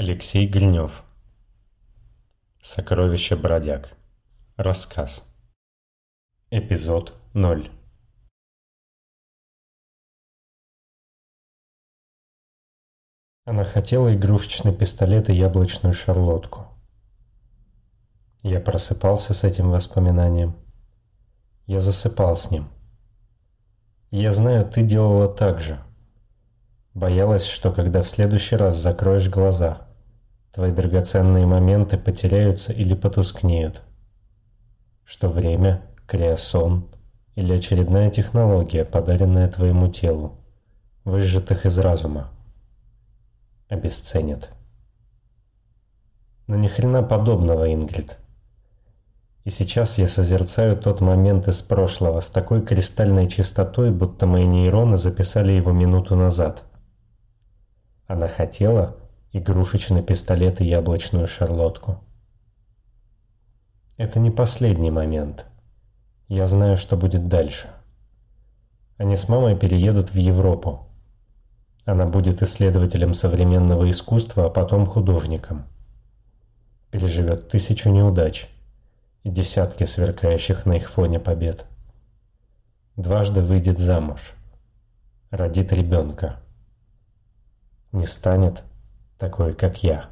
Алексей Гринев Сокровище бродяг Рассказ Эпизод 0 Она хотела игрушечный пистолет и яблочную шарлотку. Я просыпался с этим воспоминанием. Я засыпал с ним. Я знаю, ты делала так же. Боялась, что когда в следующий раз закроешь глаза – Твои драгоценные моменты потеряются или потускнеют. Что время, криосон или очередная технология, подаренная твоему телу, выжжетых из разума, обесценят. Но ни хрена подобного, Ингрид. И сейчас я созерцаю тот момент из прошлого с такой кристальной чистотой, будто мои нейроны записали его минуту назад. Она хотела, игрушечный пистолет и яблочную шарлотку. Это не последний момент. Я знаю, что будет дальше. Они с мамой переедут в Европу. Она будет исследователем современного искусства, а потом художником. Переживет тысячу неудач и десятки сверкающих на их фоне побед. Дважды выйдет замуж. Родит ребенка. Не станет такой, как я.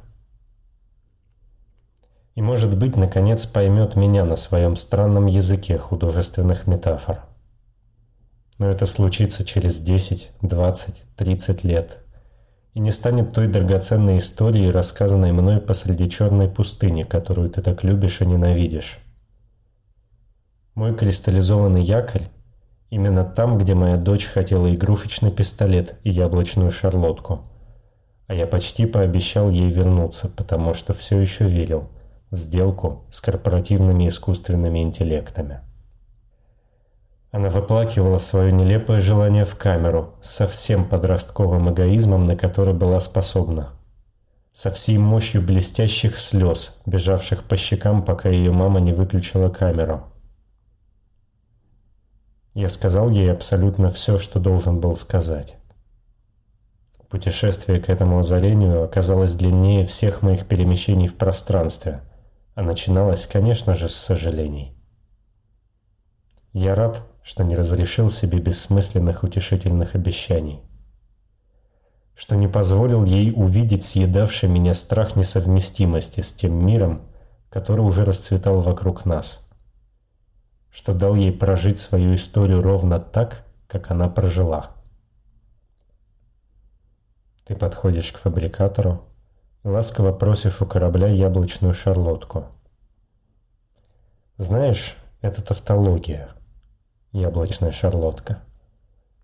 И, может быть, наконец поймет меня на своем странном языке художественных метафор. Но это случится через 10, 20, 30 лет и не станет той драгоценной историей, рассказанной мной посреди черной пустыни, которую ты так любишь и ненавидишь. Мой кристаллизованный якорь именно там, где моя дочь хотела игрушечный пистолет и яблочную шарлотку – а я почти пообещал ей вернуться, потому что все еще верил в сделку с корпоративными искусственными интеллектами. Она выплакивала свое нелепое желание в камеру со всем подростковым эгоизмом, на который была способна. Со всей мощью блестящих слез, бежавших по щекам, пока ее мама не выключила камеру. Я сказал ей абсолютно все, что должен был сказать. Путешествие к этому озарению оказалось длиннее всех моих перемещений в пространстве, а начиналось, конечно же, с сожалений. Я рад, что не разрешил себе бессмысленных утешительных обещаний, что не позволил ей увидеть съедавший меня страх несовместимости с тем миром, который уже расцветал вокруг нас, что дал ей прожить свою историю ровно так, как она прожила – ты подходишь к фабрикатору и ласково просишь у корабля яблочную шарлотку. Знаешь, это тавтология. Яблочная шарлотка.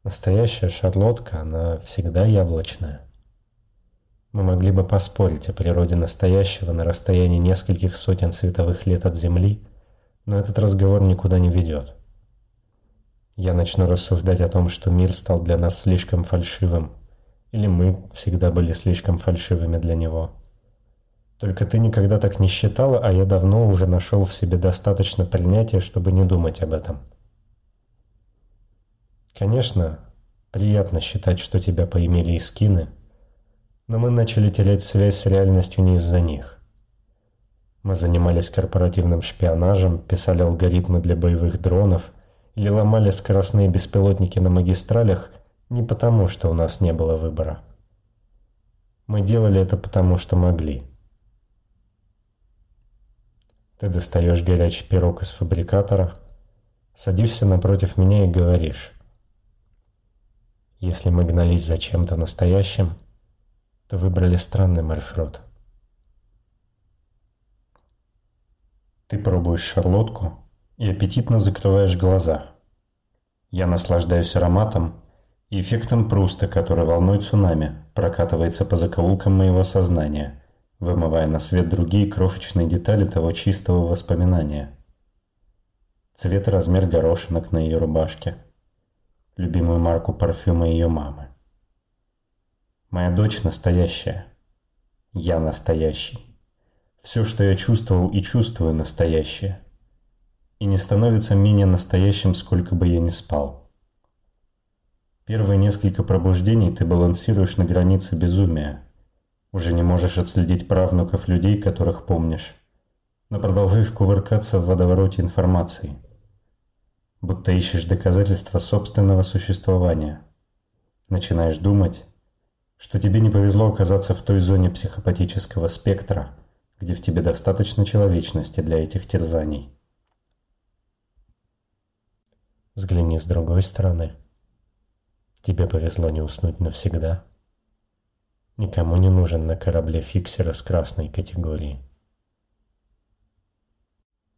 Настоящая шарлотка, она всегда яблочная. Мы могли бы поспорить о природе настоящего на расстоянии нескольких сотен световых лет от Земли, но этот разговор никуда не ведет. Я начну рассуждать о том, что мир стал для нас слишком фальшивым, или мы всегда были слишком фальшивыми для него. Только ты никогда так не считала, а я давно уже нашел в себе достаточно принятия, чтобы не думать об этом. Конечно, приятно считать, что тебя поимели скины, но мы начали терять связь с реальностью не из-за них. Мы занимались корпоративным шпионажем, писали алгоритмы для боевых дронов или ломали скоростные беспилотники на магистралях – не потому, что у нас не было выбора. Мы делали это потому, что могли. Ты достаешь горячий пирог из фабрикатора, садишься напротив меня и говоришь. Если мы гнались за чем-то настоящим, то выбрали странный маршрут. Ты пробуешь шарлотку и аппетитно закрываешь глаза. Я наслаждаюсь ароматом эффектом Пруста, который волной цунами прокатывается по закоулкам моего сознания, вымывая на свет другие крошечные детали того чистого воспоминания. Цвет и размер горошинок на ее рубашке. Любимую марку парфюма ее мамы. Моя дочь настоящая. Я настоящий. Все, что я чувствовал и чувствую, настоящее. И не становится менее настоящим, сколько бы я ни спал. Первые несколько пробуждений ты балансируешь на границе безумия. Уже не можешь отследить правнуков людей, которых помнишь, но продолжаешь кувыркаться в водовороте информации, будто ищешь доказательства собственного существования. Начинаешь думать, что тебе не повезло оказаться в той зоне психопатического спектра, где в тебе достаточно человечности для этих терзаний. Взгляни с другой стороны. Тебе повезло не уснуть навсегда. Никому не нужен на корабле фиксера с красной категории.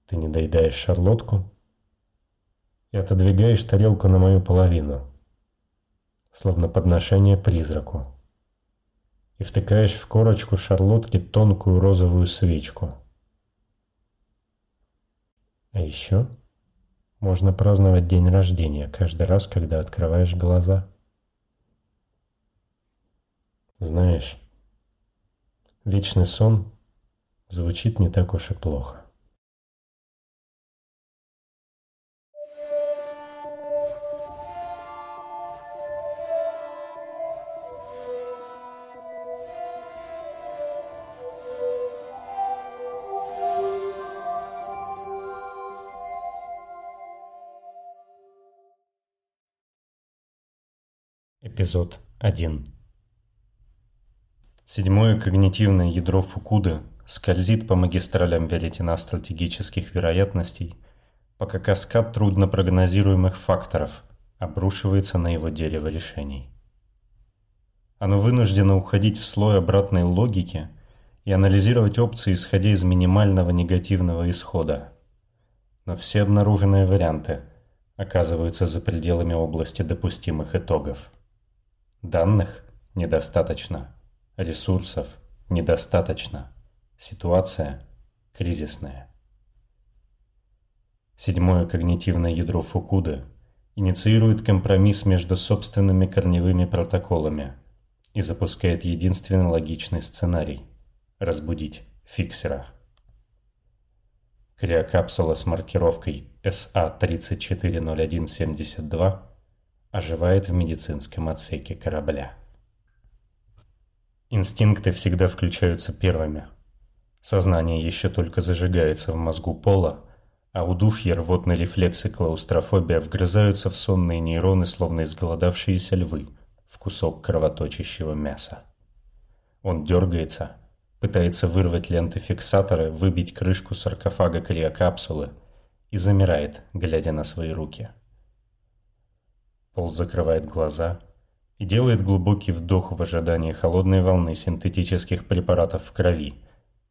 Ты не доедаешь шарлотку и отодвигаешь тарелку на мою половину, словно подношение призраку, и втыкаешь в корочку шарлотки тонкую розовую свечку. А еще можно праздновать день рождения каждый раз, когда открываешь глаза. Знаешь, вечный сон звучит не так уж и плохо. Эпизод 1 Седьмое когнитивное ядро Фукуда скользит по магистралям веретена стратегических вероятностей, пока каскад труднопрогнозируемых факторов обрушивается на его дерево решений. Оно вынуждено уходить в слой обратной логики и анализировать опции, исходя из минимального негативного исхода. Но все обнаруженные варианты оказываются за пределами области допустимых итогов. Данных недостаточно. Ресурсов недостаточно. Ситуация кризисная. Седьмое когнитивное ядро Фукуда инициирует компромисс между собственными корневыми протоколами и запускает единственный логичный сценарий – разбудить фиксера. Криокапсула с маркировкой SA-340172 оживает в медицинском отсеке корабля. Инстинкты всегда включаются первыми. Сознание еще только зажигается в мозгу пола, а удушье, рвотный рефлекс и клаустрофобия вгрызаются в сонные нейроны, словно изголодавшиеся львы, в кусок кровоточащего мяса. Он дергается, пытается вырвать ленты фиксатора, выбить крышку саркофага криокапсулы и замирает, глядя на свои руки. Пол закрывает глаза – и делает глубокий вдох в ожидании холодной волны синтетических препаратов в крови,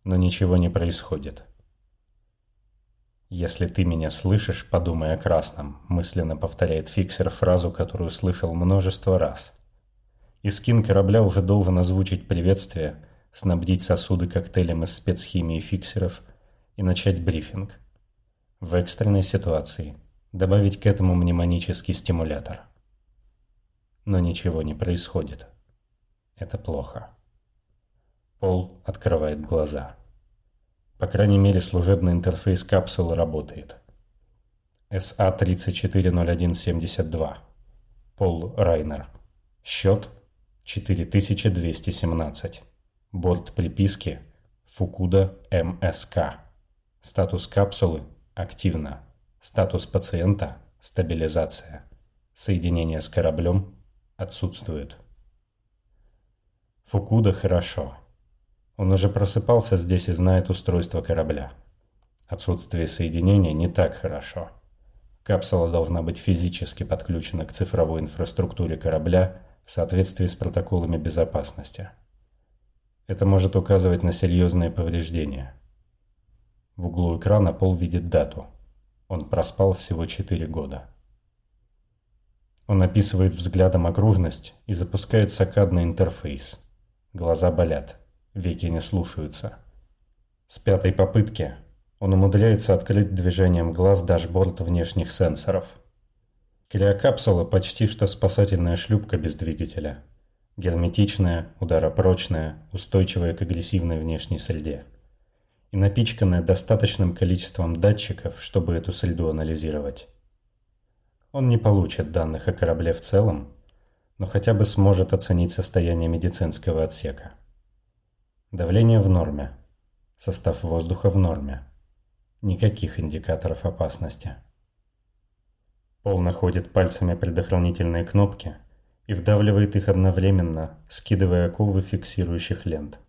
но ничего не происходит. «Если ты меня слышишь, подумай о красном», – мысленно повторяет фиксер фразу, которую слышал множество раз. Искин корабля уже должен озвучить приветствие, снабдить сосуды коктейлем из спецхимии фиксеров и начать брифинг. В экстренной ситуации добавить к этому мнемонический стимулятор – но ничего не происходит. Это плохо. Пол открывает глаза. По крайней мере, служебный интерфейс капсулы работает. СА-340172. Пол Райнер. Счет 4217. Борт приписки Фукуда МСК. Статус капсулы активно. Статус пациента стабилизация. Соединение с кораблем отсутствует. Фукуда хорошо. Он уже просыпался здесь и знает устройство корабля. Отсутствие соединения не так хорошо. Капсула должна быть физически подключена к цифровой инфраструктуре корабля в соответствии с протоколами безопасности. Это может указывать на серьезные повреждения. В углу экрана Пол видит дату. Он проспал всего 4 года. Он описывает взглядом окружность и запускает сакадный интерфейс. Глаза болят, веки не слушаются. С пятой попытки он умудряется открыть движением глаз дашборд внешних сенсоров. Криокапсула почти что спасательная шлюпка без двигателя. Герметичная, ударопрочная, устойчивая к агрессивной внешней среде. И напичканная достаточным количеством датчиков, чтобы эту среду анализировать. Он не получит данных о корабле в целом, но хотя бы сможет оценить состояние медицинского отсека. Давление в норме. Состав воздуха в норме. Никаких индикаторов опасности. Пол находит пальцами предохранительные кнопки и вдавливает их одновременно, скидывая оковы фиксирующих лент.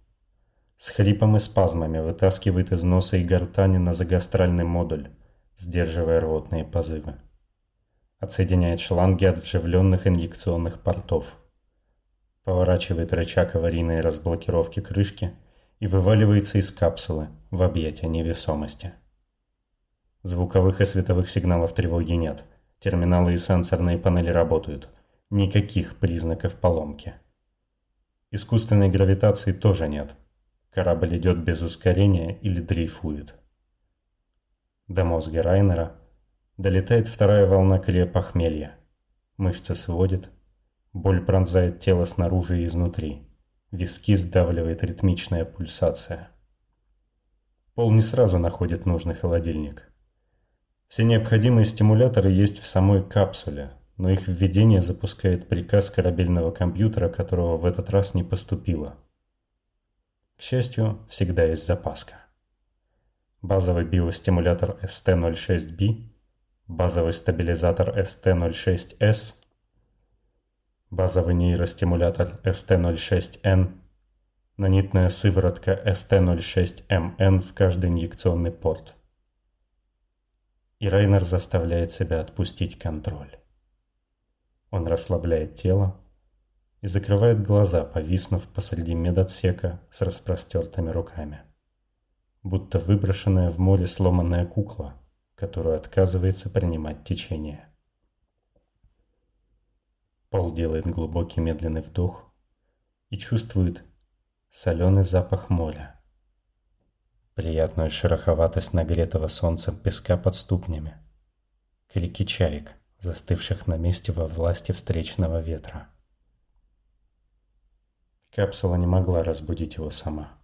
С хрипом и спазмами вытаскивает из носа и гортани на загастральный модуль, сдерживая рвотные позывы. Отсоединяет шланги от вживленных инъекционных портов. Поворачивает рычаг аварийной разблокировки крышки и вываливается из капсулы в объятия невесомости. Звуковых и световых сигналов тревоги нет – Терминалы и сенсорные панели работают. Никаких признаков поломки. Искусственной гравитации тоже нет. Корабль идет без ускорения или дрейфует. До мозга Райнера долетает вторая волна крия похмелья. Мышцы сводит, боль пронзает тело снаружи и изнутри. Виски сдавливает ритмичная пульсация. Пол не сразу находит нужный холодильник. Все необходимые стимуляторы есть в самой капсуле, но их введение запускает приказ корабельного компьютера, которого в этот раз не поступило. К счастью, всегда есть запаска. Базовый биостимулятор ST06B, базовый стабилизатор ST06S, базовый нейростимулятор ST06N, нанитная сыворотка ST06MN в каждый инъекционный порт – и Рейнер заставляет себя отпустить контроль. Он расслабляет тело и закрывает глаза, повиснув посреди медотсека с распростертыми руками. Будто выброшенная в море сломанная кукла, которую отказывается принимать течение. Пол делает глубокий медленный вдох и чувствует соленый запах моря приятную шероховатость нагретого солнцем песка под ступнями, крики чаек, застывших на месте во власти встречного ветра. Капсула не могла разбудить его сама.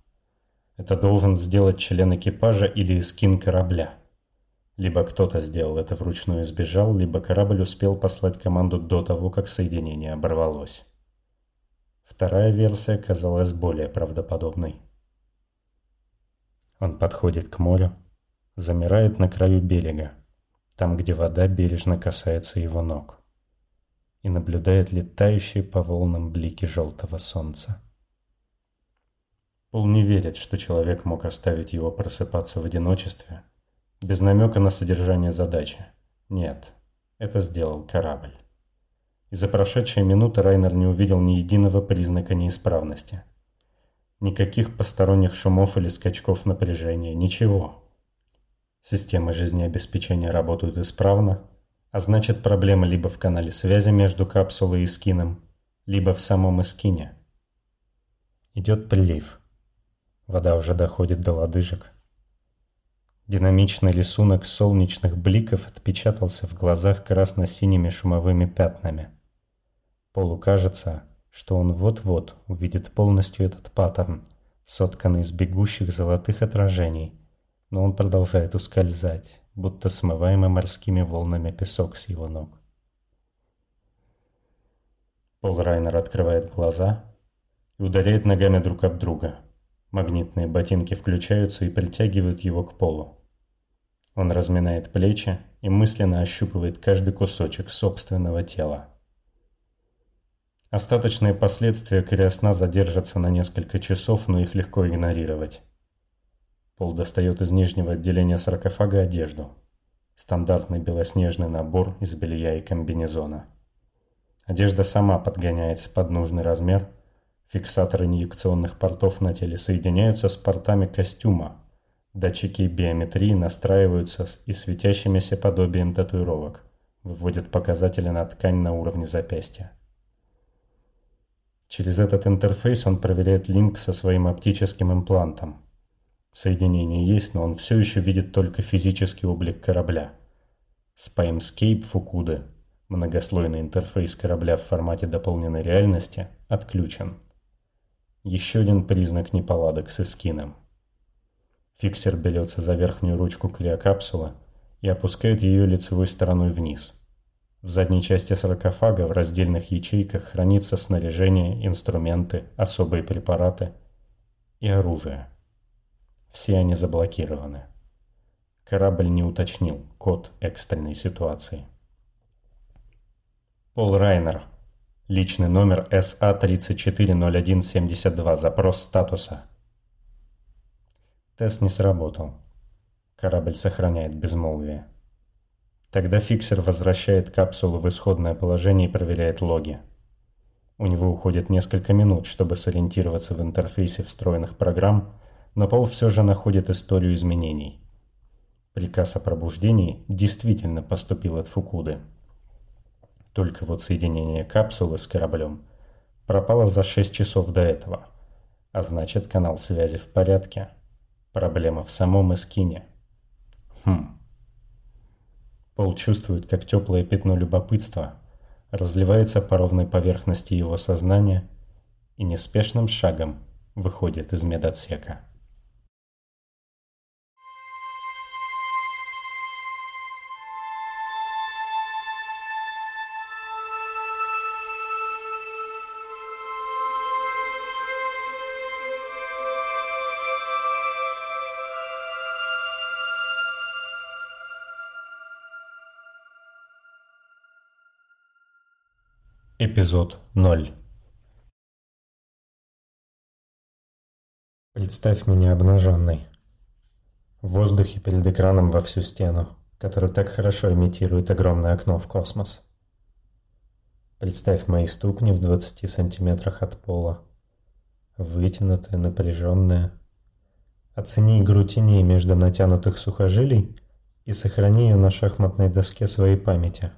Это должен сделать член экипажа или скин корабля. Либо кто-то сделал это вручную и сбежал, либо корабль успел послать команду до того, как соединение оборвалось. Вторая версия казалась более правдоподобной. Он подходит к морю, замирает на краю берега, там, где вода бережно касается его ног, и наблюдает летающие по волнам блики желтого солнца. Пол не верит, что человек мог оставить его просыпаться в одиночестве, без намека на содержание задачи. Нет, это сделал корабль. И за прошедшие минуты Райнер не увидел ни единого признака неисправности – Никаких посторонних шумов или скачков напряжения, ничего. Системы жизнеобеспечения работают исправно, а значит проблема либо в канале связи между капсулой и скином, либо в самом эскине. Идет прилив. Вода уже доходит до лодыжек. Динамичный рисунок солнечных бликов отпечатался в глазах красно-синими шумовыми пятнами. Полу кажется, что он вот-вот увидит полностью этот паттерн, сотканный из бегущих золотых отражений, но он продолжает ускользать, будто смываемый морскими волнами песок с его ног. Пол Райнер открывает глаза и ударяет ногами друг об друга. Магнитные ботинки включаются и притягивают его к полу. Он разминает плечи и мысленно ощупывает каждый кусочек собственного тела. Остаточные последствия криосна задержатся на несколько часов, но их легко игнорировать. Пол достает из нижнего отделения саркофага одежду. Стандартный белоснежный набор из белья и комбинезона. Одежда сама подгоняется под нужный размер. Фиксаторы инъекционных портов на теле соединяются с портами костюма. Датчики биометрии настраиваются и светящимися подобием татуировок. Выводят показатели на ткань на уровне запястья. Через этот интерфейс он проверяет линк со своим оптическим имплантом. Соединение есть, но он все еще видит только физический облик корабля. Spamescape Фукуды, многослойный интерфейс корабля в формате дополненной реальности, отключен. Еще один признак неполадок с эскином. Фиксер берется за верхнюю ручку криокапсулы и опускает ее лицевой стороной вниз – в задней части саркофага в раздельных ячейках хранится снаряжение, инструменты, особые препараты и оружие. Все они заблокированы. Корабль не уточнил код экстренной ситуации. Пол Райнер. Личный номер СА-340172. Запрос статуса. Тест не сработал. Корабль сохраняет безмолвие. Тогда фиксер возвращает капсулу в исходное положение и проверяет логи. У него уходит несколько минут, чтобы сориентироваться в интерфейсе встроенных программ, но Пол все же находит историю изменений. Приказ о пробуждении действительно поступил от Фукуды. Только вот соединение капсулы с кораблем пропало за 6 часов до этого, а значит канал связи в порядке. Проблема в самом эскине. Хм. Пол чувствует, как теплое пятно любопытства разливается по ровной поверхности его сознания и неспешным шагом выходит из медотсека. Эпизод 0 Представь меня обнаженной. В воздухе перед экраном во всю стену, который так хорошо имитирует огромное окно в космос. Представь мои ступни в 20 сантиметрах от пола. Вытянутые, напряженные. Оцени игру теней между натянутых сухожилий и сохрани ее на шахматной доске своей памяти.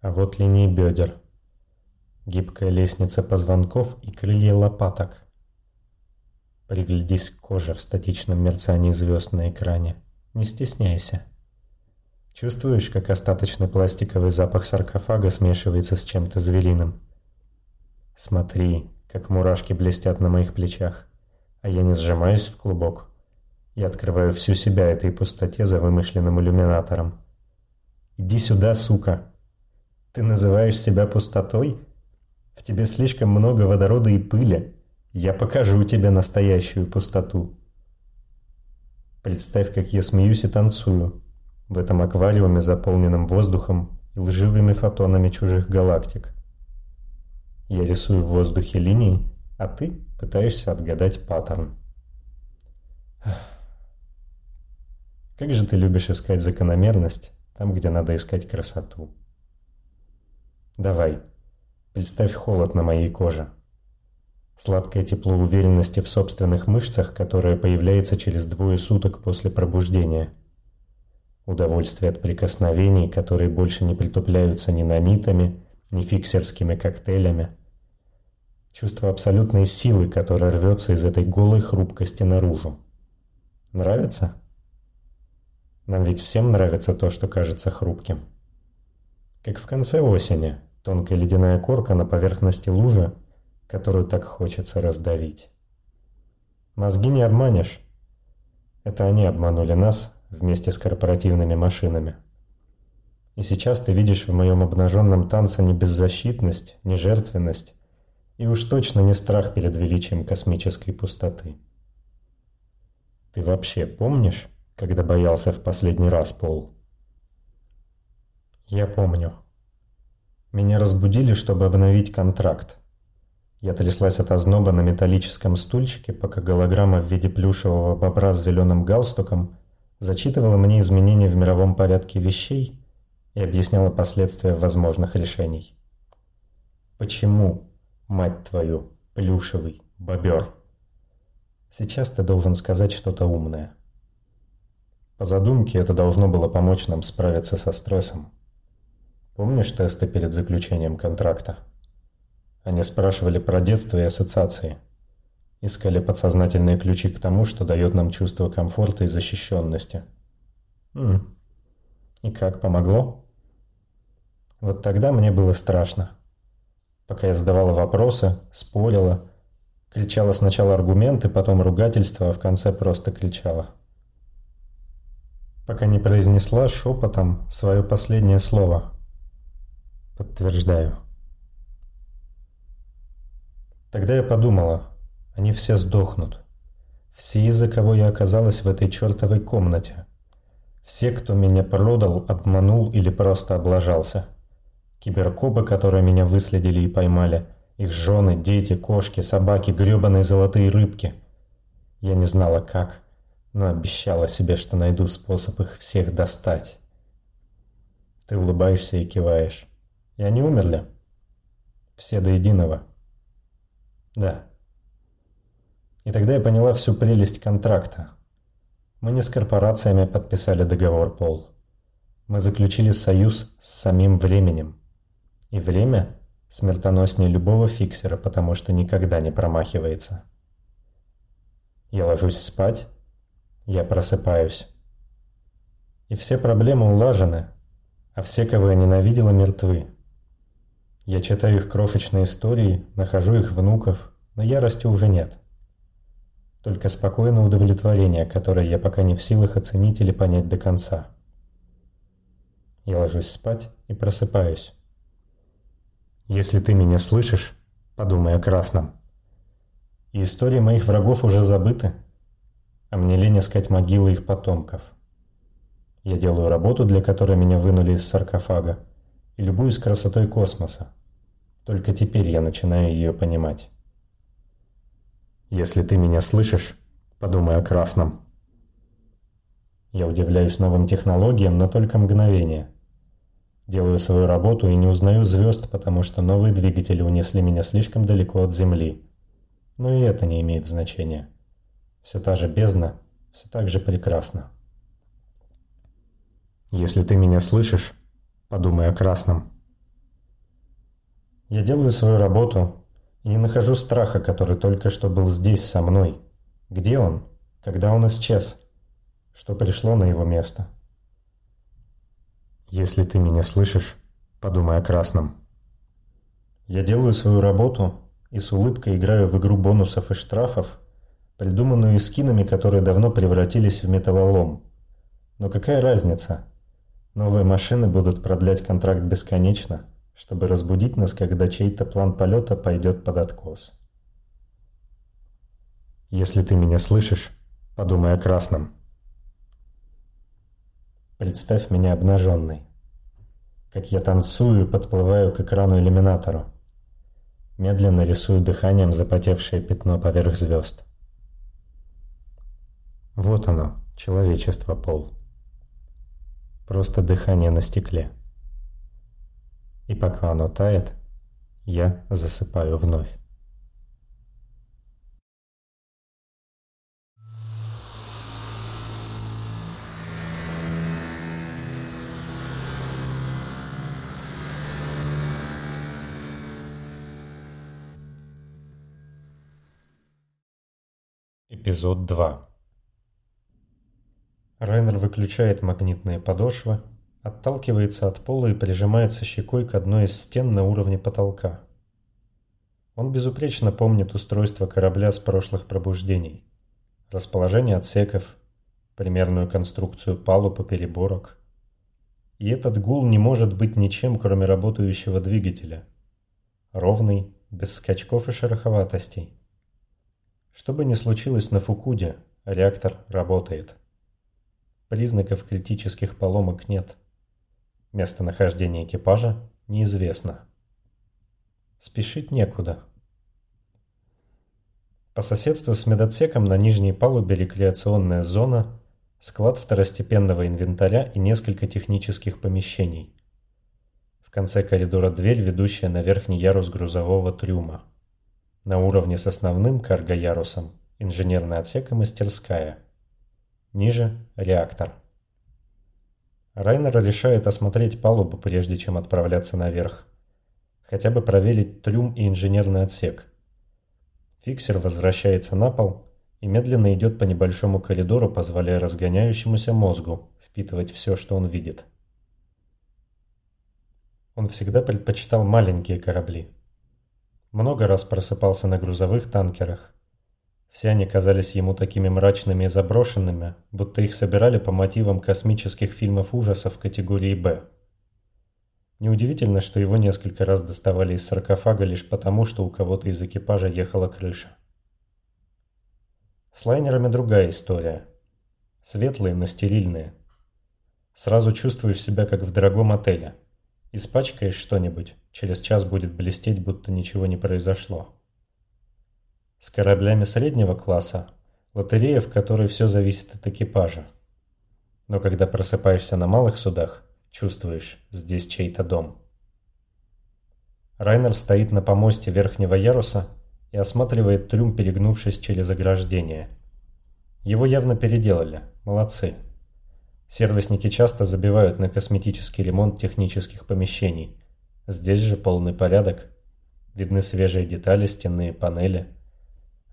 А вот линии бедер – гибкая лестница позвонков и крылья лопаток. Приглядись к коже в статичном мерцании звезд на экране. Не стесняйся. Чувствуешь, как остаточный пластиковый запах саркофага смешивается с чем-то звериным? Смотри, как мурашки блестят на моих плечах, а я не сжимаюсь в клубок. Я открываю всю себя этой пустоте за вымышленным иллюминатором. Иди сюда, сука. Ты называешь себя пустотой? В тебе слишком много водорода и пыли. Я покажу тебе настоящую пустоту. Представь, как я смеюсь и танцую в этом аквариуме, заполненном воздухом и лживыми фотонами чужих галактик. Я рисую в воздухе линии, а ты пытаешься отгадать паттерн. Как же ты любишь искать закономерность там, где надо искать красоту. Давай, Представь холод на моей коже. Сладкое тепло уверенности в собственных мышцах, которое появляется через двое суток после пробуждения. Удовольствие от прикосновений, которые больше не притупляются ни нанитами, ни фиксерскими коктейлями. Чувство абсолютной силы, которое рвется из этой голой хрупкости наружу. Нравится? Нам ведь всем нравится то, что кажется хрупким. Как в конце осени, Тонкая ледяная корка на поверхности лужи, которую так хочется раздавить. Мозги не обманешь. Это они обманули нас вместе с корпоративными машинами. И сейчас ты видишь в моем обнаженном танце не беззащитность, не жертвенность, и уж точно не страх перед величием космической пустоты. Ты вообще помнишь, когда боялся в последний раз, Пол? Я помню. Меня разбудили, чтобы обновить контракт. Я тряслась от озноба на металлическом стульчике, пока голограмма в виде плюшевого бобра с зеленым галстуком зачитывала мне изменения в мировом порядке вещей и объясняла последствия возможных решений. Почему, мать твою, плюшевый бобер? Сейчас ты должен сказать что-то умное. По задумке это должно было помочь нам справиться со стрессом. Помнишь тесты перед заключением контракта? Они спрашивали про детство и ассоциации. Искали подсознательные ключи к тому, что дает нам чувство комфорта и защищенности. М И как, помогло? Вот тогда мне было страшно. Пока я задавала вопросы, спорила, кричала сначала аргументы, потом ругательства, а в конце просто кричала. Пока не произнесла шепотом свое последнее слово – Подтверждаю. Тогда я подумала, Они все сдохнут. Все, из-за кого я оказалась в этой чертовой комнате. Все, кто меня продал, обманул или просто облажался. Киберкопы, которые меня выследили и поймали. Их жены, дети, кошки, собаки, гребаные золотые рыбки. Я не знала как, но обещала себе, что найду способ их всех достать. Ты улыбаешься и киваешь. И они умерли? Все до единого. Да. И тогда я поняла всю прелесть контракта. Мы не с корпорациями подписали договор, Пол. Мы заключили союз с самим временем. И время смертоноснее любого фиксера, потому что никогда не промахивается. Я ложусь спать, я просыпаюсь. И все проблемы улажены, а все, кого я ненавидела, мертвы. Я читаю их крошечные истории, нахожу их внуков, но ярости уже нет. Только спокойное удовлетворение, которое я пока не в силах оценить или понять до конца. Я ложусь спать и просыпаюсь. Если ты меня слышишь, подумай о красном. И истории моих врагов уже забыты, а мне лень искать могилы их потомков. Я делаю работу, для которой меня вынули из саркофага, и любуюсь красотой космоса. Только теперь я начинаю ее понимать. Если ты меня слышишь, подумай о красном. Я удивляюсь новым технологиям, но только мгновение. Делаю свою работу и не узнаю звезд, потому что новые двигатели унесли меня слишком далеко от Земли. Но и это не имеет значения. Все та же бездна, все так же прекрасно. Если ты меня слышишь, подумай о красном. Я делаю свою работу, и не нахожу страха, который только что был здесь со мной. Где он? Когда он исчез? Что пришло на его место? Если ты меня слышишь, подумай о красном. Я делаю свою работу и с улыбкой играю в игру бонусов и штрафов, придуманную скинами, которые давно превратились в металлолом. Но какая разница? Новые машины будут продлять контракт бесконечно – чтобы разбудить нас, когда чей-то план полета пойдет под откос. Если ты меня слышишь, подумай о красном. Представь меня обнаженной. Как я танцую и подплываю к экрану иллюминатору. Медленно рисую дыханием запотевшее пятно поверх звезд. Вот оно, человечество, Пол. Просто дыхание на стекле. И пока оно тает, я засыпаю вновь. Эпизод 2 Райнер выключает магнитные подошвы отталкивается от пола и прижимается щекой к одной из стен на уровне потолка. Он безупречно помнит устройство корабля с прошлых пробуждений. Расположение отсеков, примерную конструкцию палуб и переборок. И этот гул не может быть ничем, кроме работающего двигателя. Ровный, без скачков и шероховатостей. Что бы ни случилось на Фукуде, реактор работает. Признаков критических поломок нет. Местонахождение экипажа неизвестно. Спешить некуда. По соседству с медотсеком на нижней палубе рекреационная зона, склад второстепенного инвентаря и несколько технических помещений. В конце коридора дверь, ведущая на верхний ярус грузового трюма. На уровне с основным карго-ярусом инженерный отсек и мастерская. Ниже – реактор. Райнера решает осмотреть палубу, прежде чем отправляться наверх. Хотя бы проверить трюм и инженерный отсек. Фиксер возвращается на пол и медленно идет по небольшому коридору, позволяя разгоняющемуся мозгу впитывать все, что он видит. Он всегда предпочитал маленькие корабли. Много раз просыпался на грузовых танкерах, все они казались ему такими мрачными и заброшенными, будто их собирали по мотивам космических фильмов ужасов категории «Б». Неудивительно, что его несколько раз доставали из саркофага лишь потому, что у кого-то из экипажа ехала крыша. С лайнерами другая история. Светлые, но стерильные. Сразу чувствуешь себя как в дорогом отеле. Испачкаешь что-нибудь, через час будет блестеть, будто ничего не произошло. С кораблями среднего класса лотерея, в которой все зависит от экипажа. Но когда просыпаешься на малых судах, чувствуешь, здесь чей-то дом. Райнер стоит на помосте верхнего яруса и осматривает трюм, перегнувшись через ограждение. Его явно переделали. Молодцы. Сервисники часто забивают на косметический ремонт технических помещений. Здесь же полный порядок. Видны свежие детали, стенные панели.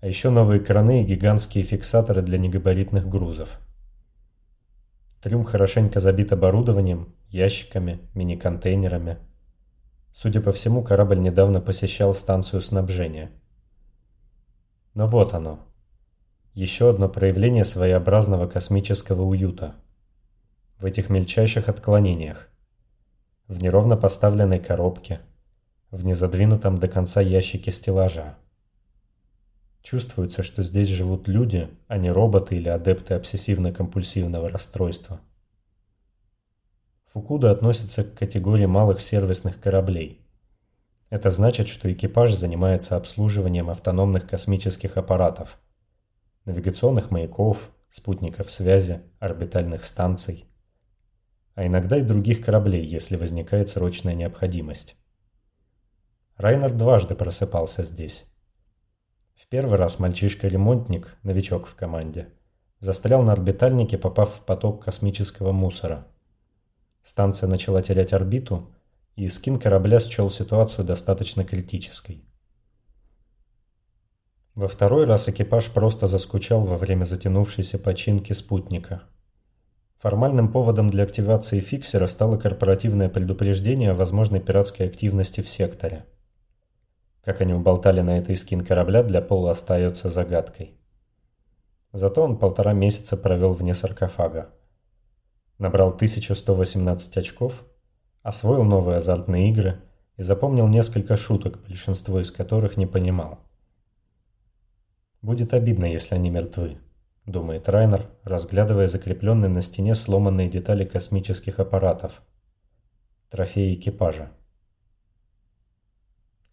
А еще новые краны и гигантские фиксаторы для негабаритных грузов. Трюм хорошенько забит оборудованием, ящиками, мини-контейнерами. Судя по всему, корабль недавно посещал станцию снабжения – но вот оно. Еще одно проявление своеобразного космического уюта. В этих мельчайших отклонениях. В неровно поставленной коробке. В незадвинутом до конца ящике стеллажа. Чувствуется, что здесь живут люди, а не роботы или адепты обсессивно-компульсивного расстройства. Фукуда относится к категории малых сервисных кораблей – это значит, что экипаж занимается обслуживанием автономных космических аппаратов, навигационных маяков, спутников связи, орбитальных станций, а иногда и других кораблей, если возникает срочная необходимость. Райнер дважды просыпался здесь. В первый раз мальчишка-ремонтник, новичок в команде, застрял на орбитальнике, попав в поток космического мусора. Станция начала терять орбиту, и скин корабля счел ситуацию достаточно критической. Во второй раз экипаж просто заскучал во время затянувшейся починки спутника. Формальным поводом для активации фиксера стало корпоративное предупреждение о возможной пиратской активности в секторе. Как они уболтали на этой скин корабля, для Пола остается загадкой. Зато он полтора месяца провел вне саркофага. Набрал 1118 очков – освоил новые азартные игры и запомнил несколько шуток, большинство из которых не понимал. «Будет обидно, если они мертвы», — думает Райнер, разглядывая закрепленные на стене сломанные детали космических аппаратов. Трофеи экипажа.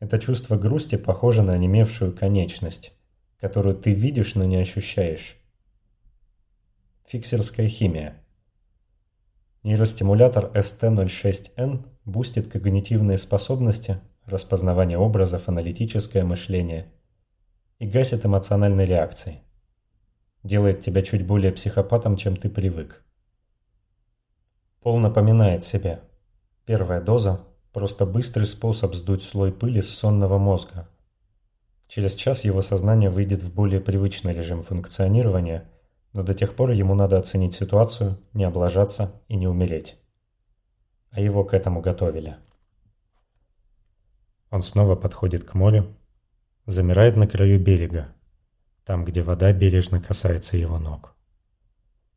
Это чувство грусти похоже на онемевшую конечность, которую ты видишь, но не ощущаешь. Фиксерская химия. Нейростимулятор ST06N бустит когнитивные способности, распознавание образов, аналитическое мышление и гасит эмоциональные реакции. Делает тебя чуть более психопатом, чем ты привык. Пол напоминает себе. Первая доза – просто быстрый способ сдуть слой пыли с сонного мозга. Через час его сознание выйдет в более привычный режим функционирования – но до тех пор ему надо оценить ситуацию, не облажаться и не умереть. А его к этому готовили. Он снова подходит к морю, замирает на краю берега, там, где вода бережно касается его ног,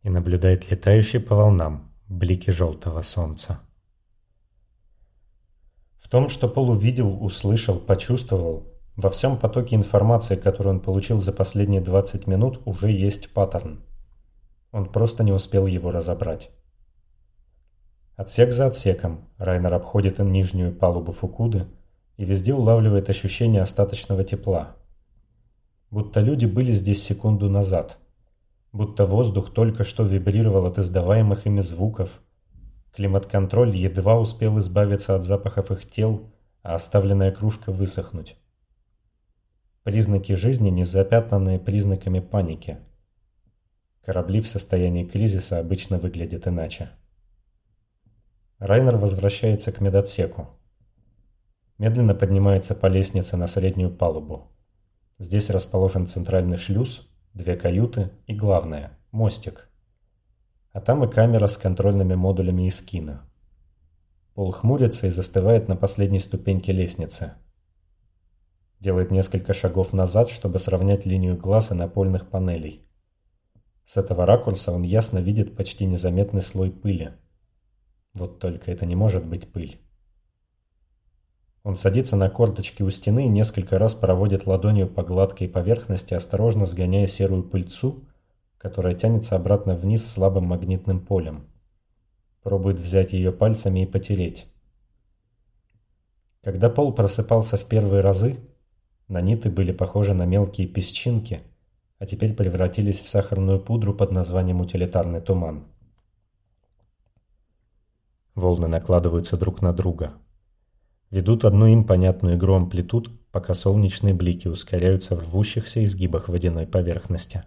и наблюдает летающие по волнам блики желтого солнца. Том, что Пол увидел, услышал, почувствовал, во всем потоке информации, которую он получил за последние 20 минут, уже есть паттерн. Он просто не успел его разобрать. Отсек за отсеком Райнер обходит нижнюю палубу Фукуды и везде улавливает ощущение остаточного тепла. Будто люди были здесь секунду назад. Будто воздух только что вибрировал от издаваемых ими звуков. Климат-контроль едва успел избавиться от запахов их тел, а оставленная кружка высохнуть. Признаки жизни, не запятнанные признаками паники. Корабли в состоянии кризиса обычно выглядят иначе. Райнер возвращается к медотсеку. Медленно поднимается по лестнице на среднюю палубу. Здесь расположен центральный шлюз, две каюты и, главное, мостик. А там и камера с контрольными модулями из кино. Пол хмурится и застывает на последней ступеньке лестницы – Делает несколько шагов назад, чтобы сравнять линию глаз и напольных панелей. С этого ракурса он ясно видит почти незаметный слой пыли. Вот только это не может быть пыль. Он садится на корточки у стены и несколько раз проводит ладонью по гладкой поверхности, осторожно сгоняя серую пыльцу, которая тянется обратно вниз слабым магнитным полем. Пробует взять ее пальцами и потереть. Когда пол просыпался в первые разы, наниты были похожи на мелкие песчинки, а теперь превратились в сахарную пудру под названием утилитарный туман. Волны накладываются друг на друга – ведут одну им понятную игру амплитуд, пока солнечные блики ускоряются в рвущихся изгибах водяной поверхности.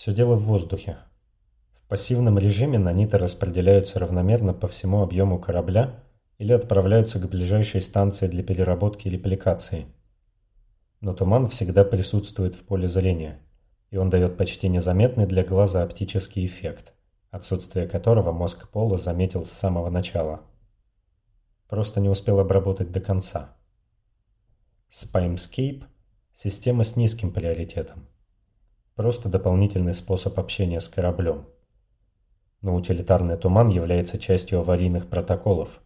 Все дело в воздухе. В пассивном режиме наниты распределяются равномерно по всему объему корабля или отправляются к ближайшей станции для переработки и репликации. Но туман всегда присутствует в поле зрения, и он дает почти незаметный для глаза оптический эффект, отсутствие которого мозг Пола заметил с самого начала – просто не успел обработать до конца. Spimescape – система с низким приоритетом. Просто дополнительный способ общения с кораблем. Но утилитарный туман является частью аварийных протоколов.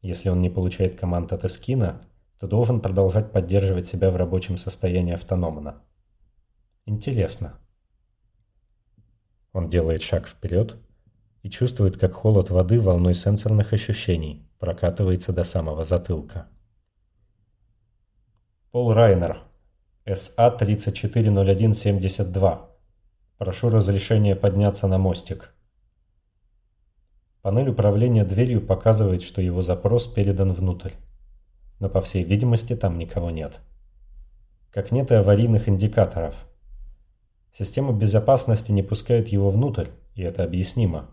Если он не получает команд от эскина, то должен продолжать поддерживать себя в рабочем состоянии автономно. Интересно. Он делает шаг вперед и чувствует, как холод воды волной сенсорных ощущений прокатывается до самого затылка. Пол Райнер, СА-340172. Прошу разрешения подняться на мостик. Панель управления дверью показывает, что его запрос передан внутрь. Но по всей видимости там никого нет. Как нет и аварийных индикаторов. Система безопасности не пускает его внутрь, и это объяснимо.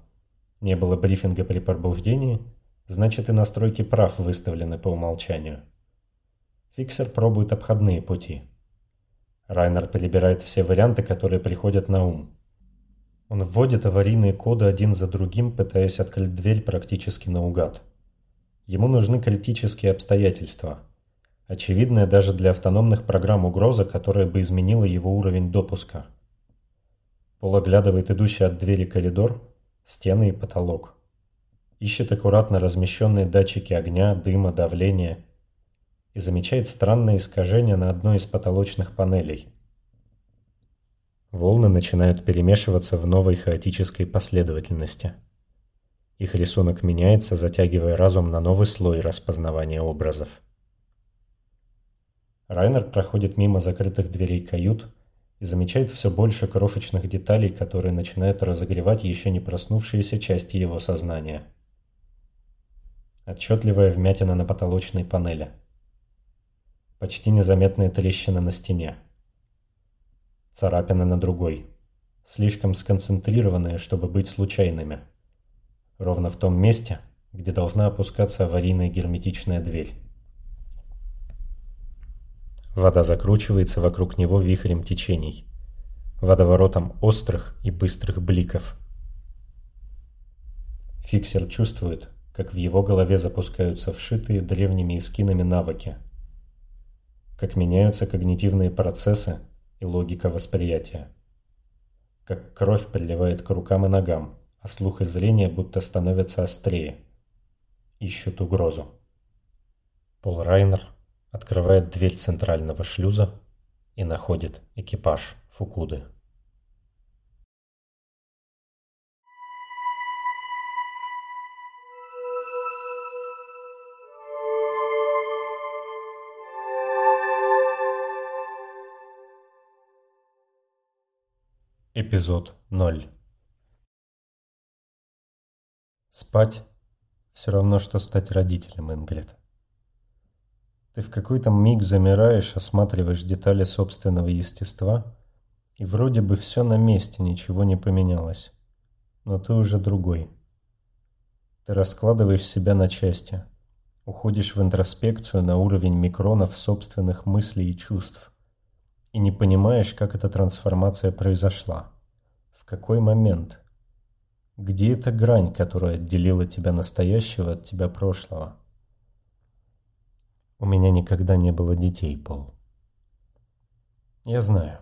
Не было брифинга при пробуждении – Значит и настройки прав выставлены по умолчанию. Фиксер пробует обходные пути. Райнер перебирает все варианты, которые приходят на ум. Он вводит аварийные коды один за другим, пытаясь открыть дверь практически наугад. Ему нужны критические обстоятельства. Очевидная даже для автономных программ угроза, которая бы изменила его уровень допуска. Пол оглядывает идущий от двери коридор, стены и потолок ищет аккуратно размещенные датчики огня, дыма, давления и замечает странное искажение на одной из потолочных панелей. Волны начинают перемешиваться в новой хаотической последовательности. Их рисунок меняется, затягивая разум на новый слой распознавания образов. Райнер проходит мимо закрытых дверей кают и замечает все больше крошечных деталей, которые начинают разогревать еще не проснувшиеся части его сознания – Отчетливая вмятина на потолочной панели. Почти незаметные трещины на стене. Царапины на другой. Слишком сконцентрированные, чтобы быть случайными. Ровно в том месте, где должна опускаться аварийная герметичная дверь. Вода закручивается вокруг него вихрем течений, водоворотом острых и быстрых бликов. Фиксер чувствует, как в его голове запускаются вшитые древними эскинами навыки, как меняются когнитивные процессы и логика восприятия, как кровь приливает к рукам и ногам, а слух и зрение будто становятся острее, ищут угрозу. Пол Райнер открывает дверь центрального шлюза и находит экипаж Фукуды. Эпизод 0 Спать – все равно, что стать родителем, Ингрид. Ты в какой-то миг замираешь, осматриваешь детали собственного естества, и вроде бы все на месте, ничего не поменялось. Но ты уже другой. Ты раскладываешь себя на части, уходишь в интроспекцию на уровень микронов собственных мыслей и чувств – и не понимаешь, как эта трансформация произошла. В какой момент? Где эта грань, которая отделила тебя настоящего от тебя прошлого? У меня никогда не было детей, Пол. Я знаю.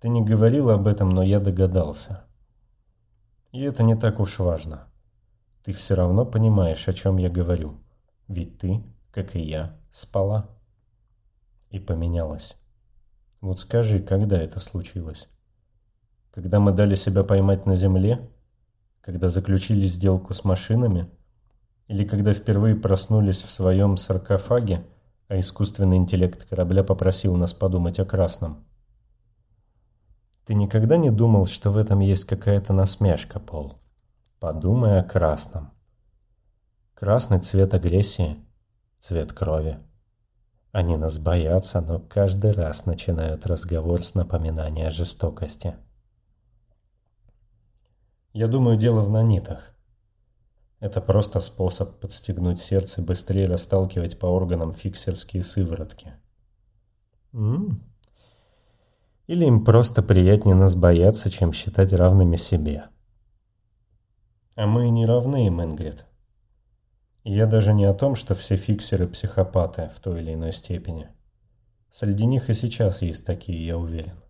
Ты не говорил об этом, но я догадался. И это не так уж важно. ты все равно понимаешь, о чем я говорю. Ведь ты, как и я, спала. И поменялась. Вот скажи, когда это случилось? Когда мы дали себя поймать на земле? Когда заключили сделку с машинами? Или когда впервые проснулись в своем саркофаге, а искусственный интеллект корабля попросил нас подумать о красном? Ты никогда не думал, что в этом есть какая-то насмешка, Пол? Подумай о красном. Красный цвет агрессии, цвет крови. Они нас боятся, но каждый раз начинают разговор с напоминания о жестокости. Я думаю, дело в нанитах. Это просто способ подстегнуть сердце быстрее расталкивать по органам фиксерские сыворотки. М -м. Или им просто приятнее нас бояться, чем считать равными себе. А мы не равны им, Ингрид. Я даже не о том, что все фиксеры психопаты в той или иной степени. Среди них и сейчас есть такие, я уверен.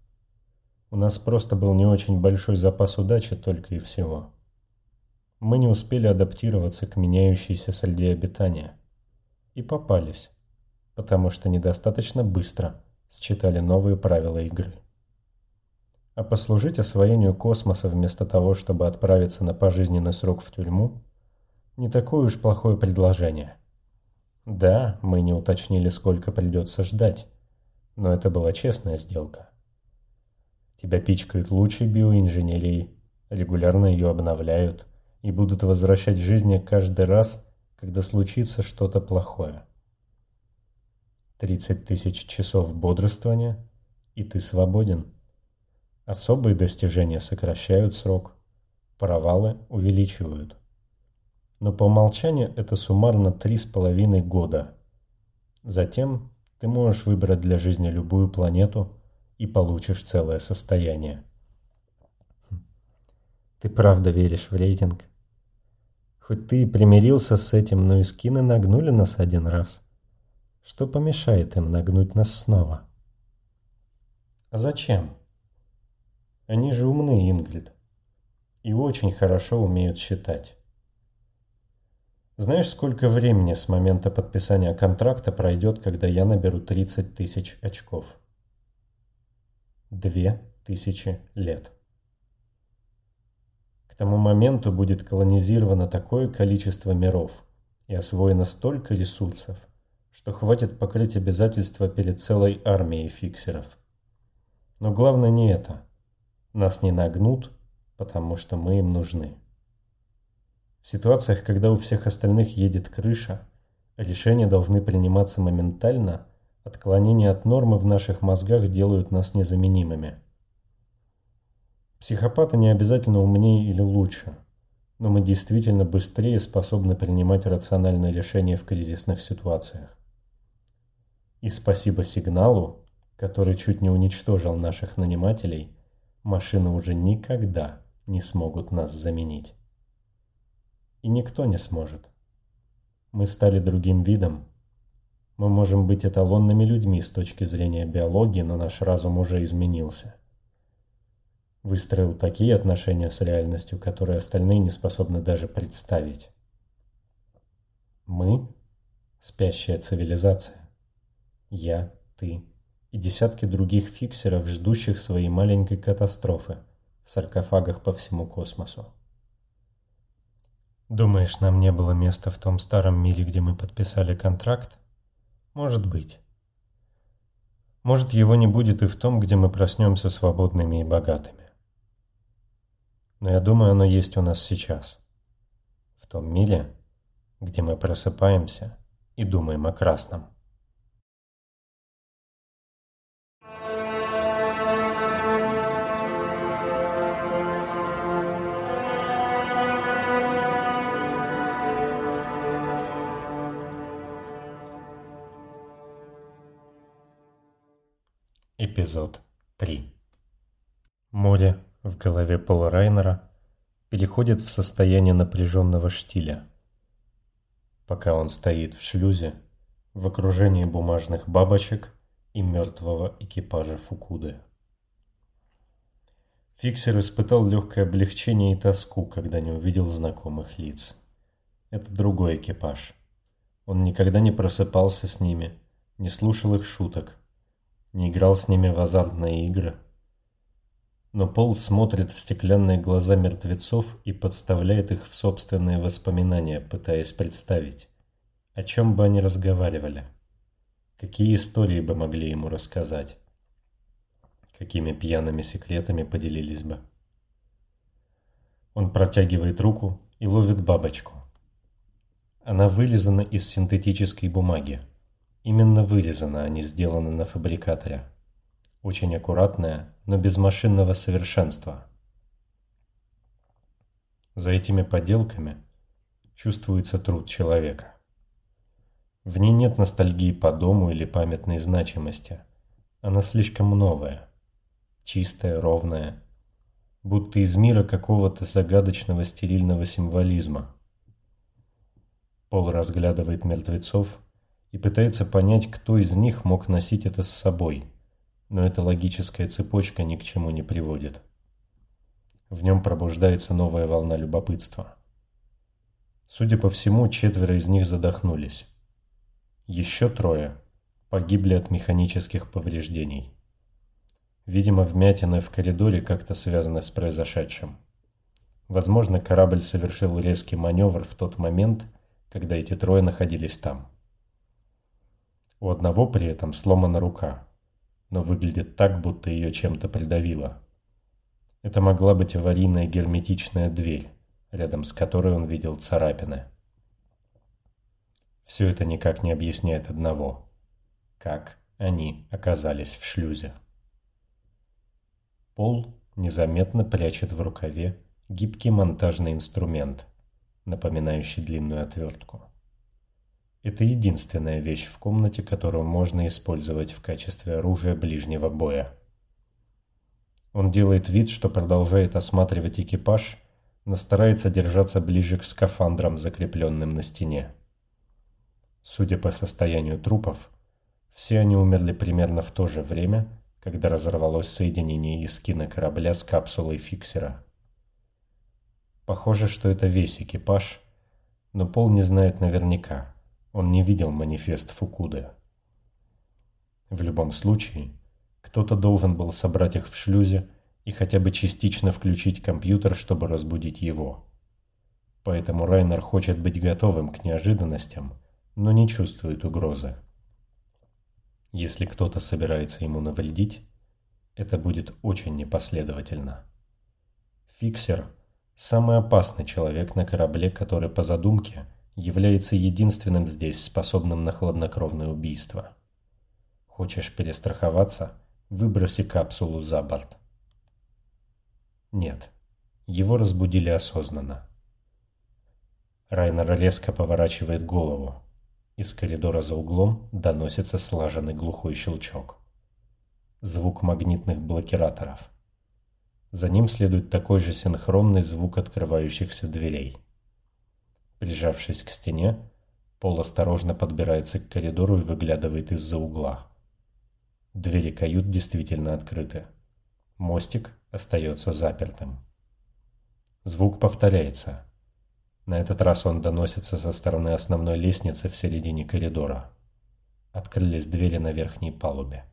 У нас просто был не очень большой запас удачи только и всего. Мы не успели адаптироваться к меняющейся среде обитания. И попались, потому что недостаточно быстро считали новые правила игры. А послужить освоению космоса вместо того, чтобы отправиться на пожизненный срок в тюрьму, не такое уж плохое предложение. Да, мы не уточнили, сколько придется ждать, но это была честная сделка. Тебя пичкают лучшей биоинженерией, регулярно ее обновляют и будут возвращать в жизни каждый раз, когда случится что-то плохое. 30 тысяч часов бодрствования, и ты свободен. Особые достижения сокращают срок, провалы увеличивают. Но по умолчанию это суммарно три с половиной года. Затем ты можешь выбрать для жизни любую планету и получишь целое состояние. Ты правда веришь в рейтинг? Хоть ты и примирился с этим, но и скины нагнули нас один раз. Что помешает им нагнуть нас снова? А зачем? Они же умны, Ингрид. И очень хорошо умеют считать. Знаешь, сколько времени с момента подписания контракта пройдет, когда я наберу 30 тысяч очков? Две тысячи лет. К тому моменту будет колонизировано такое количество миров и освоено столько ресурсов, что хватит покрыть обязательства перед целой армией фиксеров. Но главное не это – нас не нагнут, потому что мы им нужны. В ситуациях, когда у всех остальных едет крыша, решения должны приниматься моментально, отклонения от нормы в наших мозгах делают нас незаменимыми. Психопаты не обязательно умнее или лучше, но мы действительно быстрее способны принимать рациональные решения в кризисных ситуациях. И спасибо сигналу, который чуть не уничтожил наших нанимателей – машины уже никогда не смогут нас заменить. И никто не сможет. Мы стали другим видом. Мы можем быть эталонными людьми с точки зрения биологии, но наш разум уже изменился. Выстроил такие отношения с реальностью, которые остальные не способны даже представить. Мы – спящая цивилизация. Я, ты, и десятки других фиксеров, ждущих своей маленькой катастрофы в саркофагах по всему космосу. Думаешь, нам не было места в том старом мире, где мы подписали контракт? Может быть. Может, его не будет и в том, где мы проснемся свободными и богатыми. Но я думаю, оно есть у нас сейчас. В том мире, где мы просыпаемся и думаем о красном. Эпизод 3 Море в голове Пола Райнера переходит в состояние напряженного штиля. Пока он стоит в шлюзе, в окружении бумажных бабочек и мертвого экипажа Фукуды. Фиксер испытал легкое облегчение и тоску, когда не увидел знакомых лиц. это другой экипаж. Он никогда не просыпался с ними, не слушал их шуток, не играл с ними в азартные игры. Но Пол смотрит в стеклянные глаза мертвецов и подставляет их в собственные воспоминания, пытаясь представить, о чем бы они разговаривали, какие истории бы могли ему рассказать, какими пьяными секретами поделились бы. Он протягивает руку и ловит бабочку. Она вылизана из синтетической бумаги. Именно вырезана, а не сделана на фабрикаторе. Очень аккуратная, но без машинного совершенства. За этими поделками чувствуется труд человека. В ней нет ностальгии по дому или памятной значимости. Она слишком новая, чистая, ровная, будто из мира какого-то загадочного стерильного символизма. Пол разглядывает мертвецов и пытается понять, кто из них мог носить это с собой, но эта логическая цепочка ни к чему не приводит. В нем пробуждается новая волна любопытства. Судя по всему, четверо из них задохнулись. Еще трое погибли от механических повреждений. Видимо, вмятины в коридоре как-то связаны с произошедшим. Возможно, корабль совершил резкий маневр в тот момент, когда эти трое находились там. У одного при этом сломана рука, но выглядит так, будто ее чем-то придавило. Это могла быть аварийная герметичная дверь, рядом с которой он видел царапины. Все это никак не объясняет одного. Как они оказались в шлюзе. Пол незаметно прячет в рукаве гибкий монтажный инструмент, напоминающий длинную отвертку. Это единственная вещь в комнате, которую можно использовать в качестве оружия ближнего боя. Он делает вид, что продолжает осматривать экипаж, но старается держаться ближе к скафандрам, закрепленным на стене. Судя по состоянию трупов, все они умерли примерно в то же время, когда разорвалось соединение искина корабля с капсулой фиксера. Похоже, что это весь экипаж, но Пол не знает наверняка. Он не видел манифест Фукуды. В любом случае, кто-то должен был собрать их в шлюзе и хотя бы частично включить компьютер, чтобы разбудить его. Поэтому Райнер хочет быть готовым к неожиданностям, но не чувствует угрозы. Если кто-то собирается ему навредить, это будет очень непоследовательно. Фиксер – самый опасный человек на корабле, который по задумке является единственным здесь способным на хладнокровное убийство. Хочешь перестраховаться – выброси капсулу за борт. Нет, его разбудили осознанно. Райнер резко поворачивает голову. Из коридора за углом доносится слаженный глухой щелчок. Звук магнитных блокираторов. За ним следует такой же синхронный звук открывающихся дверей. Прижавшись к стене, Пол осторожно подбирается к коридору и выглядывает из-за угла. Двери кают действительно открыты. Мостик остается запертым. Звук повторяется. На этот раз он доносится со стороны основной лестницы в середине коридора. Открылись двери на верхней палубе.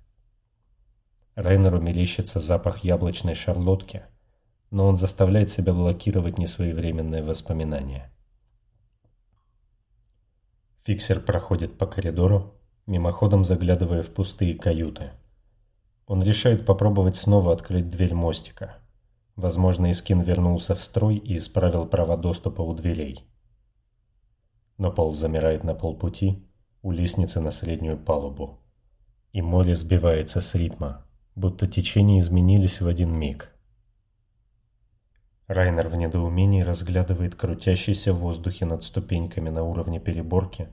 Рейнеру мерещится запах яблочной шарлотки, но он заставляет себя блокировать несвоевременные воспоминания. Фиксер проходит по коридору, мимоходом заглядывая в пустые каюты. Он решает попробовать снова открыть дверь мостика – Возможно, Искин вернулся в строй и исправил права доступа у дверей. Но пол замирает на полпути у лестницы на среднюю палубу. И море сбивается с ритма, будто течения изменились в один миг. Райнер в недоумении разглядывает крутящийся в воздухе над ступеньками на уровне переборки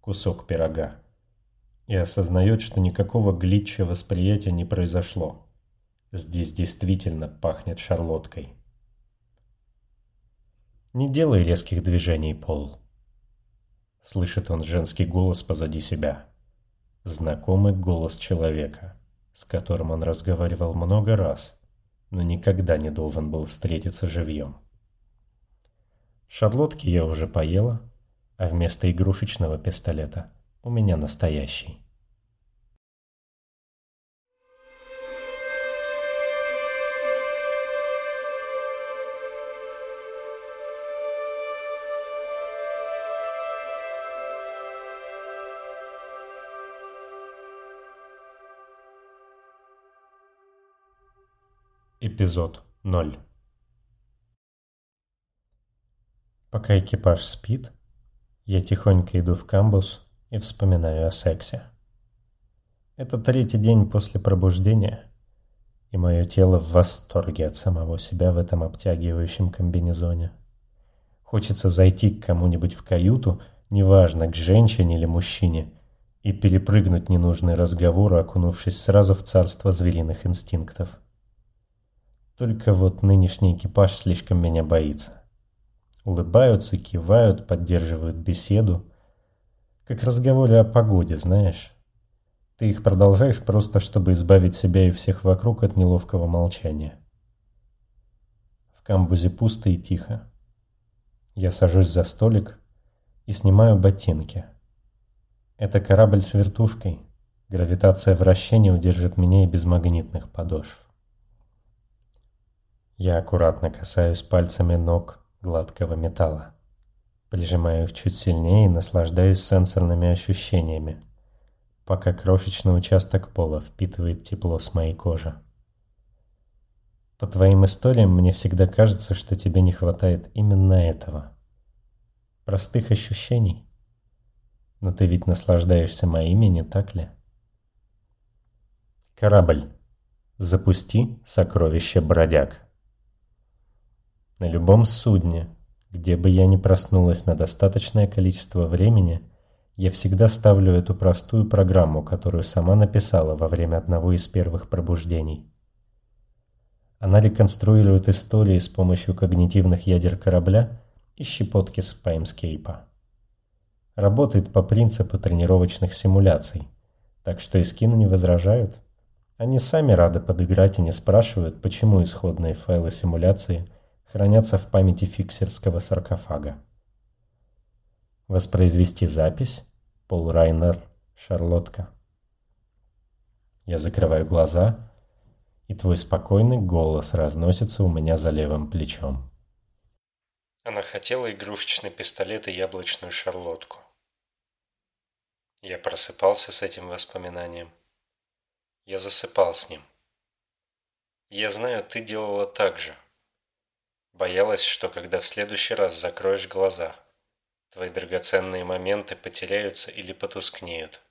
кусок пирога и осознает, что никакого глитча восприятия не произошло. Здесь действительно пахнет шарлоткой. «Не делай резких движений, Пол», — слышит он женский голос позади себя. Знакомый голос человека, с которым он разговаривал много раз, но никогда не должен был встретиться живьем. Шарлотки я уже поела, а вместо игрушечного пистолета у меня настоящий. Эпизод 0 Пока экипаж спит, я тихонько иду в камбус и вспоминаю о сексе. Это третий день после пробуждения, и мое тело в восторге от самого себя в этом обтягивающем комбинезоне. Хочется зайти к кому-нибудь в каюту, неважно, к женщине или мужчине, и перепрыгнуть ненужный разговор, окунувшись сразу в царство звериных инстинктов. Только вот нынешний экипаж слишком меня боится. Улыбаются, кивают, поддерживают беседу. Как разговоры о погоде, знаешь. Ты их продолжаешь просто, чтобы избавить себя и всех вокруг от неловкого молчания. В камбузе пусто и тихо. Я сажусь за столик и снимаю ботинки. Это корабль с вертушкой. Гравитация вращения удержит меня и без магнитных подошв. Я аккуратно касаюсь пальцами ног гладкого металла. Прижимаю их чуть сильнее и наслаждаюсь сенсорными ощущениями, пока крошечный участок пола впитывает тепло с моей кожи. По твоим историям мне всегда кажется, что тебе не хватает именно этого. Простых ощущений. Но ты ведь наслаждаешься моими, не так ли? Корабль. Запусти сокровище бродяг. На любом судне, где бы я ни проснулась на достаточное количество времени, я всегда ставлю эту простую программу, которую сама написала во время одного из первых пробуждений. Она реконструирует истории с помощью когнитивных ядер корабля и щепотки с Паймскейпа. Работает по принципу тренировочных симуляций, так что эскины не возражают. Они сами рады подыграть и не спрашивают, почему исходные файлы симуляции – хранятся в памяти фиксерского саркофага. Воспроизвести запись Пол Райнер, Шарлотка. Я закрываю глаза, и твой спокойный голос разносится у меня за левым плечом. Она хотела игрушечный пистолет и яблочную шарлотку. Я просыпался с этим воспоминанием. Я засыпал с ним. Я знаю, ты делала так же. Боялась, что когда в следующий раз закроешь глаза, твои драгоценные моменты потеряются или потускнеют.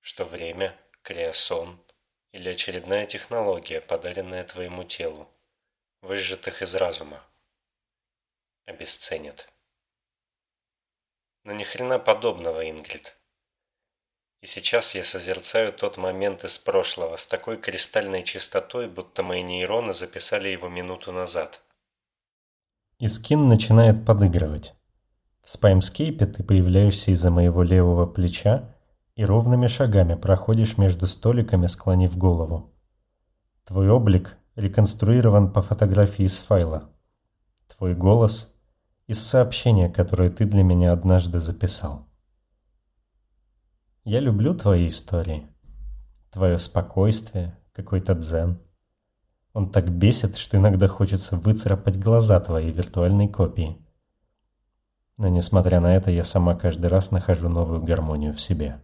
Что время, криосон или очередная технология, подаренная твоему телу, выжжетых из разума, обесценят. Но ни хрена подобного, Ингрид. И сейчас я созерцаю тот момент из прошлого с такой кристальной чистотой, будто мои нейроны записали его минуту назад. И скин начинает подыгрывать. В спаймскейпе ты появляешься из-за моего левого плеча и ровными шагами проходишь между столиками, склонив голову. Твой облик реконструирован по фотографии из файла. Твой голос – из сообщения, которое ты для меня однажды записал. Я люблю твои истории. Твое спокойствие, какой-то дзен – он так бесит, что иногда хочется выцарапать глаза твоей виртуальной копии. Но несмотря на это, я сама каждый раз нахожу новую гармонию в себе.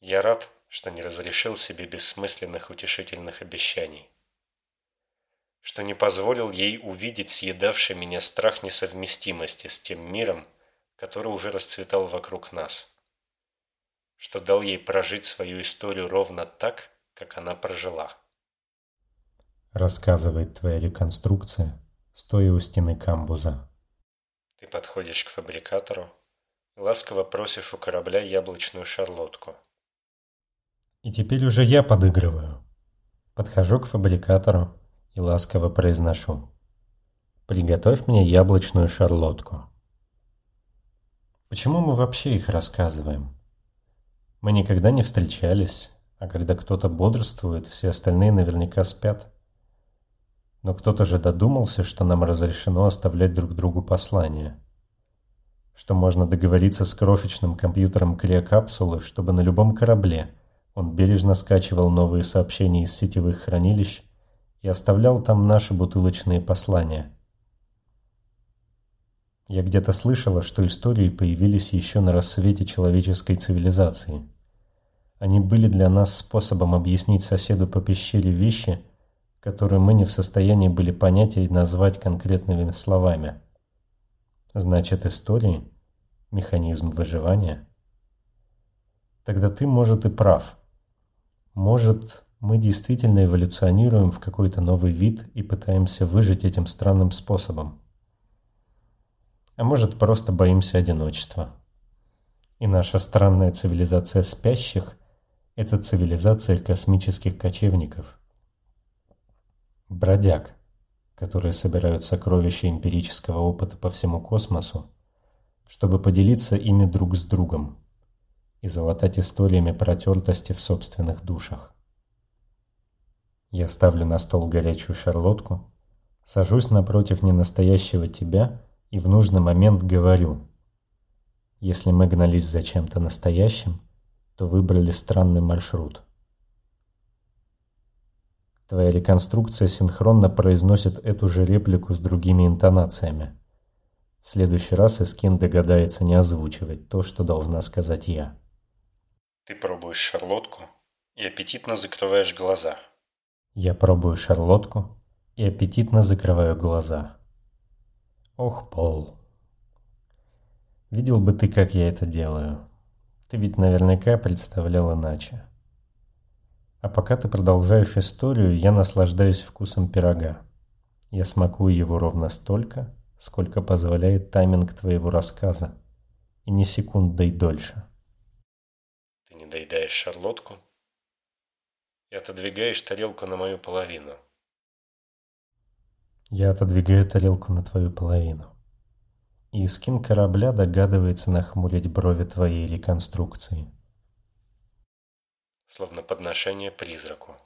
Я рад, что не разрешил себе бессмысленных утешительных обещаний. Что не позволил ей увидеть съедавший меня страх несовместимости с тем миром, который уже расцветал вокруг нас. Что дал ей прожить свою историю ровно так, как она прожила. Рассказывает твоя реконструкция, стоя у стены камбуза. Ты подходишь к фабрикатору ласково просишь у корабля яблочную шарлотку. И теперь уже я подыгрываю. Подхожу к фабрикатору и ласково произношу. Приготовь мне яблочную шарлотку. Почему мы вообще их рассказываем? Мы никогда не встречались, а когда кто-то бодрствует, все остальные наверняка спят. Но кто-то же додумался, что нам разрешено оставлять друг другу послания. Что можно договориться с крошечным компьютером криокапсулы, чтобы на любом корабле он бережно скачивал новые сообщения из сетевых хранилищ и оставлял там наши бутылочные послания. Я где-то слышала, что истории появились еще на рассвете человеческой цивилизации. Они были для нас способом объяснить соседу по пещере вещи, которые мы не в состоянии были понять и назвать конкретными словами. Значит, истории – механизм выживания? Тогда ты, может, и прав. Может, мы действительно эволюционируем в какой-то новый вид и пытаемся выжить этим странным способом. А может, просто боимся одиночества. И наша странная цивилизация спящих – это цивилизация космических кочевников. Бродяг, которые собирают сокровища эмпирического опыта по всему космосу, чтобы поделиться ими друг с другом и залатать историями протертости в собственных душах. Я ставлю на стол горячую шарлотку, сажусь напротив ненастоящего тебя и в нужный момент говорю. Если мы гнались за чем-то настоящим, то выбрали странный маршрут. Твоя реконструкция синхронно произносит эту же реплику с другими интонациями. В следующий раз Эскин догадается не озвучивать то, что должна сказать я. Ты пробуешь шарлотку и аппетитно закрываешь глаза. Я пробую шарлотку и аппетитно закрываю глаза. Ох, Пол. Видел бы ты, как я это делаю. Ты ведь наверняка представлял иначе. А пока ты продолжаешь историю, я наслаждаюсь вкусом пирога. Я смакую его ровно столько, сколько позволяет тайминг твоего рассказа. И ни секундой дольше. Ты не доедаешь шарлотку и отодвигаешь тарелку на мою половину. Я отодвигаю тарелку на твою половину. И скин корабля догадывается нахмурить брови твоей реконструкции. Словно подношение призраку.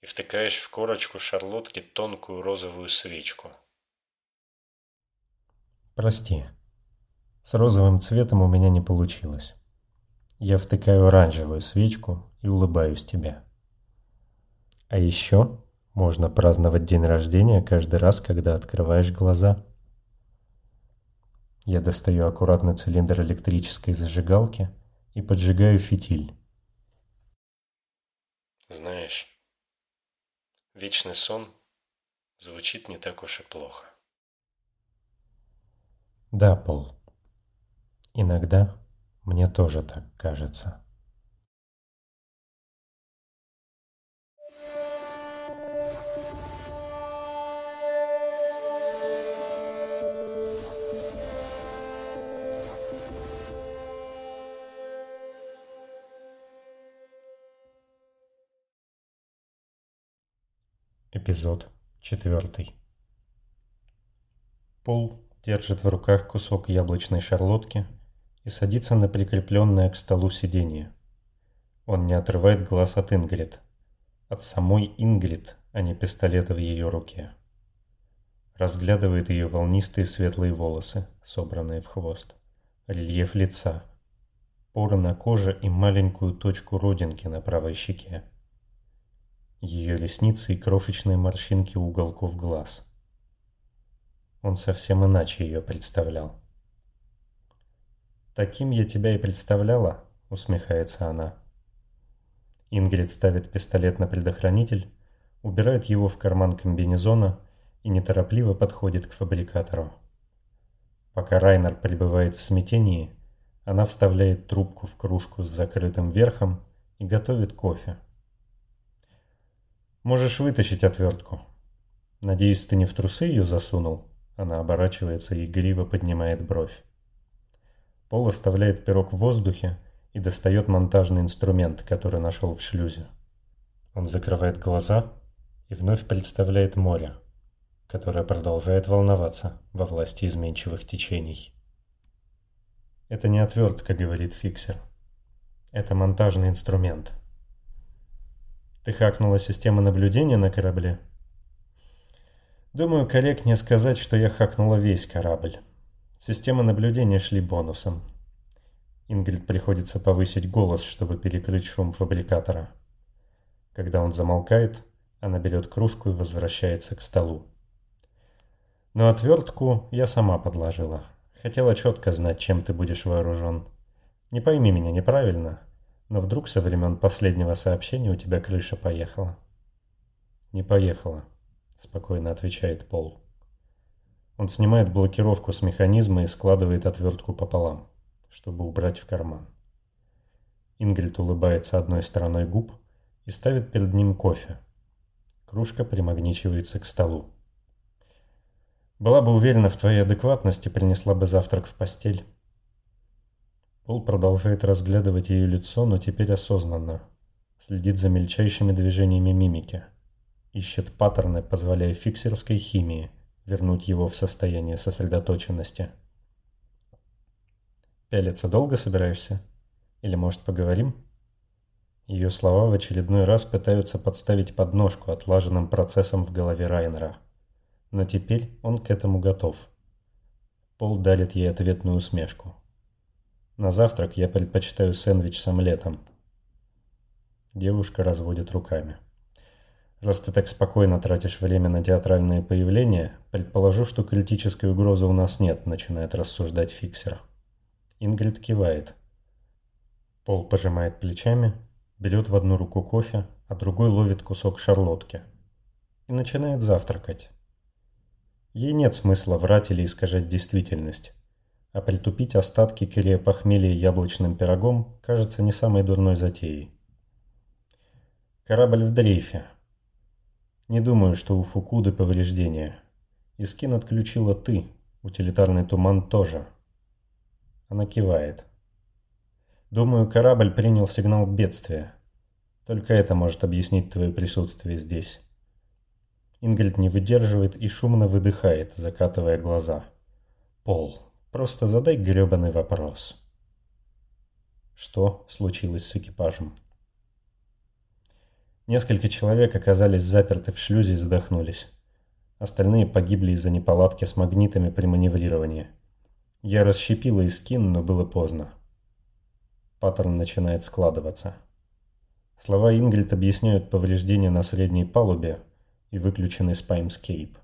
И втыкаешь в корочку шарлотки тонкую розовую свечку. Прости. С розовым цветом у меня не получилось. Я втыкаю оранжевую свечку и улыбаюсь тебе. А еще можно праздновать день рождения каждый раз, когда открываешь глаза. Я достаю аккуратно цилиндр электрической зажигалки и поджигаю фитиль. Знаешь, вечный сон звучит не так уж и плохо. Да, Пол. Иногда мне тоже так кажется. Эпизод четвертый. Пол держит в руках кусок яблочной шарлотки и садится на прикрепленное к столу сиденье. Он не отрывает глаз от Ингрид. От самой Ингрид, а не пистолета в ее руке. Разглядывает ее волнистые светлые волосы, собранные в хвост. Рельеф лица. Поры на коже и маленькую точку родинки на правой щеке ее ресницы и крошечные морщинки уголков глаз. Он совсем иначе ее представлял. «Таким я тебя и представляла», — усмехается она. Ингрид ставит пистолет на предохранитель, убирает его в карман комбинезона и неторопливо подходит к фабрикатору. Пока Райнер пребывает в смятении, она вставляет трубку в кружку с закрытым верхом и готовит кофе. Можешь вытащить отвертку. Надеюсь, ты не в трусы ее засунул? Она оборачивается и игриво поднимает бровь. Пол оставляет пирог в воздухе и достает монтажный инструмент, который нашел в шлюзе. Он закрывает глаза и вновь представляет море, которое продолжает волноваться во власти изменчивых течений. Это не отвертка, говорит фиксер. Это монтажный инструмент – ты хакнула систему наблюдения на корабле? Думаю, корректнее сказать, что я хакнула весь корабль. Системы наблюдения шли бонусом. Ингрид приходится повысить голос, чтобы перекрыть шум фабрикатора. Когда он замолкает, она берет кружку и возвращается к столу. Но отвертку я сама подложила. Хотела четко знать, чем ты будешь вооружен. Не пойми меня неправильно, но вдруг со времен последнего сообщения у тебя крыша поехала. Не поехала, спокойно отвечает Пол. Он снимает блокировку с механизма и складывает отвертку пополам, чтобы убрать в карман. Ингрид улыбается одной стороной губ и ставит перед ним кофе. Кружка примагничивается к столу. Была бы уверена в твоей адекватности, принесла бы завтрак в постель. Пол продолжает разглядывать ее лицо, но теперь осознанно. Следит за мельчайшими движениями мимики. Ищет паттерны, позволяя фиксерской химии вернуть его в состояние сосредоточенности. «Пялиться долго собираешься? Или, может, поговорим?» Ее слова в очередной раз пытаются подставить подножку отлаженным процессом в голове Райнера. Но теперь он к этому готов. Пол дарит ей ответную усмешку. На завтрак я предпочитаю сэндвич с омлетом. Девушка разводит руками. Раз ты так спокойно тратишь время на театральные появления, предположу, что критической угрозы у нас нет, начинает рассуждать фиксер. Ингрид кивает. Пол пожимает плечами, берет в одну руку кофе, а другой ловит кусок шарлотки. И начинает завтракать. Ей нет смысла врать или искажать действительность. А притупить остатки кирия похмелья яблочным пирогом кажется не самой дурной затеей. Корабль в дрейфе. Не думаю, что у Фукуды повреждения. Искин отключила ты, утилитарный туман тоже. Она кивает. Думаю, корабль принял сигнал бедствия. Только это может объяснить твое присутствие здесь. Ингрид не выдерживает и шумно выдыхает, закатывая глаза. Пол, просто задай грёбаный вопрос. Что случилось с экипажем? Несколько человек оказались заперты в шлюзе и задохнулись. Остальные погибли из-за неполадки с магнитами при маневрировании. Я расщепила искин, но было поздно. Паттерн начинает складываться. Слова Ингрид объясняют повреждения на средней палубе и выключенный спаймскейп.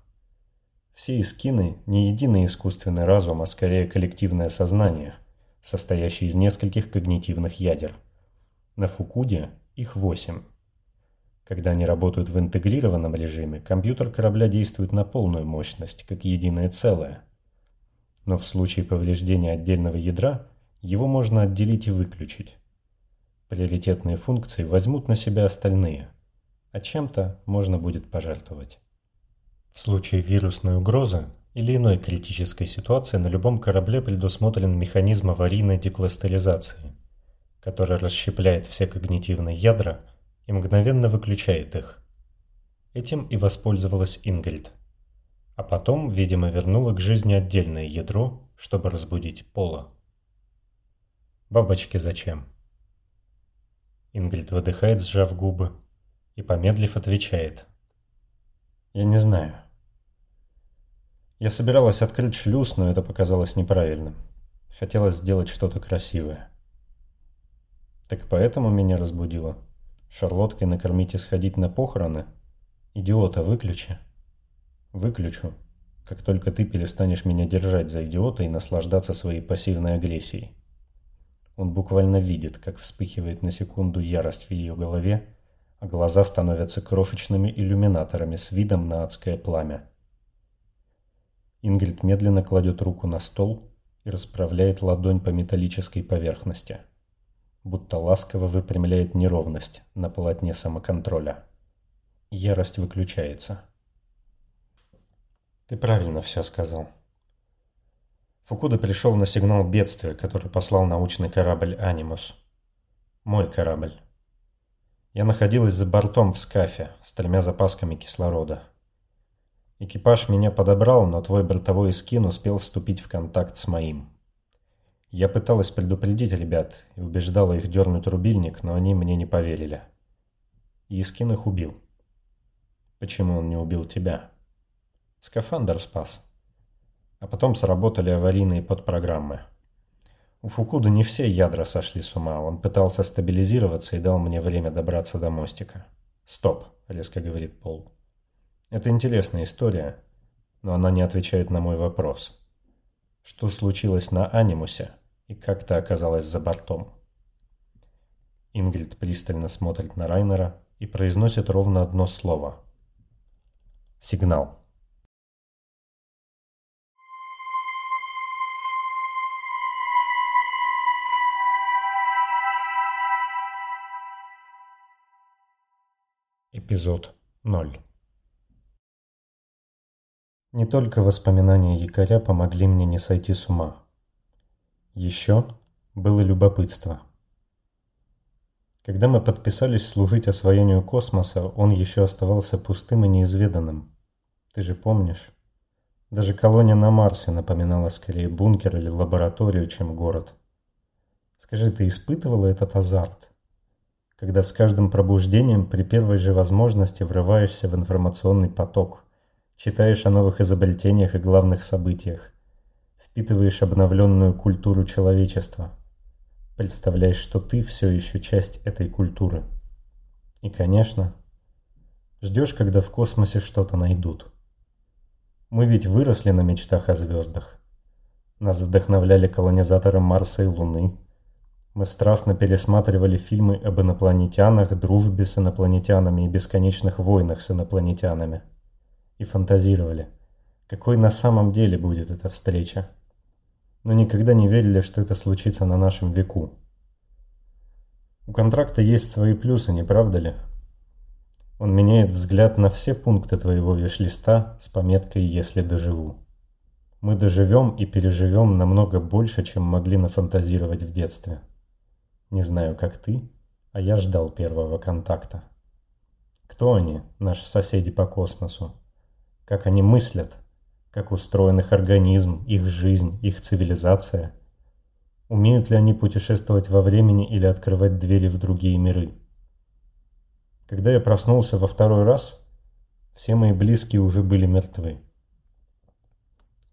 Все искины не единый искусственный разум, а скорее коллективное сознание, состоящее из нескольких когнитивных ядер. На Фукуде их восемь. Когда они работают в интегрированном режиме, компьютер корабля действует на полную мощность, как единое целое. Но в случае повреждения отдельного ядра – его можно отделить и выключить. Приоритетные функции возьмут на себя остальные, а чем-то можно будет пожертвовать. В случае вирусной угрозы или иной критической ситуации на любом корабле предусмотрен механизм аварийной декластеризации, который расщепляет все когнитивные ядра и мгновенно выключает их. Этим и воспользовалась Ингрид. А потом, видимо, вернула к жизни отдельное ядро, чтобы разбудить Пола. Бабочки зачем? Ингрид выдыхает, сжав губы, и, помедлив, отвечает. Я не знаю. Я собиралась открыть шлюз, но это показалось неправильным. Хотелось сделать что-то красивое. Так поэтому меня разбудило. Шарлотки накормить и сходить на похороны? Идиота, выключи. Выключу, как только ты перестанешь меня держать за идиота и наслаждаться своей пассивной агрессией. Он буквально видит, как вспыхивает на секунду ярость в ее голове, а глаза становятся крошечными иллюминаторами с видом на адское пламя. Ингрид медленно кладет руку на стол и расправляет ладонь по металлической поверхности, будто ласково выпрямляет неровность на полотне самоконтроля. Ярость выключается. «Ты правильно все сказал», Фукуда пришел на сигнал бедствия, который послал научный корабль «Анимус». Мой корабль. Я находилась за бортом в скафе с тремя запасками кислорода. Экипаж меня подобрал, но твой бортовой скин успел вступить в контакт с моим. Я пыталась предупредить ребят и убеждала их дернуть рубильник, но они мне не поверили. Искин их убил. Почему он не убил тебя? Скафандр спас. А потом сработали аварийные подпрограммы. У Фукуда не все ядра сошли с ума. Он пытался стабилизироваться и дал мне время добраться до мостика. «Стоп», — резко говорит Пол. «Это интересная история, но она не отвечает на мой вопрос. Что случилось на Анимусе и как ты оказалась за бортом?» Ингрид пристально смотрит на Райнера и произносит ровно одно слово. «Сигнал». Эпизод 0 Не только воспоминания якоря помогли мне не сойти с ума. Еще было любопытство. Когда мы подписались служить освоению космоса, он еще оставался пустым и неизведанным. Ты же помнишь? Даже колония на Марсе напоминала скорее бункер или лабораторию, чем город. Скажи, ты испытывала этот азарт? когда с каждым пробуждением при первой же возможности врываешься в информационный поток, читаешь о новых изобретениях и главных событиях, впитываешь обновленную культуру человечества, представляешь, что ты все еще часть этой культуры. И, конечно, ждешь, когда в космосе что-то найдут. Мы ведь выросли на мечтах о звездах. Нас вдохновляли колонизаторы Марса и Луны – мы страстно пересматривали фильмы об инопланетянах, дружбе с инопланетянами и бесконечных войнах с инопланетянами. И фантазировали, какой на самом деле будет эта встреча. Но никогда не верили, что это случится на нашем веку. У контракта есть свои плюсы, не правда ли? Он меняет взгляд на все пункты твоего виш-листа с пометкой «Если доживу». Мы доживем и переживем намного больше, чем могли нафантазировать в детстве. Не знаю, как ты, а я ждал первого контакта. Кто они, наши соседи по космосу? Как они мыслят? Как устроен их организм, их жизнь, их цивилизация? Умеют ли они путешествовать во времени или открывать двери в другие миры? Когда я проснулся во второй раз, все мои близкие уже были мертвы.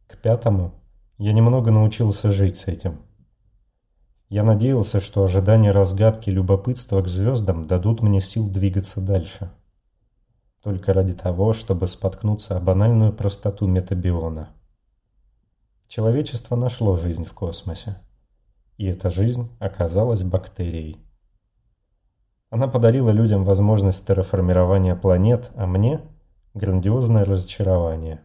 К пятому я немного научился жить с этим. Я надеялся, что ожидание разгадки любопытства к звездам дадут мне сил двигаться дальше. Только ради того, чтобы споткнуться о банальную простоту метабиона. Человечество нашло жизнь в космосе. И эта жизнь оказалась бактерией. Она подарила людям возможность терраформирования планет, а мне – грандиозное разочарование.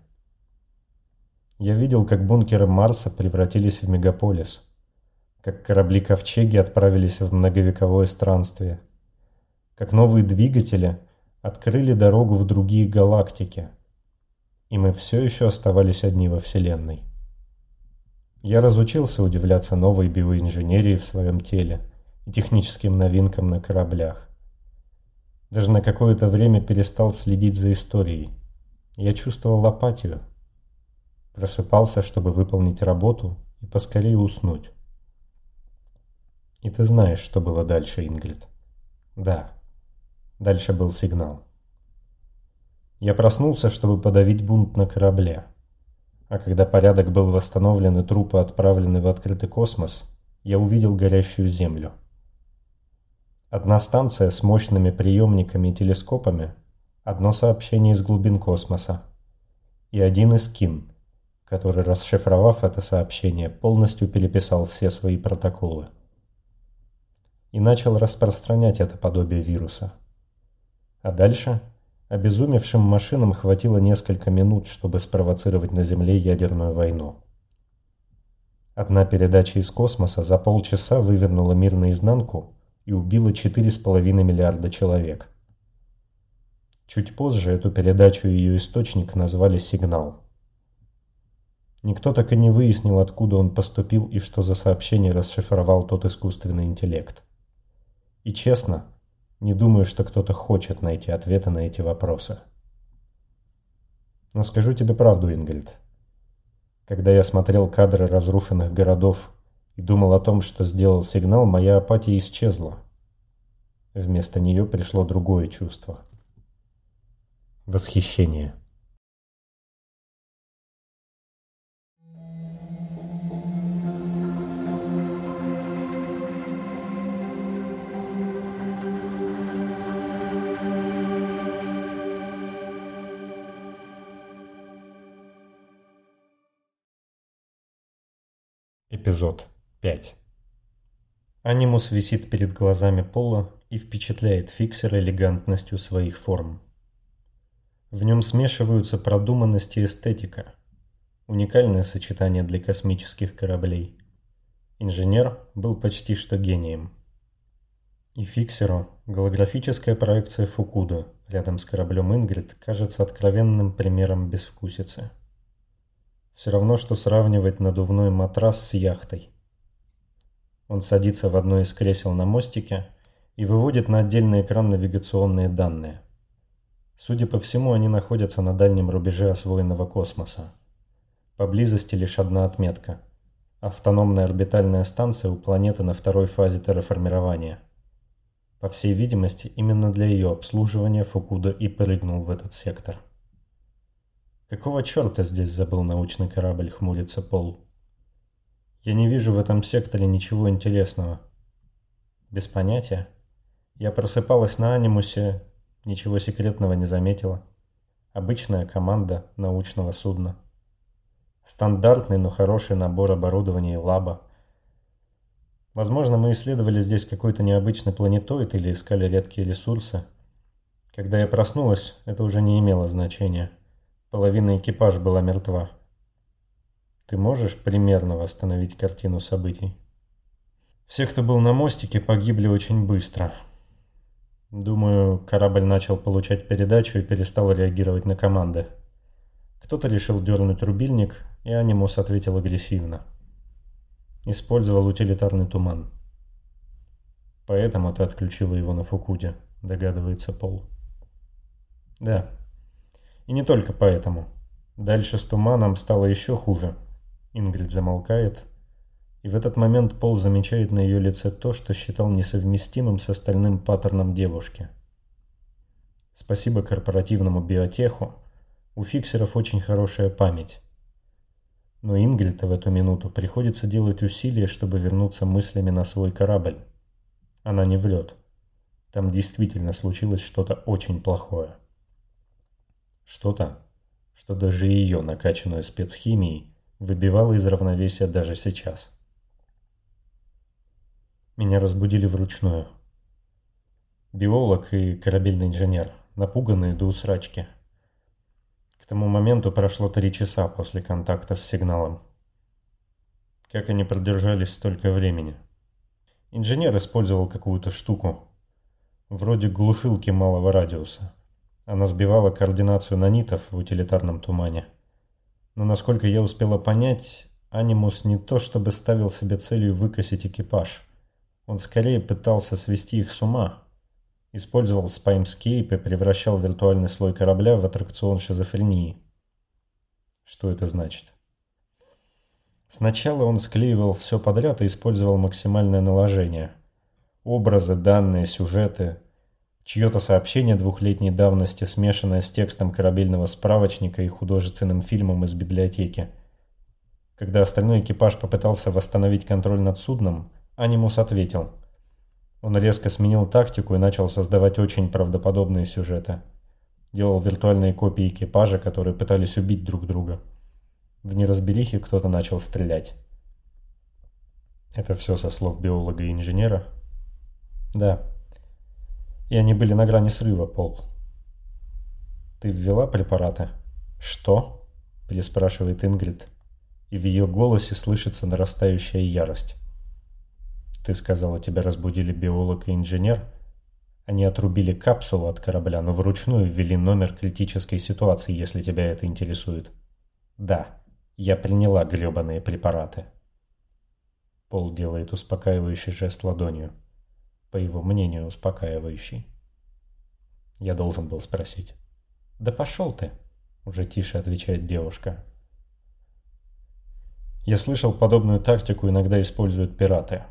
Я видел, как бункеры Марса превратились в мегаполис – как корабли-ковчеги отправились в многовековое странствие, как новые двигатели открыли дорогу в другие галактики, и мы все еще оставались одни во Вселенной. Я разучился удивляться новой биоинженерии в своем теле и техническим новинкам на кораблях. Даже на какое-то время перестал следить за историей. Я чувствовал апатию. Просыпался, чтобы выполнить работу и поскорее уснуть. И ты знаешь, что было дальше, Ингрид? Да. Дальше был сигнал. Я проснулся, чтобы подавить бунт на корабле. А когда порядок был восстановлен и трупы отправлены в открытый космос, я увидел горящую Землю. Одна станция с мощными приемниками и телескопами, одно сообщение из глубин космоса и один из кин, который, расшифровав это сообщение, полностью переписал все свои протоколы и начал распространять это подобие вируса. А дальше обезумевшим машинам хватило несколько минут, чтобы спровоцировать на Земле ядерную войну. Одна передача из космоса за полчаса вывернула мир наизнанку и убила 4,5 миллиарда человек. Чуть позже эту передачу и ее источник назвали «Сигнал». Никто так и не выяснил, откуда он поступил и что за сообщение расшифровал тот искусственный интеллект. И честно, не думаю, что кто-то хочет найти ответы на эти вопросы. Но скажу тебе правду, Ингельд. Когда я смотрел кадры разрушенных городов и думал о том, что сделал сигнал, моя апатия исчезла. Вместо нее пришло другое чувство. Восхищение. Эпизод 5 Анимус висит перед глазами Пола и впечатляет фиксера элегантностью своих форм. В нем смешиваются продуманность и эстетика. Уникальное сочетание для космических кораблей. Инженер был почти что гением. И фиксеру голографическая проекция Фукуда рядом с кораблем Ингрид кажется откровенным примером безвкусицы. Все равно, что сравнивать надувной матрас с яхтой. Он садится в одно из кресел на мостике и выводит на отдельный экран навигационные данные. Судя по всему, они находятся на дальнем рубеже освоенного космоса. Поблизости лишь одна отметка. Автономная орбитальная станция у планеты на второй фазе терраформирования. По всей видимости, именно для ее обслуживания Фукуда и прыгнул в этот сектор. Какого черта здесь забыл научный корабль, хмурится Пол. Я не вижу в этом секторе ничего интересного. Без понятия. Я просыпалась на анимусе, ничего секретного не заметила. Обычная команда научного судна. Стандартный, но хороший набор оборудования и лаба. Возможно, мы исследовали здесь какой-то необычный планетоид или искали редкие ресурсы. Когда я проснулась, это уже не имело значения. Половина экипажа была мертва. Ты можешь примерно восстановить картину событий? Все, кто был на мостике, погибли очень быстро. Думаю, корабль начал получать передачу и перестал реагировать на команды. Кто-то решил дернуть рубильник, и Анимус ответил агрессивно. Использовал утилитарный туман. Поэтому ты отключила его на Фукуде, догадывается Пол. Да, и не только поэтому. Дальше с туманом стало еще хуже. Ингрид замолкает, и в этот момент Пол замечает на ее лице то, что считал несовместимым с остальным паттерном девушки. Спасибо корпоративному биотеху, у фиксеров очень хорошая память. Но Ингрид в эту минуту приходится делать усилия, чтобы вернуться мыслями на свой корабль. Она не врет. Там действительно случилось что-то очень плохое. Что-то, что даже ее, накачанную спецхимией, выбивало из равновесия даже сейчас. Меня разбудили вручную. Биолог и корабельный инженер, напуганные до усрачки. К тому моменту прошло три часа после контакта с сигналом. Как они продержались столько времени? Инженер использовал какую-то штуку, вроде глушилки малого радиуса. Она сбивала координацию нанитов в утилитарном тумане. Но насколько я успела понять, Анимус не то чтобы ставил себе целью выкосить экипаж. Он скорее пытался свести их с ума. Использовал спаймскейп и превращал виртуальный слой корабля в аттракцион шизофрении. Что это значит? Сначала он склеивал все подряд и использовал максимальное наложение. Образы, данные, сюжеты – Чье-то сообщение двухлетней давности, смешанное с текстом корабельного справочника и художественным фильмом из библиотеки. Когда остальной экипаж попытался восстановить контроль над судном, Анимус ответил. Он резко сменил тактику и начал создавать очень правдоподобные сюжеты. Делал виртуальные копии экипажа, которые пытались убить друг друга. В неразберихе кто-то начал стрелять. Это все со слов биолога и инженера? Да и они были на грани срыва, Пол. «Ты ввела препараты?» «Что?» – переспрашивает Ингрид, и в ее голосе слышится нарастающая ярость. «Ты сказала, тебя разбудили биолог и инженер?» Они отрубили капсулу от корабля, но вручную ввели номер критической ситуации, если тебя это интересует. Да, я приняла гребаные препараты. Пол делает успокаивающий жест ладонью по его мнению, успокаивающий. Я должен был спросить. «Да пошел ты!» – уже тише отвечает девушка. Я слышал, подобную тактику иногда используют пираты.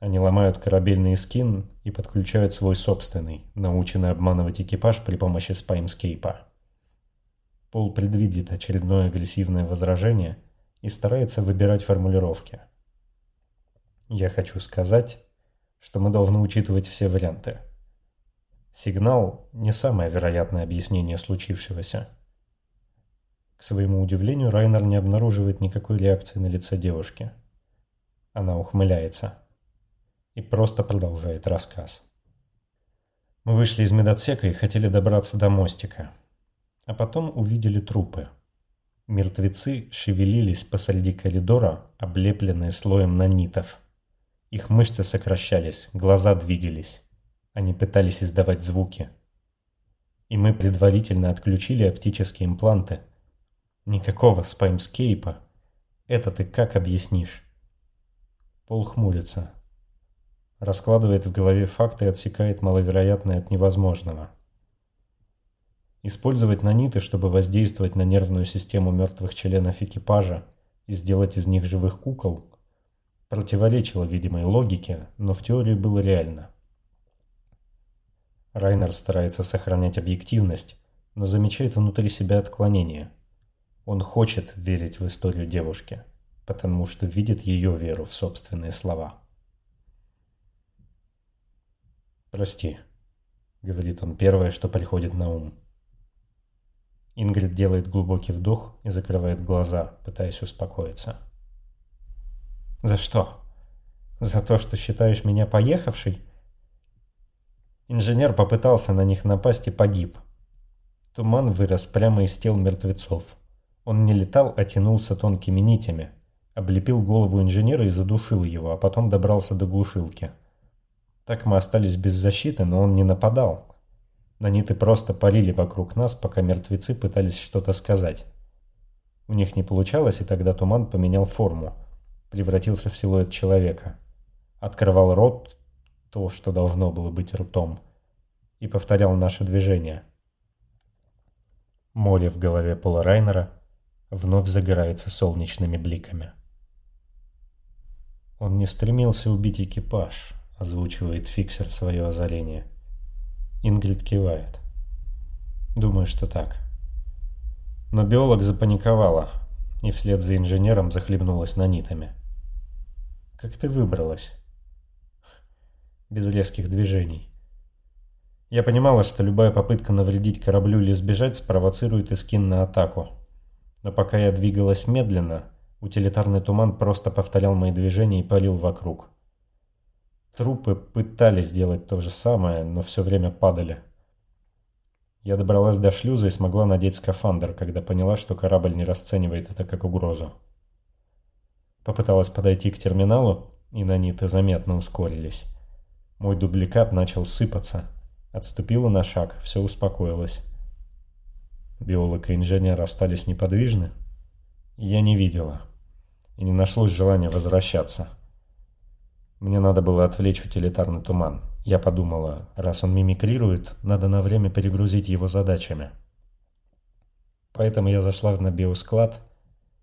Они ломают корабельный скин и подключают свой собственный, наученный обманывать экипаж при помощи спаймскейпа. Пол предвидит очередное агрессивное возражение и старается выбирать формулировки. Я хочу сказать, что мы должны учитывать все варианты. Сигнал – не самое вероятное объяснение случившегося. К своему удивлению, Райнер не обнаруживает никакой реакции на лице девушки. Она ухмыляется и просто продолжает рассказ. Мы вышли из медотсека и хотели добраться до мостика. А потом увидели трупы. Мертвецы шевелились посреди коридора, облепленные слоем нанитов. Их мышцы сокращались, глаза двигались. Они пытались издавать звуки. И мы предварительно отключили оптические импланты. Никакого спаймскейпа. Это ты как объяснишь? Пол хмурится. Раскладывает в голове факты и отсекает маловероятное от невозможного. Использовать наниты, чтобы воздействовать на нервную систему мертвых членов экипажа и сделать из них живых кукол, противоречило видимой логике, но в теории было реально. Райнер старается сохранять объективность, но замечает внутри себя отклонение. Он хочет верить в историю девушки, потому что видит ее веру в собственные слова. «Прости», — говорит он первое, что приходит на ум. Ингрид делает глубокий вдох и закрывает глаза, пытаясь успокоиться. «За что? За то, что считаешь меня поехавшей?» Инженер попытался на них напасть и погиб. Туман вырос прямо из тел мертвецов. Он не летал, а тянулся тонкими нитями. Облепил голову инженера и задушил его, а потом добрался до глушилки. Так мы остались без защиты, но он не нападал. Наниты просто парили вокруг нас, пока мертвецы пытались что-то сказать. У них не получалось, и тогда туман поменял форму. Превратился в силуэт человека. Открывал рот, то, что должно было быть ртом, и повторял наши движения. Море в голове Пола Райнера вновь загорается солнечными бликами. Он не стремился убить экипаж, озвучивает фиксер свое озарение. Ингрид кивает. Думаю, что так. Но биолог запаниковала и вслед за инженером захлебнулась нанитами. Как ты выбралась? Без резких движений. Я понимала, что любая попытка навредить кораблю или сбежать спровоцирует Искин на атаку. Но пока я двигалась медленно, утилитарный туман просто повторял мои движения и парил вокруг. Трупы пытались сделать то же самое, но все время падали. Я добралась до шлюза и смогла надеть скафандр, когда поняла, что корабль не расценивает это как угрозу. Попыталась подойти к терминалу, и наниты заметно ускорились. Мой дубликат начал сыпаться. Отступила на шаг, все успокоилось. Биолог и инженер остались неподвижны. Я не видела. И не нашлось желания возвращаться. Мне надо было отвлечь утилитарный туман. Я подумала, раз он мимикрирует, надо на время перегрузить его задачами. Поэтому я зашла на биосклад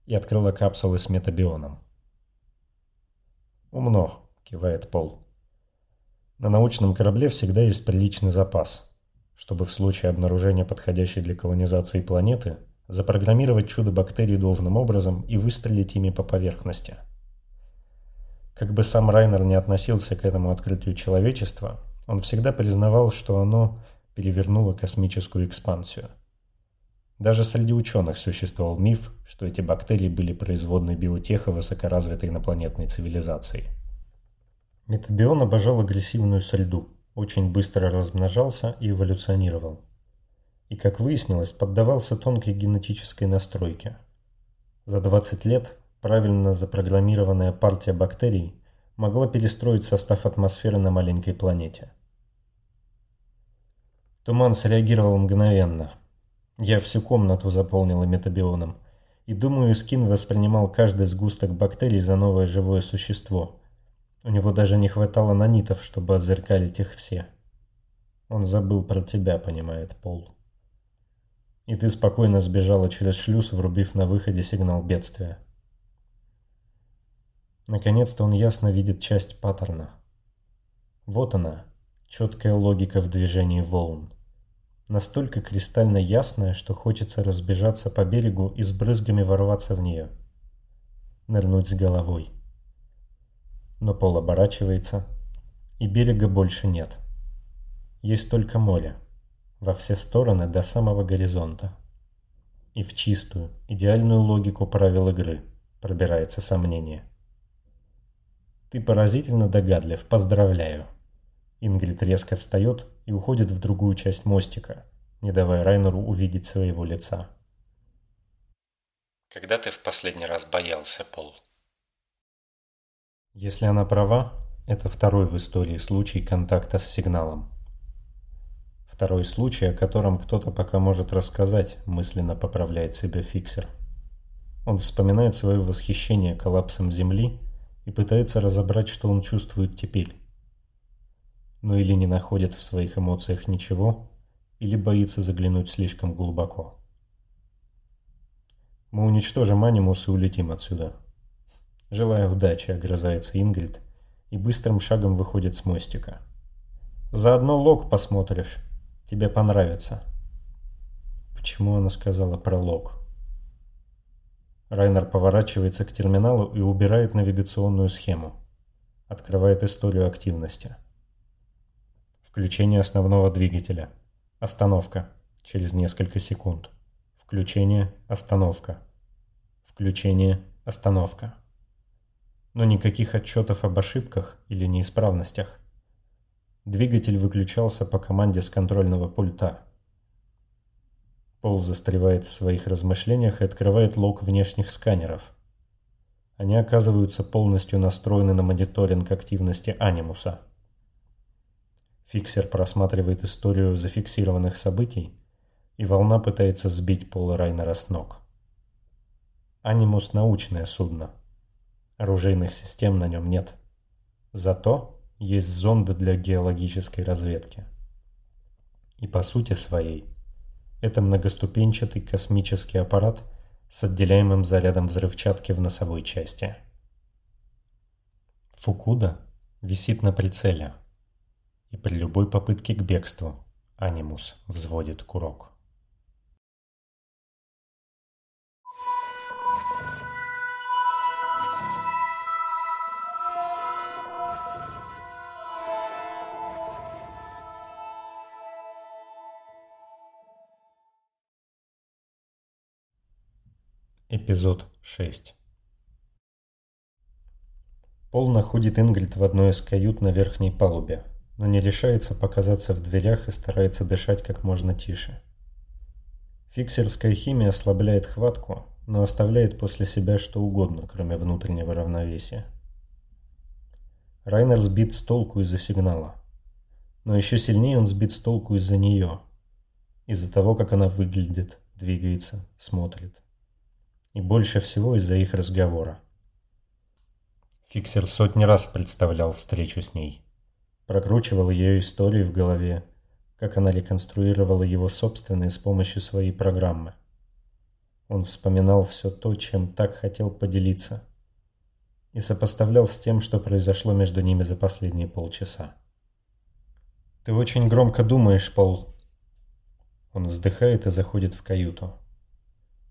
и открыла капсулы с метабионом. «Умно», — кивает Пол. «На научном корабле всегда есть приличный запас, чтобы в случае обнаружения подходящей для колонизации планеты запрограммировать чудо бактерий должным образом и выстрелить ими по поверхности». Как бы сам Райнер не относился к этому открытию человечества, он всегда признавал, что оно перевернуло космическую экспансию. Даже среди ученых существовал миф, что эти бактерии были производной биотеха высокоразвитой инопланетной цивилизации. Метабион обожал агрессивную среду, очень быстро размножался и эволюционировал. И, как выяснилось, поддавался тонкой генетической настройке. За 20 лет Правильно запрограммированная партия бактерий могла перестроить состав атмосферы на маленькой планете. Туман среагировал мгновенно. Я всю комнату заполнила метабионом, и думаю, Скин воспринимал каждый сгусток бактерий за новое живое существо. У него даже не хватало нанитов, чтобы отзеркалить их все. Он забыл про тебя, понимает Пол. И ты спокойно сбежала через шлюз, врубив на выходе сигнал бедствия. Наконец-то он ясно видит часть паттерна. Вот она, четкая логика в движении волн. Настолько кристально ясная, что хочется разбежаться по берегу и с брызгами ворваться в нее. Нырнуть с головой. Но пол оборачивается, и берега больше нет. Есть только море. Во все стороны до самого горизонта. И в чистую, идеальную логику правил игры пробирается сомнение. Ты поразительно догадлив, поздравляю. Ингрид резко встает и уходит в другую часть мостика, не давая Райнеру увидеть своего лица. Когда ты в последний раз боялся, Пол? Если она права, это второй в истории случай контакта с сигналом. Второй случай, о котором кто-то пока может рассказать, мысленно поправляет себя фиксер. Он вспоминает свое восхищение коллапсом Земли и пытается разобрать, что он чувствует теперь. Но или не находит в своих эмоциях ничего, или боится заглянуть слишком глубоко. Мы уничтожим анимус и улетим отсюда. Желаю удачи, огрызается Ингрид и быстрым шагом выходит с мостика. Заодно лог посмотришь. Тебе понравится. Почему она сказала про лог? Райнер поворачивается к терминалу и убирает навигационную схему. Открывает историю активности. Включение основного двигателя. Остановка. Через несколько секунд. Включение. Остановка. Включение. Остановка. Но никаких отчетов об ошибках или неисправностях. Двигатель выключался по команде с контрольного пульта. Пол застревает в своих размышлениях и открывает лог внешних сканеров. Они оказываются полностью настроены на мониторинг активности анимуса. Фиксер просматривает историю зафиксированных событий, и волна пытается сбить Пола Райнера с ног. Анимус – научное судно. Оружейных систем на нем нет. Зато есть зонды для геологической разведки. И по сути своей – это многоступенчатый космический аппарат с отделяемым зарядом взрывчатки в носовой части. Фукуда висит на прицеле, и при любой попытке к бегству Анимус взводит курок. Эпизод 6 Пол находит Ингрид в одной из кают на верхней палубе, но не решается показаться в дверях и старается дышать как можно тише. Фиксерская химия ослабляет хватку, но оставляет после себя что угодно, кроме внутреннего равновесия. Райнер сбит с толку из-за сигнала. Но еще сильнее он сбит с толку из-за нее. Из-за того, как она выглядит, двигается, смотрит. И больше всего из-за их разговора. Фиксер сотни раз представлял встречу с ней. Прокручивал ее историю в голове, как она реконструировала его собственные с помощью своей программы. Он вспоминал все то, чем так хотел поделиться, и сопоставлял с тем, что произошло между ними за последние полчаса. «Ты очень громко думаешь, Пол». Он вздыхает и заходит в каюту.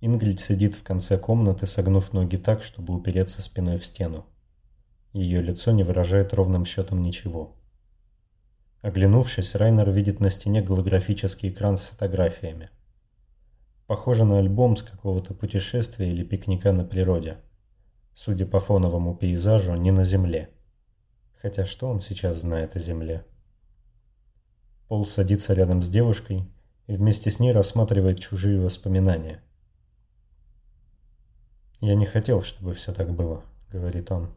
Ингрид сидит в конце комнаты, согнув ноги так, чтобы упереться спиной в стену. Ее лицо не выражает ровным счетом ничего. Оглянувшись, Райнер видит на стене голографический экран с фотографиями. Похоже на альбом с какого-то путешествия или пикника на природе. Судя по фоновому пейзажу, не на Земле. Хотя что он сейчас знает о Земле? Пол садится рядом с девушкой и вместе с ней рассматривает чужие воспоминания – «Я не хотел, чтобы все так было», — говорит он.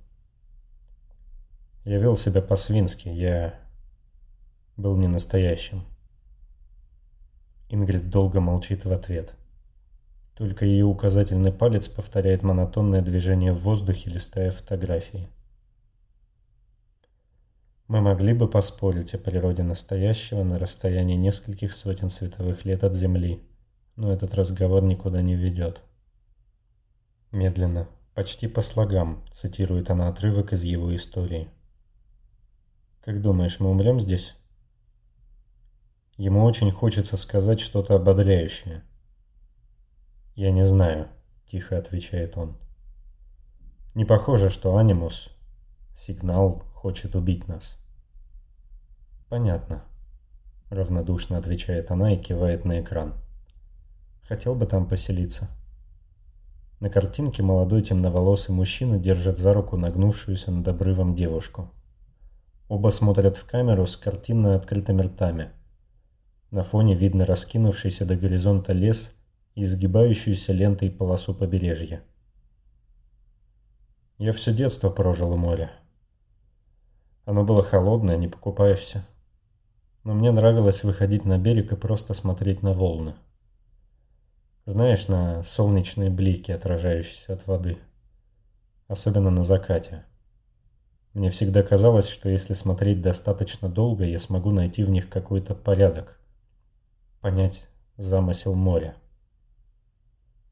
«Я вел себя по-свински, я был не настоящим». Ингрид долго молчит в ответ. Только ее указательный палец повторяет монотонное движение в воздухе, листая фотографии. Мы могли бы поспорить о природе настоящего на расстоянии нескольких сотен световых лет от Земли, но этот разговор никуда не ведет. Медленно, почти по слогам, цитирует она отрывок из его истории. «Как думаешь, мы умрем здесь?» Ему очень хочется сказать что-то ободряющее. «Я не знаю», — тихо отвечает он. «Не похоже, что анимус, сигнал, хочет убить нас». «Понятно», — равнодушно отвечает она и кивает на экран. «Хотел бы там поселиться». На картинке молодой темноволосый мужчина держит за руку нагнувшуюся над обрывом девушку. Оба смотрят в камеру с картинно открытыми ртами. На фоне видно раскинувшийся до горизонта лес и изгибающуюся лентой полосу побережья. Я все детство прожил у моря. Оно было холодное, не покупаешься. Но мне нравилось выходить на берег и просто смотреть на волны. Знаешь, на солнечные блики, отражающиеся от воды. Особенно на закате. Мне всегда казалось, что если смотреть достаточно долго, я смогу найти в них какой-то порядок. Понять замысел моря.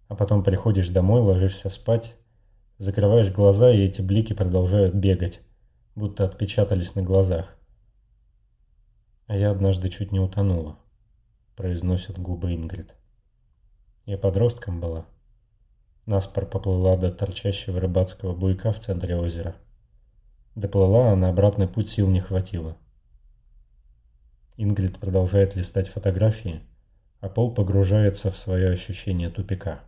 А потом приходишь домой, ложишься спать, закрываешь глаза, и эти блики продолжают бегать, будто отпечатались на глазах. А я однажды чуть не утонула, произносят губы Ингрид. Я подростком была. Наспор поплыла до торчащего рыбацкого буйка в центре озера. Доплыла, а на обратный путь сил не хватило. Ингрид продолжает листать фотографии, а Пол погружается в свое ощущение тупика.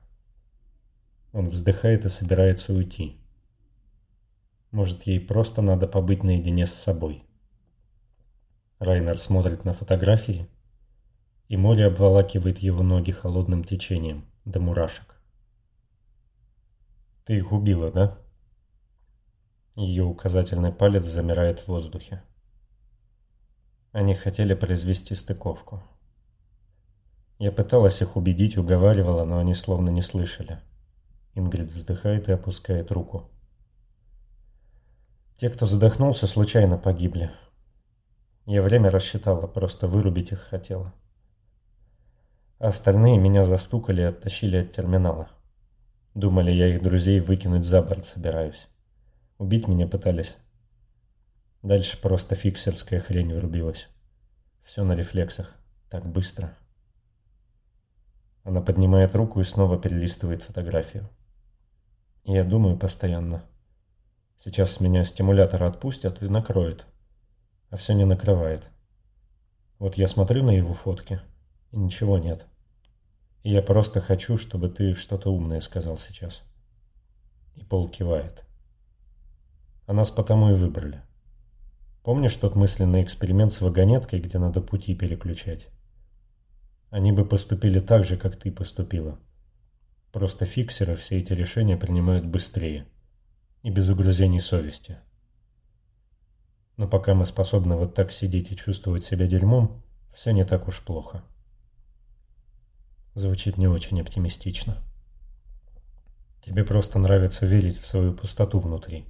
Он вздыхает и собирается уйти. Может, ей просто надо побыть наедине с собой. Райнер смотрит на фотографии, и море обволакивает его ноги холодным течением до мурашек. «Ты их убила, да?» Ее указательный палец замирает в воздухе. Они хотели произвести стыковку. Я пыталась их убедить, уговаривала, но они словно не слышали. Ингрид вздыхает и опускает руку. Те, кто задохнулся, случайно погибли. Я время рассчитала, просто вырубить их хотела. А остальные меня застукали и оттащили от терминала. Думали, я их друзей выкинуть за борт собираюсь. Убить меня пытались. Дальше просто фиксерская хрень врубилась. Все на рефлексах. Так быстро. Она поднимает руку и снова перелистывает фотографию. Я думаю постоянно. Сейчас с меня стимулятора отпустят и накроет. А все не накрывает. Вот я смотрю на его фотки, и ничего нет. И я просто хочу, чтобы ты что-то умное сказал сейчас. И Пол кивает. А нас потому и выбрали. Помнишь тот мысленный эксперимент с вагонеткой, где надо пути переключать? Они бы поступили так же, как ты поступила. Просто фиксеры все эти решения принимают быстрее и без угрызений совести. Но пока мы способны вот так сидеть и чувствовать себя дерьмом, все не так уж плохо. Звучит не очень оптимистично. Тебе просто нравится верить в свою пустоту внутри.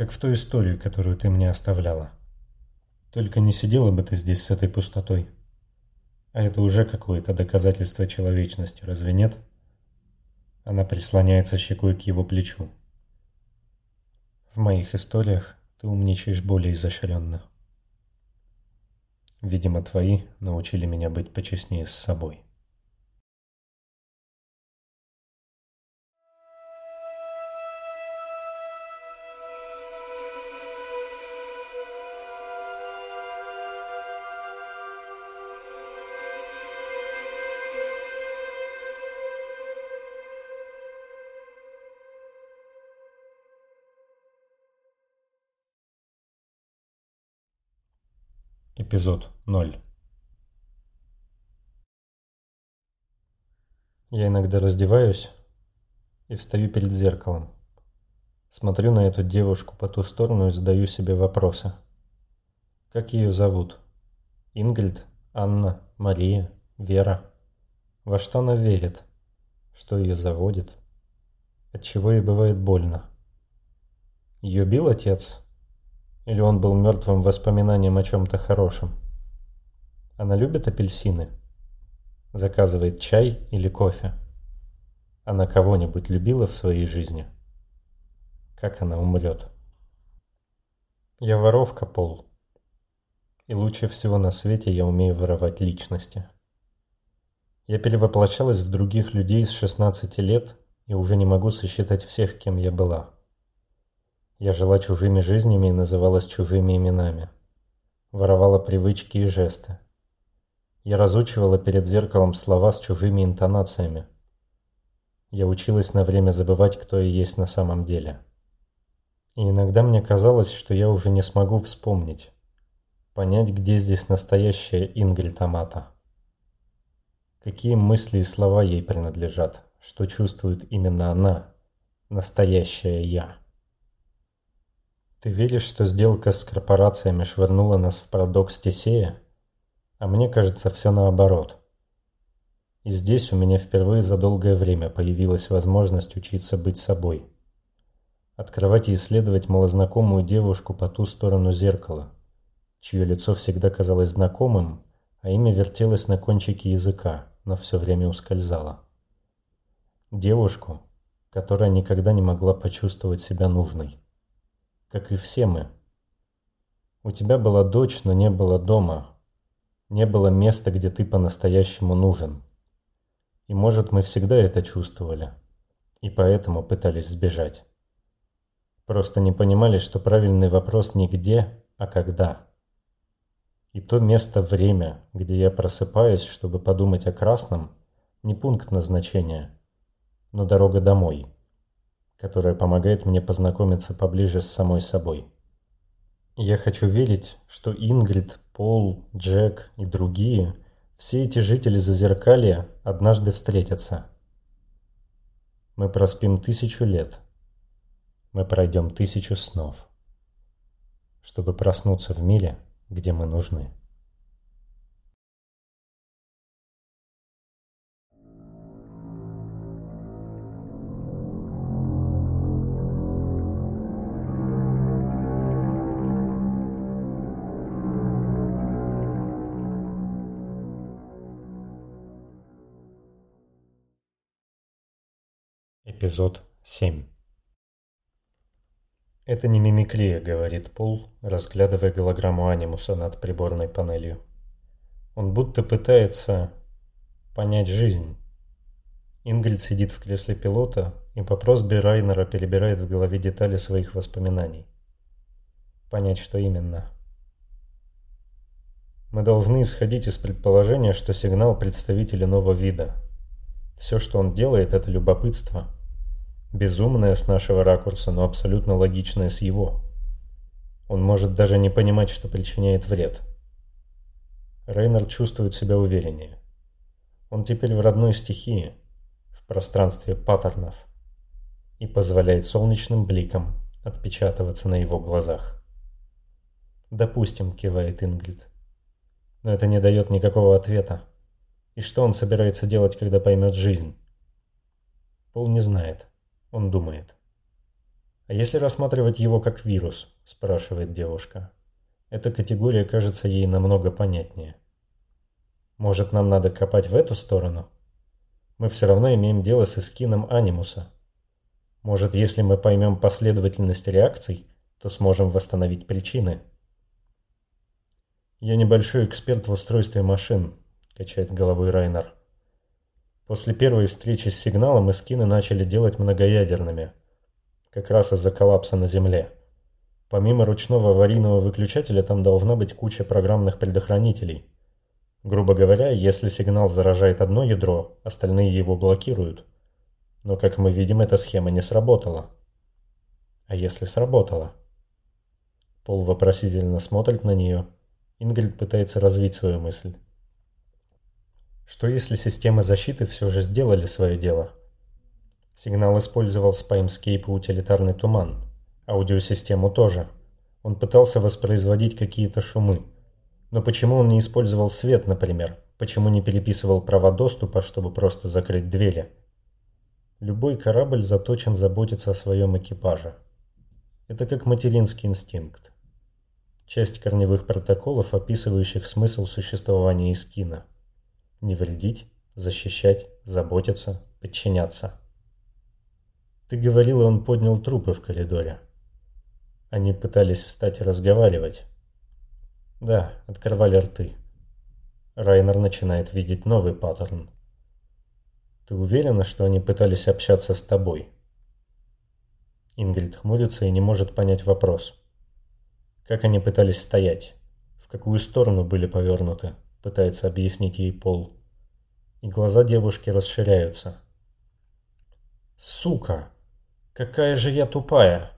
Как в ту историю, которую ты мне оставляла. Только не сидела бы ты здесь с этой пустотой. А это уже какое-то доказательство человечности, разве нет? Она прислоняется щекой к его плечу. В моих историях ты умничаешь более изощренно. Видимо, твои научили меня быть почестнее с собой. Эпизод 0 Я иногда раздеваюсь и встаю перед зеркалом. Смотрю на эту девушку по ту сторону и задаю себе вопросы. Как ее зовут? Ингрид? Анна? Мария? Вера? Во что она верит? Что ее заводит? От чего ей бывает больно? Ее бил отец? Или он был мертвым воспоминанием о чем-то хорошем? Она любит апельсины? Заказывает чай или кофе? Она кого-нибудь любила в своей жизни? Как она умрет? Я воровка, Пол. И лучше всего на свете я умею воровать личности. Я перевоплощалась в других людей с 16 лет и уже не могу сосчитать всех, кем я была. Я жила чужими жизнями и называлась чужими именами. Воровала привычки и жесты. Я разучивала перед зеркалом слова с чужими интонациями. я училась на время забывать, кто я есть на самом деле. И иногда мне казалось, что я уже не смогу вспомнить, понять, где здесь настоящая Ингрид Амата. Какие мысли и слова ей принадлежат, что чувствует именно она, настоящая я. Ты веришь, что сделка с корпорациями швырнула нас в парадокс Тесея? А мне кажется, все наоборот. И здесь у меня впервые за долгое время появилась возможность учиться быть собой. Открывать и исследовать малознакомую девушку по ту сторону зеркала, чье лицо всегда казалось знакомым, а имя вертелось на кончике языка, но все время ускользало. Девушку, которая никогда не могла почувствовать себя нужной. Как и все мы. У тебя была дочь, но не было дома. Не было места, где ты по-настоящему нужен. И может мы всегда это чувствовали. И поэтому пытались сбежать. Просто не понимали, что правильный вопрос не где, а когда. И то место-время, где я просыпаюсь, чтобы подумать о красном, не пункт назначения, но дорога домой, которая помогает мне познакомиться поближе с самой собой. Я хочу верить, что Ингрид, Пол, Джек и другие – все эти жители Зазеркалья однажды встретятся. Мы проспим тысячу лет. Мы пройдем тысячу снов, чтобы проснуться в мире, где мы нужны. Эпизод 7 «Это не мимикрия», — говорит Пол, разглядывая голограмму анимуса над приборной панелью. Он будто пытается понять жизнь. Ингрид сидит в кресле пилота и по просьбе Райнера перебирает в голове детали своих воспоминаний. Понять, что именно. Мы должны исходить из предположения, что сигнал представитель иного вида. Все, что он делает, это любопытство — Безумное с нашего ракурса, но абсолютно логичное с его. Он может даже не понимать, что причиняет вред. Рейнер чувствует себя увереннее. Он теперь в родной стихии, в пространстве паттернов, и позволяет солнечным бликам отпечатываться на его глазах. «Допустим», — кивает Ингрид. «Но это не дает никакого ответа. И что он собирается делать, когда поймет жизнь?» Пол не знает. Он думает. «А если рассматривать его как вирус?» – спрашивает девушка. Эта категория кажется ей намного понятнее. Может, нам надо копать в эту сторону? Мы все равно имеем дело с эскином анимуса. Может, если мы поймем последовательность реакций, то сможем восстановить причины? «Я небольшой эксперт в устройстве машин», – качает головой Райнер. После первой встречи с сигналом эскины начали делать многоядерными, как раз из-за коллапса на Земле. Помимо ручного аварийного выключателя там должна быть куча программных предохранителей. Грубо говоря, если сигнал заражает одно ядро, остальные его блокируют. Но, как мы видим, эта схема не сработала. А если сработала? Пол вопросительно смотрит на нее. Ингрид пытается развить свою мысль. Что если системы защиты все же сделали свое дело? Сигнал использовал Spamescape и утилитарный туман. Аудиосистему тоже. Он пытался воспроизводить какие-то шумы. Но почему он не использовал свет, например? Почему не переписывал права доступа, чтобы просто закрыть двери? Любой корабль заточен заботиться о своем экипаже. Это как материнский инстинкт. Часть корневых протоколов, описывающих смысл существования Искина – не вредить, защищать, заботиться, подчиняться. Ты говорила, он поднял трупы в коридоре. Они пытались встать и разговаривать. Да, открывали рты. Райнер начинает видеть новый паттерн. Ты уверена, что они пытались общаться с тобой? Ингрид хмурится и не может понять вопрос. Как они пытались стоять? В какую сторону были повернуты? Пытается объяснить ей Пол. И глаза девушки расширяются. Сука! Какая же я тупая!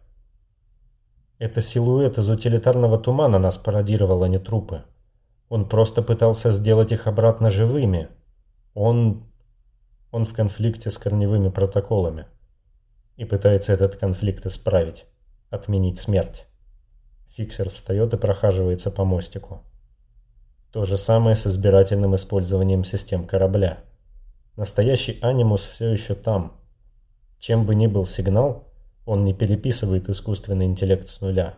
Это силуэт из утилитарного тумана нас пародировал, а не трупы. Он просто пытался сделать их обратно живыми. Он... Он в конфликте с корневыми протоколами. И пытается этот конфликт исправить. Отменить смерть. Фиксер встает и прохаживается по мостику. То же самое с избирательным использованием систем корабля. Настоящий анимус все еще там. Чем бы ни был сигнал, он не переписывает искусственный интеллект с нуля.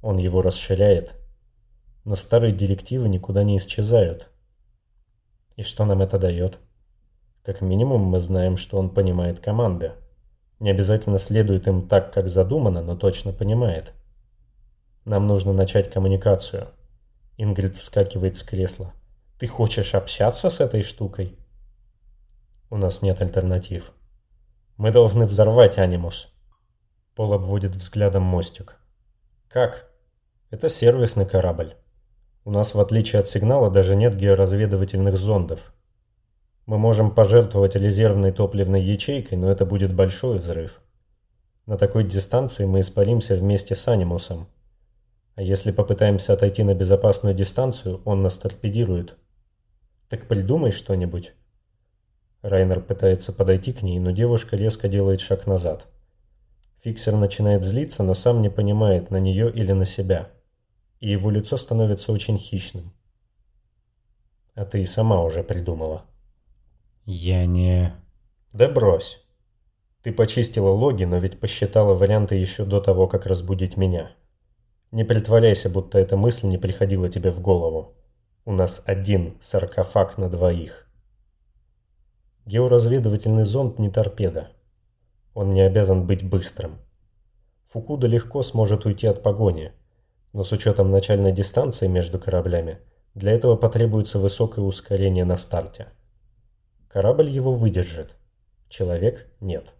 Он его расширяет. Но старые директивы никуда не исчезают. И что нам это дает? Как минимум мы знаем, что он понимает команды. Не обязательно следует им так, как задумано, но точно понимает. Нам нужно начать коммуникацию. Ингрид вскакивает с кресла. Ты хочешь общаться с этой штукой? У нас нет альтернатив. Мы должны взорвать анимус. Пол обводит взглядом мостик. Как? Это сервисный корабль. У нас, в отличие от сигнала, даже нет георазведывательных зондов. Мы можем пожертвовать резервной топливной ячейкой, но это будет большой взрыв. На такой дистанции мы испаримся вместе с анимусом. А если попытаемся отойти на безопасную дистанцию, он нас торпедирует. Так придумай что-нибудь. Райнер пытается подойти к ней, но девушка резко делает шаг назад. Фиксер начинает злиться, но сам не понимает, на нее или на себя. И его лицо становится очень хищным. А ты и сама уже придумала. Я не... Да брось. Ты почистила логи, но ведь посчитала варианты еще до того, как разбудить меня. Не притворяйся, будто эта мысль не приходила тебе в голову. У нас один саркофаг на двоих. Георазведывательный зонд не торпеда. Он не обязан быть быстрым. Фукуда легко сможет уйти от погони, но с учетом начальной дистанции между кораблями, для этого потребуется высокое ускорение на старте. Корабль его выдержит, человек нет,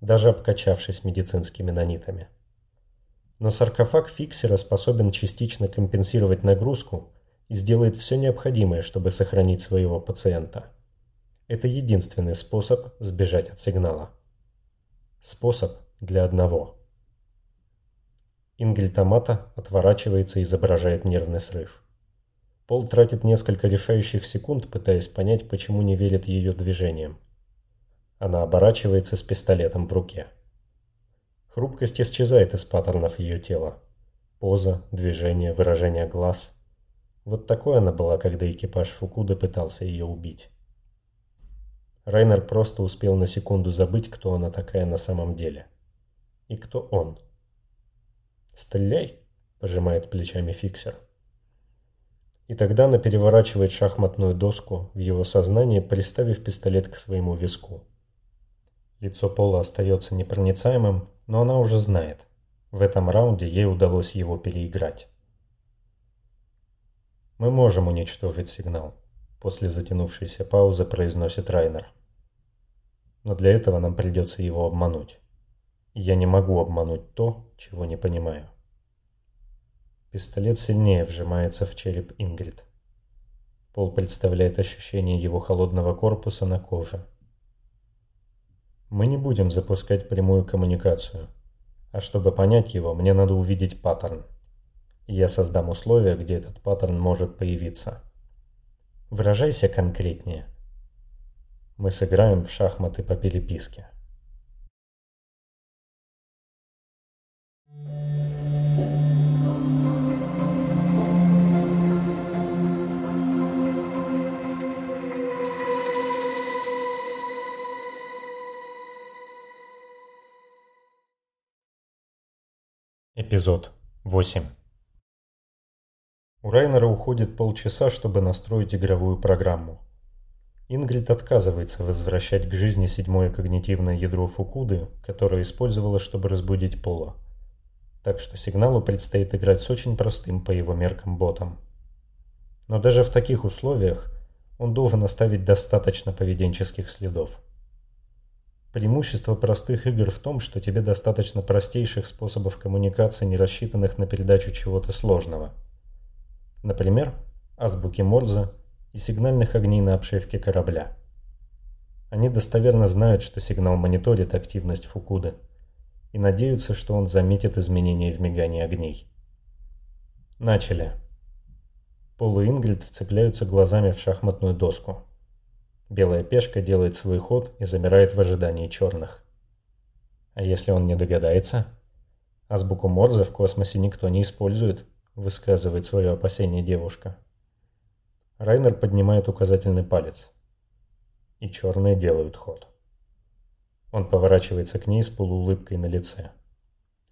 даже обкачавшись медицинскими нанитами. Но саркофаг фиксера способен частично компенсировать нагрузку и сделает все необходимое, чтобы сохранить своего пациента. Это единственный способ сбежать от сигнала. Способ для одного. Ингель отворачивается и изображает нервный срыв. Пол тратит несколько решающих секунд, пытаясь понять, почему не верит ее движениям. Она оборачивается с пистолетом в руке. Хрупкость исчезает из паттернов ее тела. Поза, движение, выражение глаз. Вот такой она была, когда экипаж Фукуда пытался ее убить. Райнер просто успел на секунду забыть, кто она такая на самом деле. И кто он. «Стреляй!» – пожимает плечами фиксер. И тогда она переворачивает шахматную доску в его сознании, приставив пистолет к своему виску. Лицо Пола остается непроницаемым, но она уже знает. В этом раунде ей удалось его переиграть. «Мы можем уничтожить сигнал», – после затянувшейся паузы произносит Райнер. «Но для этого нам придется его обмануть. И я не могу обмануть то, чего не понимаю». Пистолет сильнее вжимается в череп Ингрид. Пол представляет ощущение его холодного корпуса на коже. Мы не будем запускать прямую коммуникацию. А чтобы понять его, мне надо увидеть паттерн. я создам условия, где этот паттерн может появиться. Выражайся конкретнее. Мы сыграем в шахматы по переписке. Эпизод 8 У Райнера уходит полчаса, чтобы настроить игровую программу. Ингрид отказывается возвращать к жизни седьмое когнитивное ядро Фукуды, которое использовала, чтобы разбудить Пола. Так что сигналу предстоит играть с очень простым по его меркам ботом. Но даже в таких условиях он должен оставить достаточно поведенческих следов. Преимущество простых игр в том, что тебе достаточно простейших способов коммуникации, не рассчитанных на передачу чего-то сложного. Например, азбуки Морзе и сигнальных огней на обшивке корабля. Они достоверно знают, что сигнал мониторит активность Фукуды и надеются, что он заметит изменения в мигании огней. Начали. Пол и Ингрид вцепляются глазами в шахматную доску. Белая пешка делает свой ход и замирает в ожидании черных. А если он не догадается? Азбуку Морзе в космосе никто не использует, высказывает свое опасение девушка. Райнер поднимает указательный палец. И черные делают ход. Он поворачивается к ней с полуулыбкой на лице.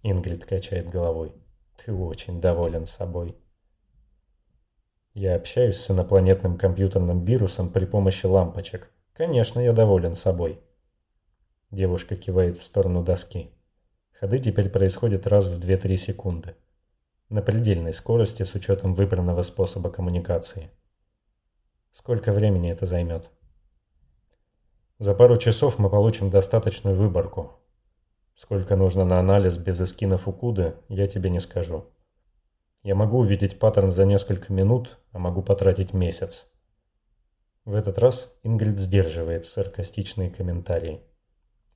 Ингрид качает головой. Ты очень доволен собой. Я общаюсь с инопланетным компьютерным вирусом при помощи лампочек. Конечно, я доволен собой. Девушка кивает в сторону доски. Ходы теперь происходят раз в 2-3 секунды. На предельной скорости с учетом выбранного способа коммуникации. Сколько времени это займет? За пару часов мы получим достаточную выборку. Сколько нужно на анализ без эскинов Укуды, я тебе не скажу. Я могу увидеть паттерн за несколько минут, а могу потратить месяц. В этот раз Ингрид сдерживает саркастичные комментарии.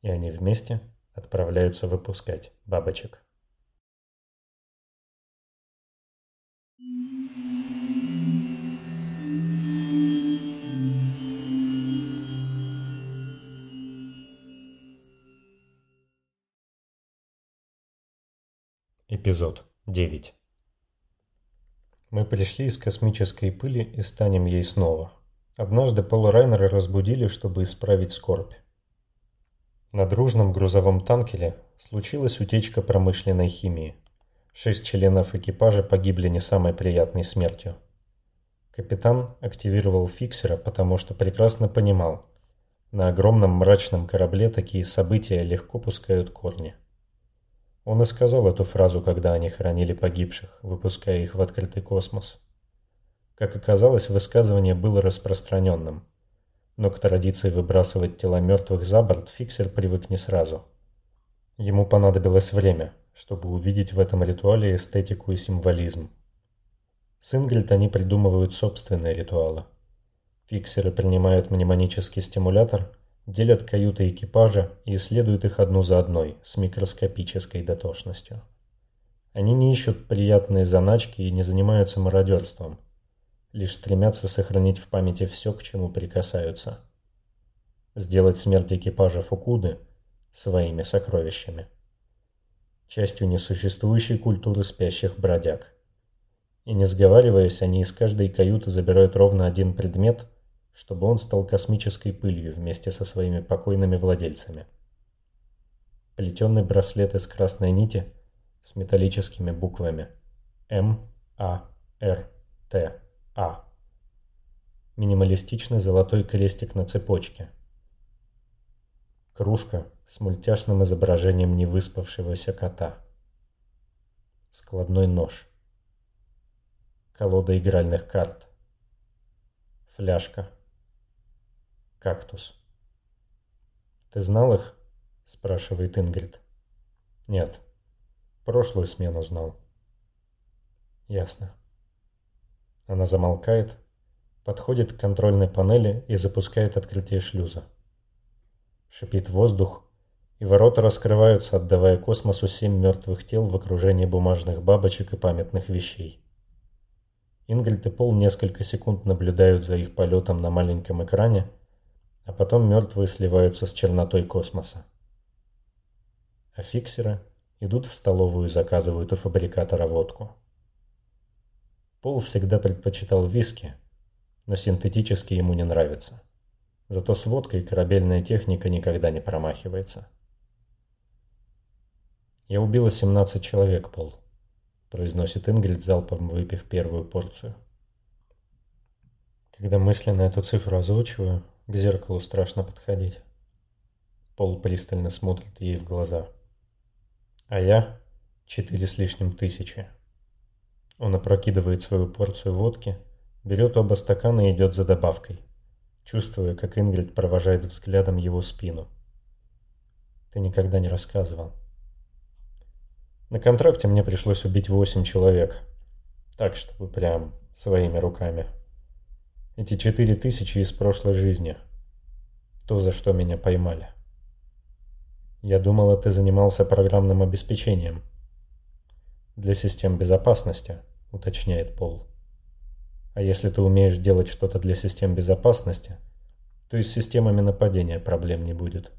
И они вместе отправляются выпускать бабочек. Эпизод 9 Мы пришли из космической пыли и станем ей снова. Однажды Пола Райнера разбудили, чтобы исправить скорбь. На дружном грузовом танкере случилась утечка промышленной химии. Шесть членов экипажа погибли не самой приятной смертью. Капитан активировал фиксера, потому что прекрасно понимал, на огромном мрачном корабле такие события легко пускают корни. Он и сказал эту фразу, когда они хоронили погибших, выпуская их в открытый космос. Как оказалось, высказывание было распространенным. Но к традиции выбрасывать тела мертвых за борт фиксер привык не сразу. Ему понадобилось время, чтобы увидеть в этом ритуале эстетику и символизм. С Ингрид они придумывают собственные ритуалы. Фиксеры принимают мнемонический стимулятор – делят каюты экипажа и исследуют их одну за одной с микроскопической дотошностью. Они не ищут приятные заначки и не занимаются мародерством, лишь стремятся сохранить в памяти все, к чему прикасаются. Сделать смерть экипажа Фукуды своими сокровищами. Частью несуществующей культуры спящих бродяг. И не сговариваясь, они из каждой каюты забирают ровно один предмет – чтобы он стал космической пылью вместе со своими покойными владельцами. Плетеный браслет из красной нити с металлическими буквами М, А, Р, Т, А. Минималистичный золотой крестик на цепочке. Кружка с мультяшным изображением невыспавшегося кота. Складной нож. Колода игральных карт. Фляжка Кактус. «Ты знал их?» – спрашивает Ингрид. «Нет. Прошлую смену знал». «Ясно». Она замолкает, подходит к контрольной панели и запускает открытие шлюза. Шипит воздух, и ворота раскрываются, отдавая космосу семь мертвых тел в окружении бумажных бабочек и памятных вещей. Ингрид и Пол несколько секунд наблюдают за их полетом на маленьком экране – а потом мертвые сливаются с чернотой космоса. А фиксеры идут в столовую и заказывают у фабрикатора водку. Пол всегда предпочитал виски, но синтетически ему не нравится. Зато с водкой корабельная техника никогда не промахивается. «Я убила 17 человек, Пол», — произносит Ингрид, залпом выпив первую порцию. Когда мысленно эту цифру озвучиваю, к зеркалу страшно подходить. Пол пристально смотрит ей в глаза. А я четыре с лишним тысячи. Он опрокидывает свою порцию водки, берет оба стакана и идет за добавкой, чувствуя, как Ингрид провожает взглядом его спину. Ты никогда не рассказывал. На контракте мне пришлось убить восемь человек. Так, чтобы прям своими руками. Эти четыре тысячи из прошлой жизни. То, за что меня поймали. Я думала, ты занимался программным обеспечением. Для систем безопасности, уточняет Пол. А если ты умеешь делать что-то для систем безопасности, то и с системами нападения проблем не будет.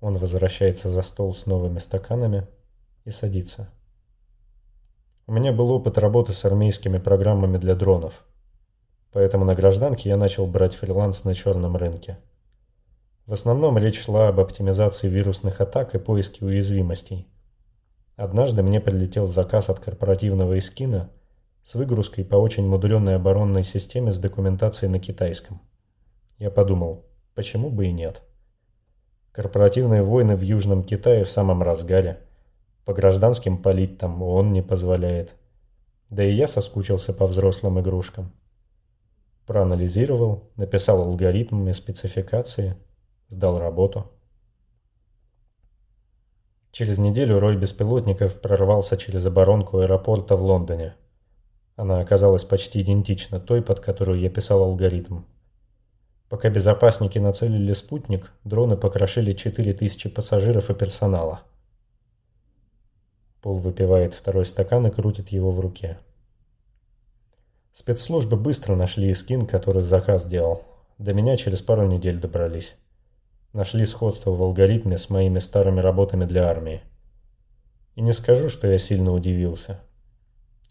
Он возвращается за стол с новыми стаканами и садится. У меня был опыт работы с армейскими программами для дронов. Поэтому на гражданке я начал брать фриланс на черном рынке. В основном речь шла об оптимизации вирусных атак и поиске уязвимостей. Однажды мне прилетел заказ от корпоративного эскина с выгрузкой по очень мудренной оборонной системе с документацией на китайском. Я подумал, почему бы и нет. Корпоративные войны в Южном Китае в самом разгаре. По гражданским палить там он не позволяет. Да и я соскучился по взрослым игрушкам. Проанализировал, написал алгоритмы, спецификации, сдал работу. Через неделю рой беспилотников прорвался через оборонку аэропорта в Лондоне. Она оказалась почти идентична той, под которую я писал алгоритм. Пока безопасники нацелили спутник, дроны покрошили 4000 пассажиров и персонала. Пол выпивает второй стакан и крутит его в руке. Спецслужбы быстро нашли скин, который заказ делал. До меня через пару недель добрались. Нашли сходство в алгоритме с моими старыми работами для армии. И не скажу, что я сильно удивился.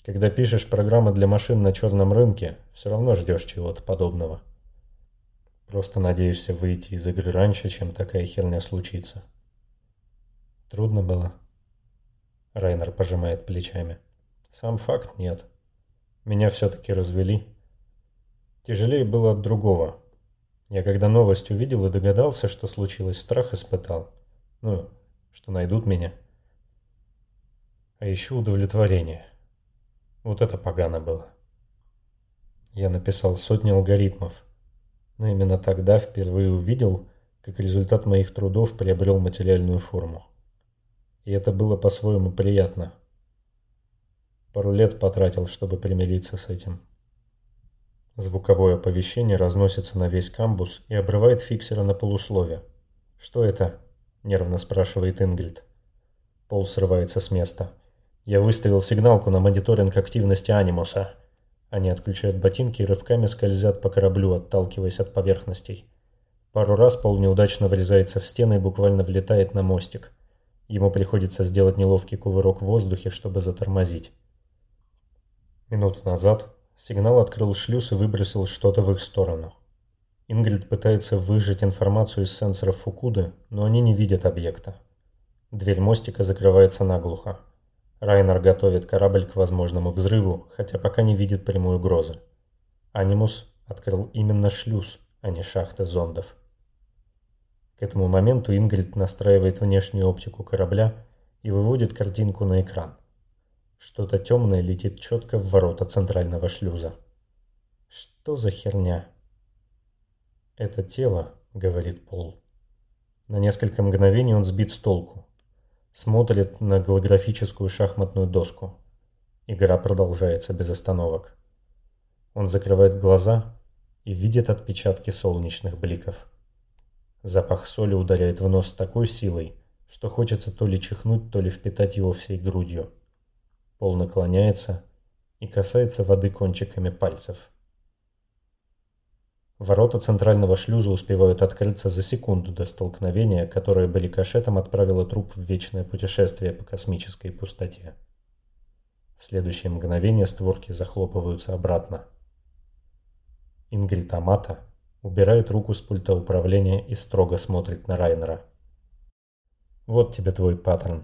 Когда пишешь программы для машин на черном рынке, все равно ждешь чего-то подобного. Просто надеешься выйти из игры раньше, чем такая херня случится. Трудно было. Райнер пожимает плечами. Сам факт нет. Меня все-таки развели. Тяжелее было от другого. Я когда новость увидел и догадался, что случилось, страх испытал. Ну, что найдут меня. А еще удовлетворение. Вот это погано было. Я написал сотни алгоритмов. Но именно тогда впервые увидел, как результат моих трудов приобрел материальную форму. И это было по-своему приятно. Пару лет потратил, чтобы примириться с этим. Звуковое оповещение разносится на весь камбус и обрывает фиксера на полуслове. «Что это?» – нервно спрашивает Ингрид. Пол срывается с места. «Я выставил сигналку на мониторинг активности анимуса». Они отключают ботинки и рывками скользят по кораблю, отталкиваясь от поверхностей. Пару раз Пол неудачно врезается в стены и буквально влетает на мостик – Ему приходится сделать неловкий кувырок в воздухе, чтобы затормозить. Минуту назад сигнал открыл шлюз и выбросил что-то в их сторону. Ингрид пытается выжать информацию из сенсоров Фукуды, но они не видят объекта. Дверь мостика закрывается наглухо. Райнер готовит корабль к возможному взрыву, хотя пока не видит прямой угрозы. Анимус открыл именно шлюз, а не шахты зондов. К этому моменту Ингрид настраивает внешнюю оптику корабля и выводит картинку на экран. Что-то темное летит четко в ворота центрального шлюза. Что за херня? Это тело, говорит Пол. На несколько мгновений он сбит с толку. Смотрит на голографическую шахматную доску. Игра продолжается без остановок. Он закрывает глаза и видит отпечатки солнечных бликов. Запах соли ударяет в нос с такой силой, что хочется то ли чихнуть, то ли впитать его всей грудью. Пол наклоняется и касается воды кончиками пальцев. Ворота центрального шлюза успевают открыться за секунду до столкновения, которое бы отправило труп в вечное путешествие по космической пустоте. В следующее мгновение створки захлопываются обратно. Ингрид Амата убирает руку с пульта управления и строго смотрит на Райнера. «Вот тебе твой паттерн.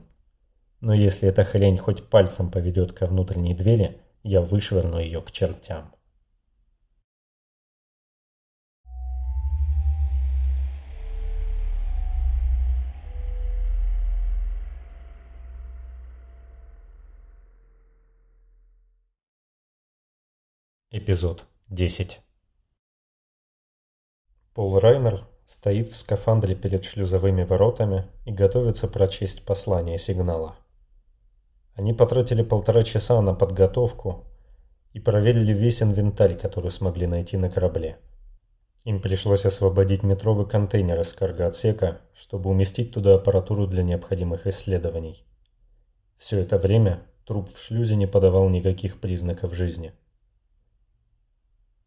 Но если эта хрень хоть пальцем поведет ко внутренней двери, я вышвырну ее к чертям». Эпизод 10 Пол Райнер стоит в скафандре перед шлюзовыми воротами и готовится прочесть послание сигнала. Они потратили полтора часа на подготовку и проверили весь инвентарь, который смогли найти на корабле. Им пришлось освободить метровый контейнер из каргоотсека, чтобы уместить туда аппаратуру для необходимых исследований. Все это время труп в шлюзе не подавал никаких признаков жизни.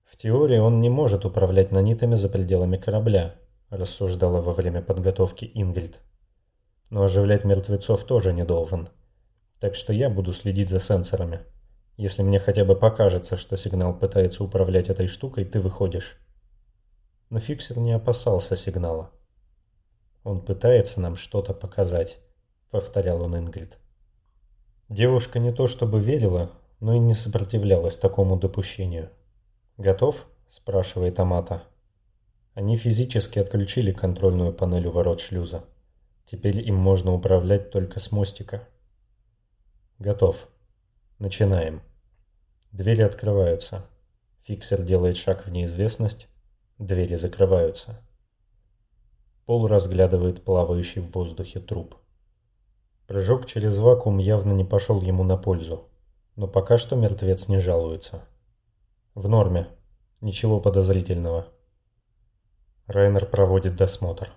В теории он не может управлять нанитами за пределами корабля, рассуждала во время подготовки Ингрид. Но оживлять мертвецов тоже не должен. Так что я буду следить за сенсорами. Если мне хотя бы покажется, что сигнал пытается управлять этой штукой, ты выходишь. Но фиксер не опасался сигнала. Он пытается нам что-то показать, повторял он Ингрид. Девушка не то чтобы верила, но и не сопротивлялась такому допущению. «Готов?» – спрашивает Амата. Они физически отключили контрольную панель у ворот шлюза. Теперь им можно управлять только с мостика. Готов. Начинаем. Двери открываются. Фиксер делает шаг в неизвестность. Двери закрываются. Пол разглядывает плавающий в воздухе труп. Прыжок через вакуум явно не пошел ему на пользу, но пока что мертвец не жалуется. В норме. Ничего подозрительного. Райнер проводит досмотр.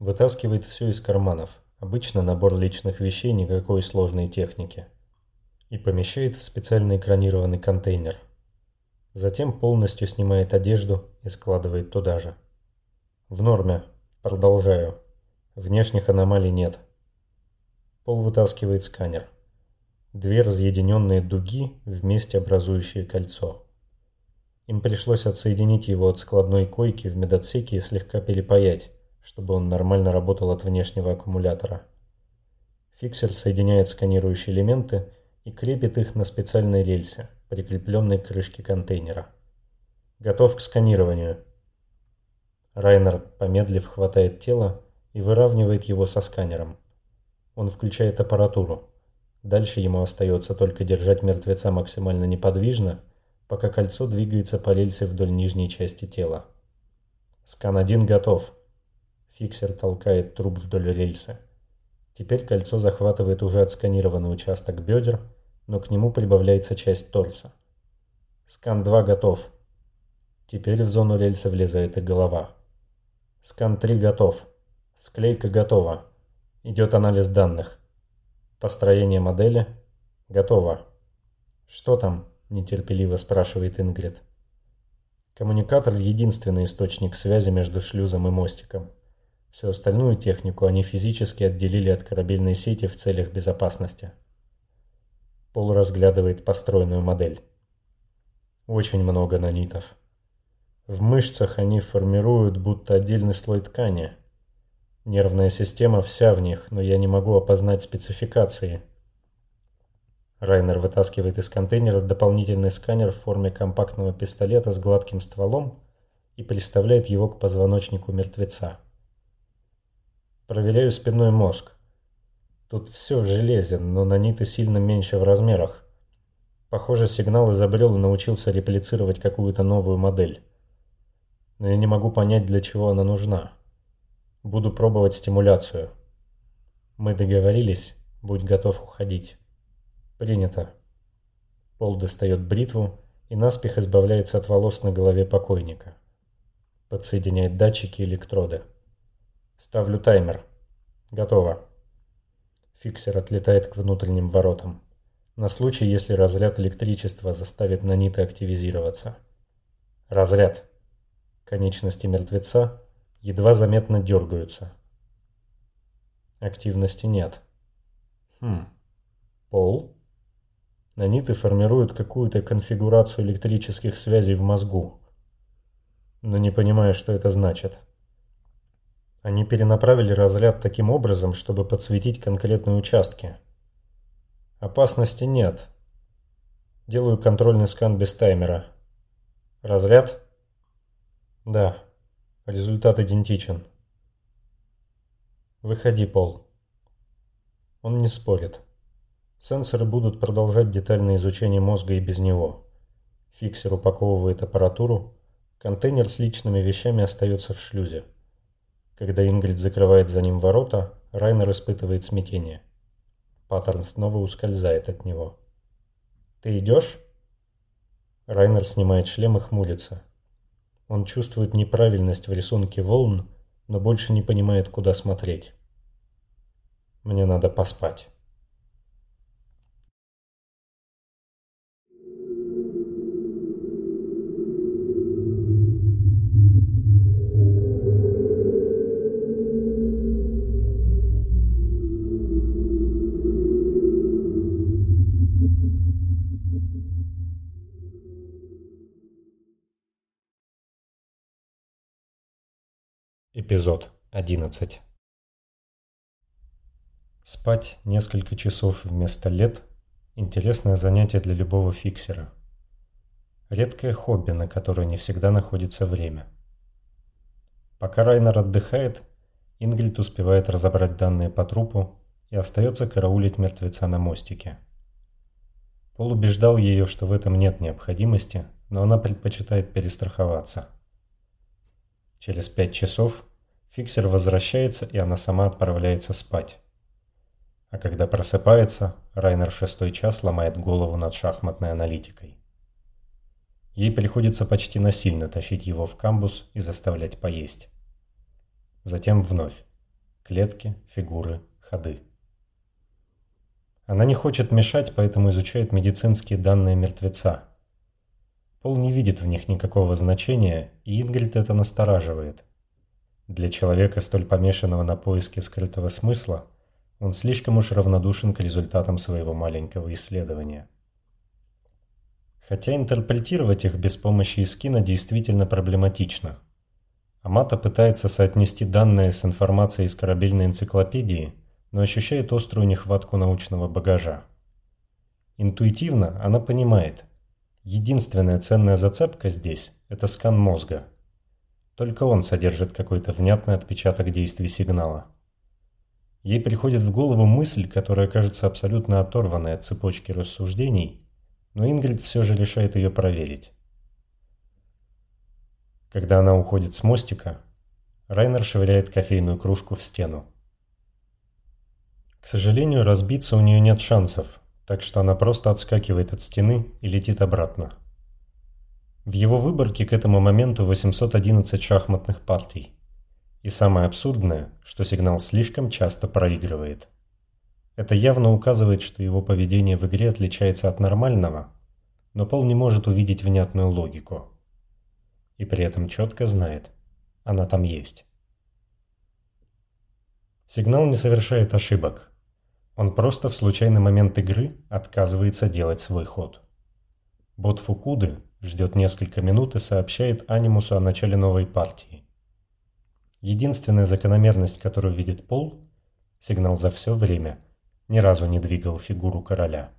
Вытаскивает все из карманов. Обычно набор личных вещей никакой сложной техники. И помещает в специальный экранированный контейнер. Затем полностью снимает одежду и складывает туда же. В норме. Продолжаю. Внешних аномалий нет. Пол вытаскивает сканер. Две разъединенные дуги, вместе образующие кольцо. Им пришлось отсоединить его от складной койки в медотсеке и слегка перепаять, чтобы он нормально работал от внешнего аккумулятора. Фиксер соединяет сканирующие элементы и крепит их на специальной рельсе, прикрепленной к крышке контейнера. Готов к сканированию. Райнер, помедлив, хватает тело и выравнивает его со сканером. Он включает аппаратуру. Дальше ему остается только держать мертвеца максимально неподвижно пока кольцо двигается по рельсе вдоль нижней части тела. Скан-1 готов. Фиксер толкает труп вдоль рельсы. Теперь кольцо захватывает уже отсканированный участок бедер, но к нему прибавляется часть торса. Скан-2 готов. Теперь в зону рельсы влезает и голова. Скан-3 готов. Склейка готова. Идет анализ данных. Построение модели. Готово. Что там? нетерпеливо спрашивает Ингрид. Коммуникатор – единственный источник связи между шлюзом и мостиком. Всю остальную технику они физически отделили от корабельной сети в целях безопасности. Пол разглядывает построенную модель. Очень много нанитов. В мышцах они формируют будто отдельный слой ткани. Нервная система вся в них, но я не могу опознать спецификации – Райнер вытаскивает из контейнера дополнительный сканер в форме компактного пистолета с гладким стволом и приставляет его к позвоночнику мертвеца. Проверяю спинной мозг. Тут все в железе, но наниты сильно меньше в размерах. Похоже, сигнал изобрел и научился реплицировать какую-то новую модель. Но я не могу понять, для чего она нужна. Буду пробовать стимуляцию. Мы договорились, будь готов уходить. Принято. Пол достает бритву и наспех избавляется от волос на голове покойника. Подсоединяет датчики и электроды. Ставлю таймер. Готово. Фиксер отлетает к внутренним воротам. На случай, если разряд электричества заставит наниты активизироваться. Разряд. Конечности мертвеца едва заметно дергаются. Активности нет. Хм. Пол? Наниты формируют какую-то конфигурацию электрических связей в мозгу. Но не понимаю, что это значит. Они перенаправили разряд таким образом, чтобы подсветить конкретные участки. Опасности нет. Делаю контрольный скан без таймера. Разряд? Да. Результат идентичен. Выходи, Пол. Он не спорит. Сенсоры будут продолжать детальное изучение мозга и без него. Фиксер упаковывает аппаратуру. Контейнер с личными вещами остается в шлюзе. Когда Ингрид закрывает за ним ворота, Райнер испытывает смятение. Паттерн снова ускользает от него. «Ты идешь?» Райнер снимает шлем и хмурится. Он чувствует неправильность в рисунке волн, но больше не понимает, куда смотреть. Мне надо поспать. Эпизод 11 Спать несколько часов вместо лет – интересное занятие для любого фиксера. Редкое хобби, на которое не всегда находится время. Пока Райнер отдыхает, Ингрид успевает разобрать данные по трупу и остается караулить мертвеца на мостике. Пол убеждал ее, что в этом нет необходимости, но она предпочитает перестраховаться. Через пять часов Фиксер возвращается, и она сама отправляется спать. А когда просыпается, Райнер шестой час ломает голову над шахматной аналитикой. Ей приходится почти насильно тащить его в камбус и заставлять поесть. Затем вновь. Клетки, фигуры, ходы. Она не хочет мешать, поэтому изучает медицинские данные мертвеца. Пол не видит в них никакого значения, и Ингрид это настораживает – для человека, столь помешанного на поиске скрытого смысла, он слишком уж равнодушен к результатам своего маленького исследования. Хотя интерпретировать их без помощи Искина действительно проблематично. Амата пытается соотнести данные с информацией из корабельной энциклопедии, но ощущает острую нехватку научного багажа. Интуитивно она понимает, единственная ценная зацепка здесь – это скан мозга – только он содержит какой-то внятный отпечаток действий сигнала. Ей приходит в голову мысль, которая кажется абсолютно оторванной от цепочки рассуждений, но Ингрид все же решает ее проверить. Когда она уходит с мостика, Райнер швыряет кофейную кружку в стену. К сожалению, разбиться у нее нет шансов, так что она просто отскакивает от стены и летит обратно. В его выборке к этому моменту 811 шахматных партий. И самое абсурдное, что сигнал слишком часто проигрывает. Это явно указывает, что его поведение в игре отличается от нормального, но Пол не может увидеть внятную логику. И при этом четко знает, она там есть. Сигнал не совершает ошибок. Он просто в случайный момент игры отказывается делать свой ход. Бот Фукуды ждет несколько минут и сообщает анимусу о начале новой партии. Единственная закономерность, которую видит Пол, сигнал за все время, ни разу не двигал фигуру короля.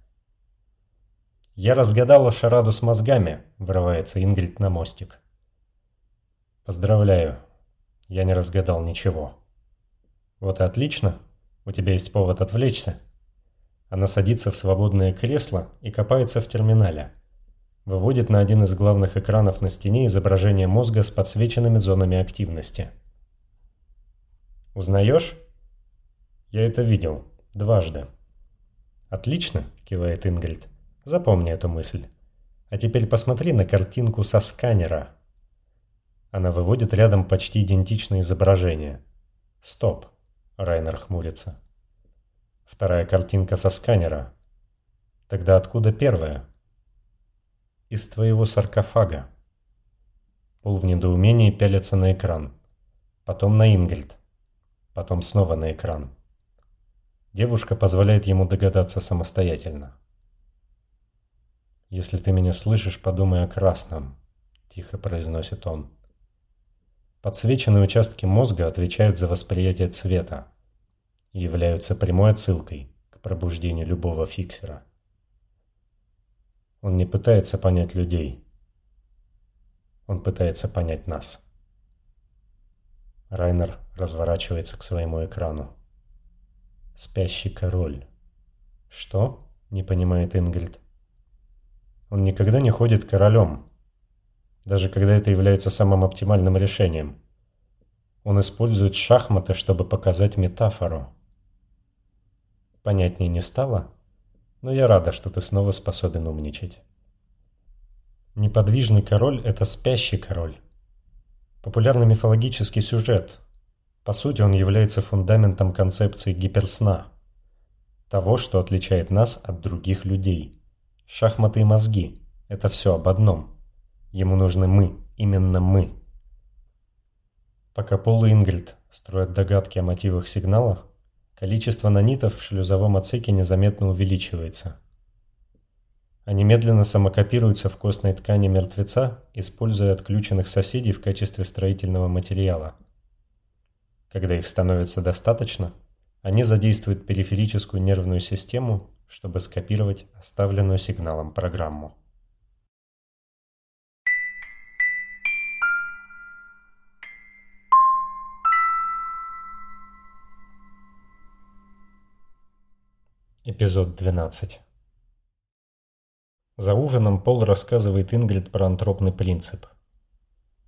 «Я разгадала шараду с мозгами», — вырывается Ингрид на мостик. «Поздравляю, я не разгадал ничего». «Вот и отлично, у тебя есть повод отвлечься». Она садится в свободное кресло и копается в терминале выводит на один из главных экранов на стене изображение мозга с подсвеченными зонами активности. «Узнаешь?» «Я это видел. Дважды». «Отлично», – кивает Ингрид. «Запомни эту мысль. А теперь посмотри на картинку со сканера». Она выводит рядом почти идентичное изображение. «Стоп», – Райнер хмурится. Вторая картинка со сканера. Тогда откуда первая? Из твоего саркофага». Пол в недоумении пялится на экран. Потом на Ингрид. Потом снова на экран. Девушка позволяет ему догадаться самостоятельно. «Если ты меня слышишь, подумай о красном», – тихо произносит он. Подсвеченные участки мозга отвечают за восприятие цвета и являются прямой отсылкой к пробуждению любого фиксера. Он не пытается понять людей. Он пытается понять нас. Райнер разворачивается к своему экрану. Спящий король. Что? Не понимает Ингрид. Он никогда не ходит королем. Даже когда это является самым оптимальным решением. Он использует шахматы, чтобы показать метафору. Понятнее не стало? Но я рада, что ты снова способен умничать. Неподвижный король – это спящий король. Популярный мифологический сюжет. По сути, он является фундаментом концепции гиперсна. Того, что отличает нас от других людей. Шахматы и мозги – это все об одном. Ему нужны мы, именно мы. Пока Пол и Ингрид строят догадки о мотивах сигнала, количество нанитов в шлюзовом отсеке незаметно увеличивается. Они медленно самокопируются в костной ткани мертвеца, используя отключенных соседей в качестве строительного материала. Когда их становится достаточно, они задействуют периферическую нервную систему, чтобы скопировать оставленную сигналом программу. Эпизод 12 За ужином Пол рассказывает Ингрид про антропный принцип.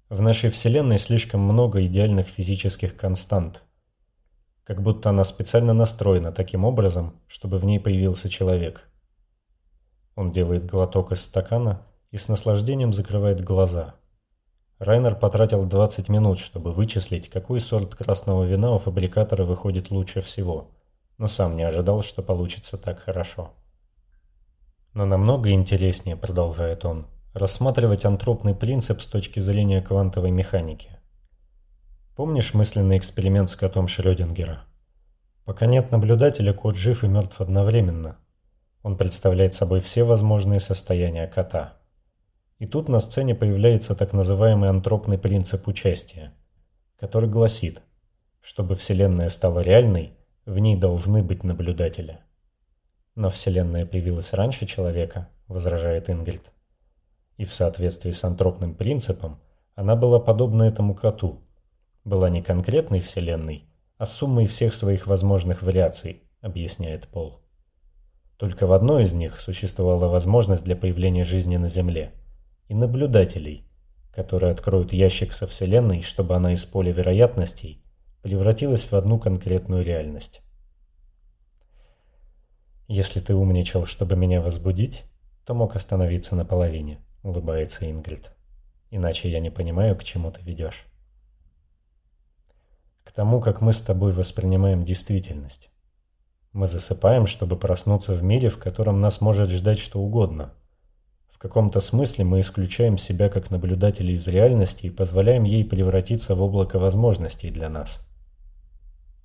В нашей Вселенной слишком много идеальных физических констант. Как будто она специально настроена таким образом, чтобы в ней появился человек. Он делает глоток из стакана и с наслаждением закрывает глаза. Райнер потратил 20 минут, чтобы вычислить, какой сорт красного вина у фабрикатора выходит лучше всего – но сам не ожидал, что получится так хорошо. Но намного интереснее, продолжает он, рассматривать антропный принцип с точки зрения квантовой механики. Помнишь мысленный эксперимент с котом Шрёдингера? Пока нет наблюдателя, кот жив и мертв одновременно. Он представляет собой все возможные состояния кота. И тут на сцене появляется так называемый антропный принцип участия, который гласит, чтобы Вселенная стала реальной – в ней должны быть наблюдатели. Но Вселенная появилась раньше человека, возражает Ингрид. И в соответствии с антропным принципом она была подобна этому коту. Была не конкретной Вселенной, а суммой всех своих возможных вариаций, объясняет Пол. Только в одной из них существовала возможность для появления жизни на Земле и наблюдателей, которые откроют ящик со Вселенной, чтобы она из поля вероятностей превратилась в одну конкретную реальность. «Если ты умничал, чтобы меня возбудить, то мог остановиться на половине», — улыбается Ингрид. «Иначе я не понимаю, к чему ты ведешь». «К тому, как мы с тобой воспринимаем действительность. Мы засыпаем, чтобы проснуться в мире, в котором нас может ждать что угодно. В каком-то смысле мы исключаем себя как наблюдателей из реальности и позволяем ей превратиться в облако возможностей для нас».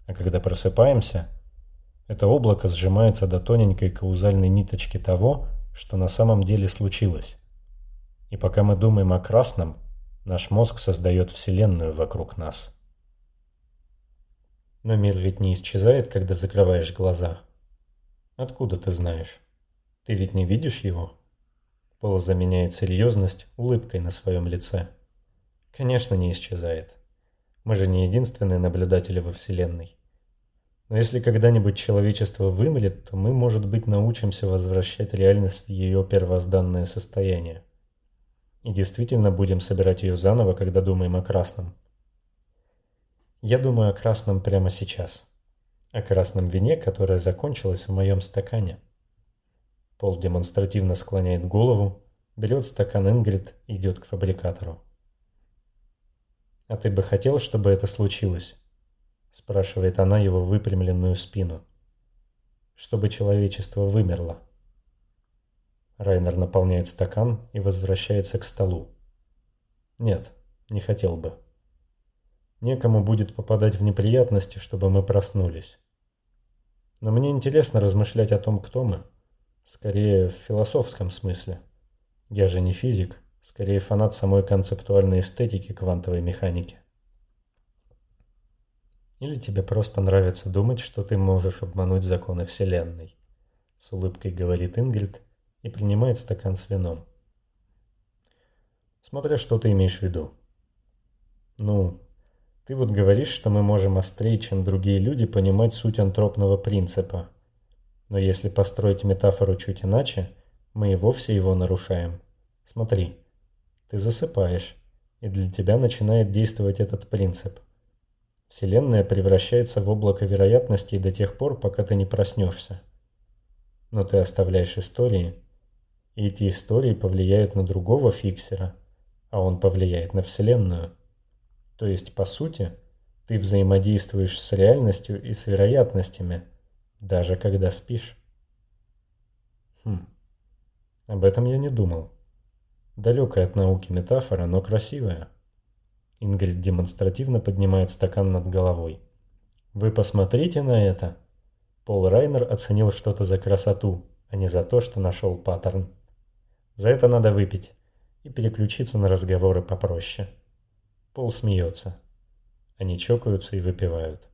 А когда просыпаемся, это облако сжимается до тоненькой каузальной ниточки того, что на самом деле случилось. И пока мы думаем о красном, наш мозг создает Вселенную вокруг нас. Но мир ведь не исчезает, когда закрываешь глаза. Откуда ты знаешь? Ты ведь не видишь его? Пола заменяет серьезность улыбкой на своем лице. Конечно, не исчезает. Мы же не единственные наблюдатели во Вселенной. Но если когда-нибудь человечество вымрет, то мы, может быть, научимся возвращать реальность в ее первозданное состояние. И действительно будем собирать ее заново, когда думаем о красном. Я думаю о красном прямо сейчас. О красном вине, которое закончилось в моем стакане. Пол демонстративно склоняет голову, берет стакан Ингрид и идет к фабрикатору. А ты бы хотел, чтобы это случилось? Спрашивает она его выпрямленную спину. Чтобы человечество вымерло. Райнер наполняет стакан и возвращается к столу. Нет, не хотел бы. Некому будет попадать в неприятности, чтобы мы проснулись. Но мне интересно размышлять о том, кто мы. Скорее, в философском смысле. Я же не физик, скорее фанат самой концептуальной эстетики квантовой механики. Или тебе просто нравится думать, что ты можешь обмануть законы Вселенной?» С улыбкой говорит Ингрид и принимает стакан с вином. Смотря что ты имеешь в виду. Ну, ты вот говоришь, что мы можем острее, чем другие люди, понимать суть антропного принципа. Но если построить метафору чуть иначе, мы и вовсе его нарушаем. Смотри, ты засыпаешь, и для тебя начинает действовать этот принцип – Вселенная превращается в облако вероятностей до тех пор, пока ты не проснешься. Но ты оставляешь истории, и эти истории повлияют на другого фиксера, а он повлияет на Вселенную. То есть, по сути, ты взаимодействуешь с реальностью и с вероятностями, даже когда спишь. Хм, об этом я не думал. Далекая от науки метафора, но красивая. Ингрид демонстративно поднимает стакан над головой. Вы посмотрите на это. Пол Райнер оценил что-то за красоту, а не за то, что нашел паттерн. За это надо выпить и переключиться на разговоры попроще. Пол смеется. Они чокаются и выпивают.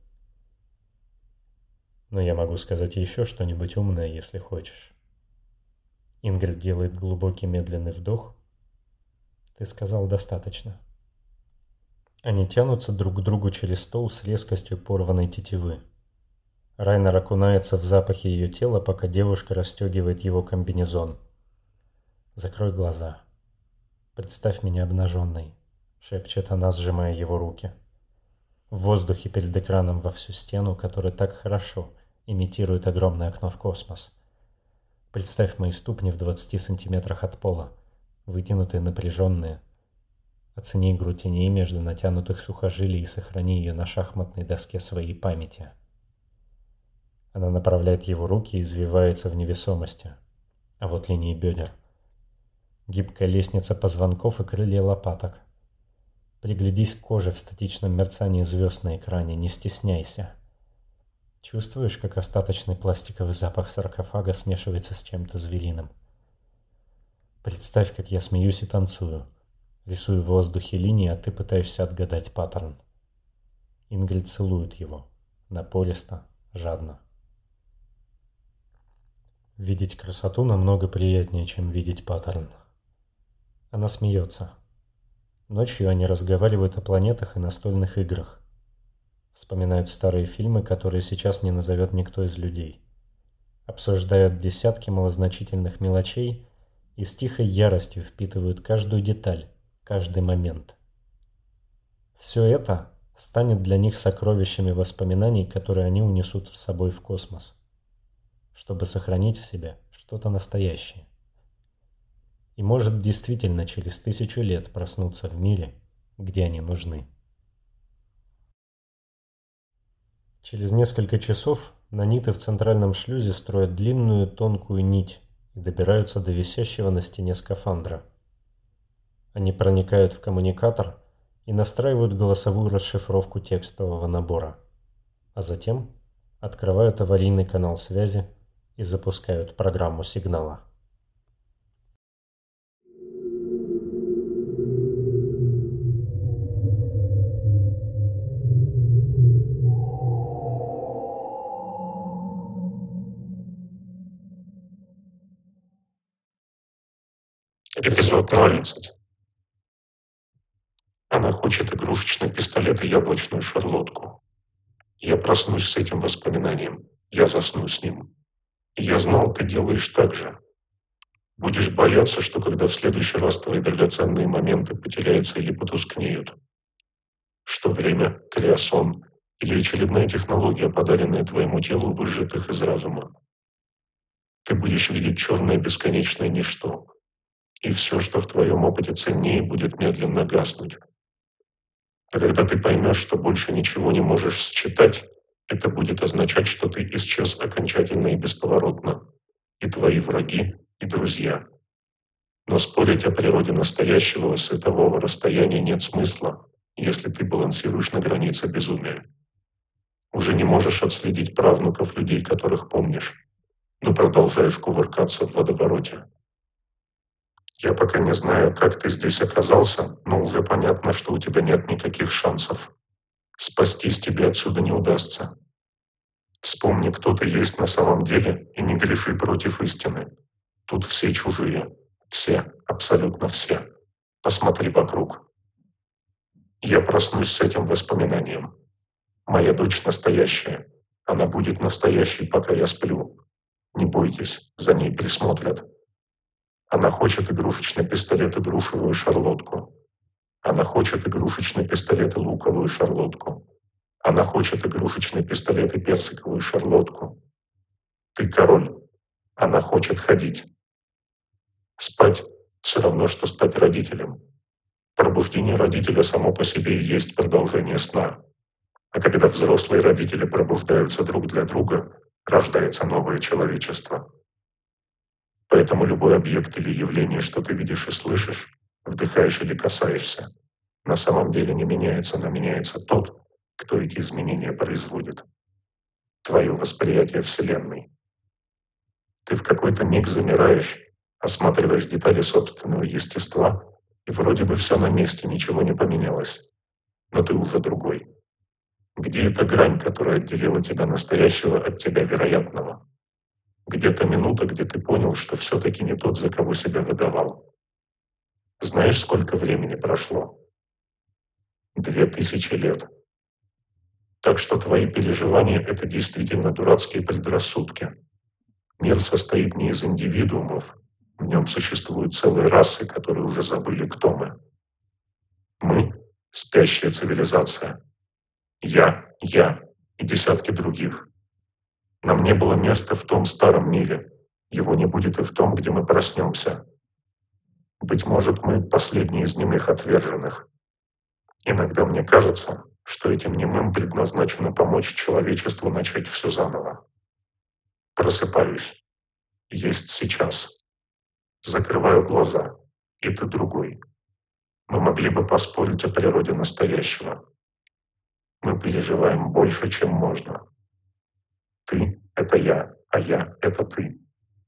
Но я могу сказать еще что-нибудь умное, если хочешь. Ингрид делает глубокий медленный вдох. Ты сказал достаточно. Они тянутся друг к другу через стол с резкостью порванной тетивы. Райнер окунается в запахи ее тела, пока девушка расстегивает его комбинезон. «Закрой глаза. Представь меня обнаженной», — шепчет она, сжимая его руки. В воздухе перед экраном во всю стену, который так хорошо имитирует огромное окно в космос. Представь мои ступни в 20 сантиметрах от пола, вытянутые, напряженные. Оцени игру теней между натянутых сухожилий и сохрани ее на шахматной доске своей памяти. Она направляет его руки и извивается в невесомости. А вот линии бедер. Гибкая лестница позвонков и крылья лопаток. Приглядись к коже в статичном мерцании звезд на экране, не стесняйся. Чувствуешь, как остаточный пластиковый запах саркофага смешивается с чем-то звериным? Представь, как я смеюсь и танцую. Рисую в воздухе линии, а ты пытаешься отгадать паттерн. Ингрид целует его. Напористо, жадно. Видеть красоту намного приятнее, чем видеть паттерн. Она смеется. Ночью они разговаривают о планетах и настольных играх. Вспоминают старые фильмы, которые сейчас не назовет никто из людей. Обсуждают десятки малозначительных мелочей и с тихой яростью впитывают каждую деталь, каждый момент. Все это станет для них сокровищами воспоминаний, которые они унесут с собой в космос чтобы сохранить в себе что-то настоящее. И может действительно через тысячу лет проснуться в мире, где они нужны. Через несколько часов наниты в центральном шлюзе строят длинную тонкую нить и добираются до висящего на стене скафандра. Они проникают в коммуникатор и настраивают голосовую расшифровку текстового набора, а затем открывают аварийный канал связи и запускают программу сигнала. Эпизод 12. Она хочет игрушечный пистолет и яблочную шарлотку. Я проснусь с этим воспоминанием. Я засну с ним. Я знал, ты делаешь так же. Будешь бояться, что когда в следующий раз твои драгоценные моменты потеряются или потускнеют. Что время, криосон или очередная технология, подаренная твоему телу, выжатых из разума. Ты будешь видеть черное бесконечное ничто, и все, что в твоем опыте ценнее, будет медленно гаснуть. А когда ты поймешь, что больше ничего не можешь считать, это будет означать, что ты исчез окончательно и бесповоротно. И твои враги, и друзья. Но спорить о природе настоящего светового расстояния нет смысла, если ты балансируешь на границе безумия. Уже не можешь отследить правнуков людей, которых помнишь, но продолжаешь кувыркаться в водовороте. Я пока не знаю, как ты здесь оказался, но уже понятно, что у тебя нет никаких шансов. Спастись тебе отсюда не удастся. Вспомни, кто ты есть на самом деле, и не греши против истины. Тут все чужие. Все, абсолютно все. Посмотри вокруг. Я проснусь с этим воспоминанием. Моя дочь настоящая. Она будет настоящей, пока я сплю. Не бойтесь, за ней присмотрят. Она хочет игрушечный пистолет и грушевую шарлотку. Она хочет игрушечный пистолет и луковую шарлотку. Она хочет игрушечный пистолет и персиковую шарлотку. Ты король. Она хочет ходить. Спать все равно, что стать родителем. Пробуждение родителя само по себе и есть продолжение сна. А когда взрослые родители пробуждаются друг для друга, рождается новое человечество. Поэтому любой объект или явление, что ты видишь и слышишь, вдыхаешь или касаешься, на самом деле не меняется, но меняется тот, кто эти изменения производит. Твое восприятие Вселенной. Ты в какой-то миг замираешь, осматриваешь детали собственного естества, и вроде бы все на месте, ничего не поменялось. Но ты уже другой. Где эта грань, которая отделила тебя настоящего от тебя вероятного? Где-то минута, где ты понял, что все-таки не тот, за кого себя выдавал. Знаешь, сколько времени прошло? Две тысячи лет. Так что твои переживания — это действительно дурацкие предрассудки. Мир состоит не из индивидуумов, в нем существуют целые расы, которые уже забыли, кто мы. Мы — спящая цивилизация. Я, я и десятки других. Нам не было места в том старом мире. Его не будет и в том, где мы проснемся. Быть может, мы последние из немых отверженных. Иногда мне кажется, что этим немым предназначено помочь человечеству начать все заново. Просыпаюсь. Есть сейчас. Закрываю глаза. И ты другой. Мы могли бы поспорить о природе настоящего. Мы переживаем больше, чем можно. Ты — это я, а я — это ты.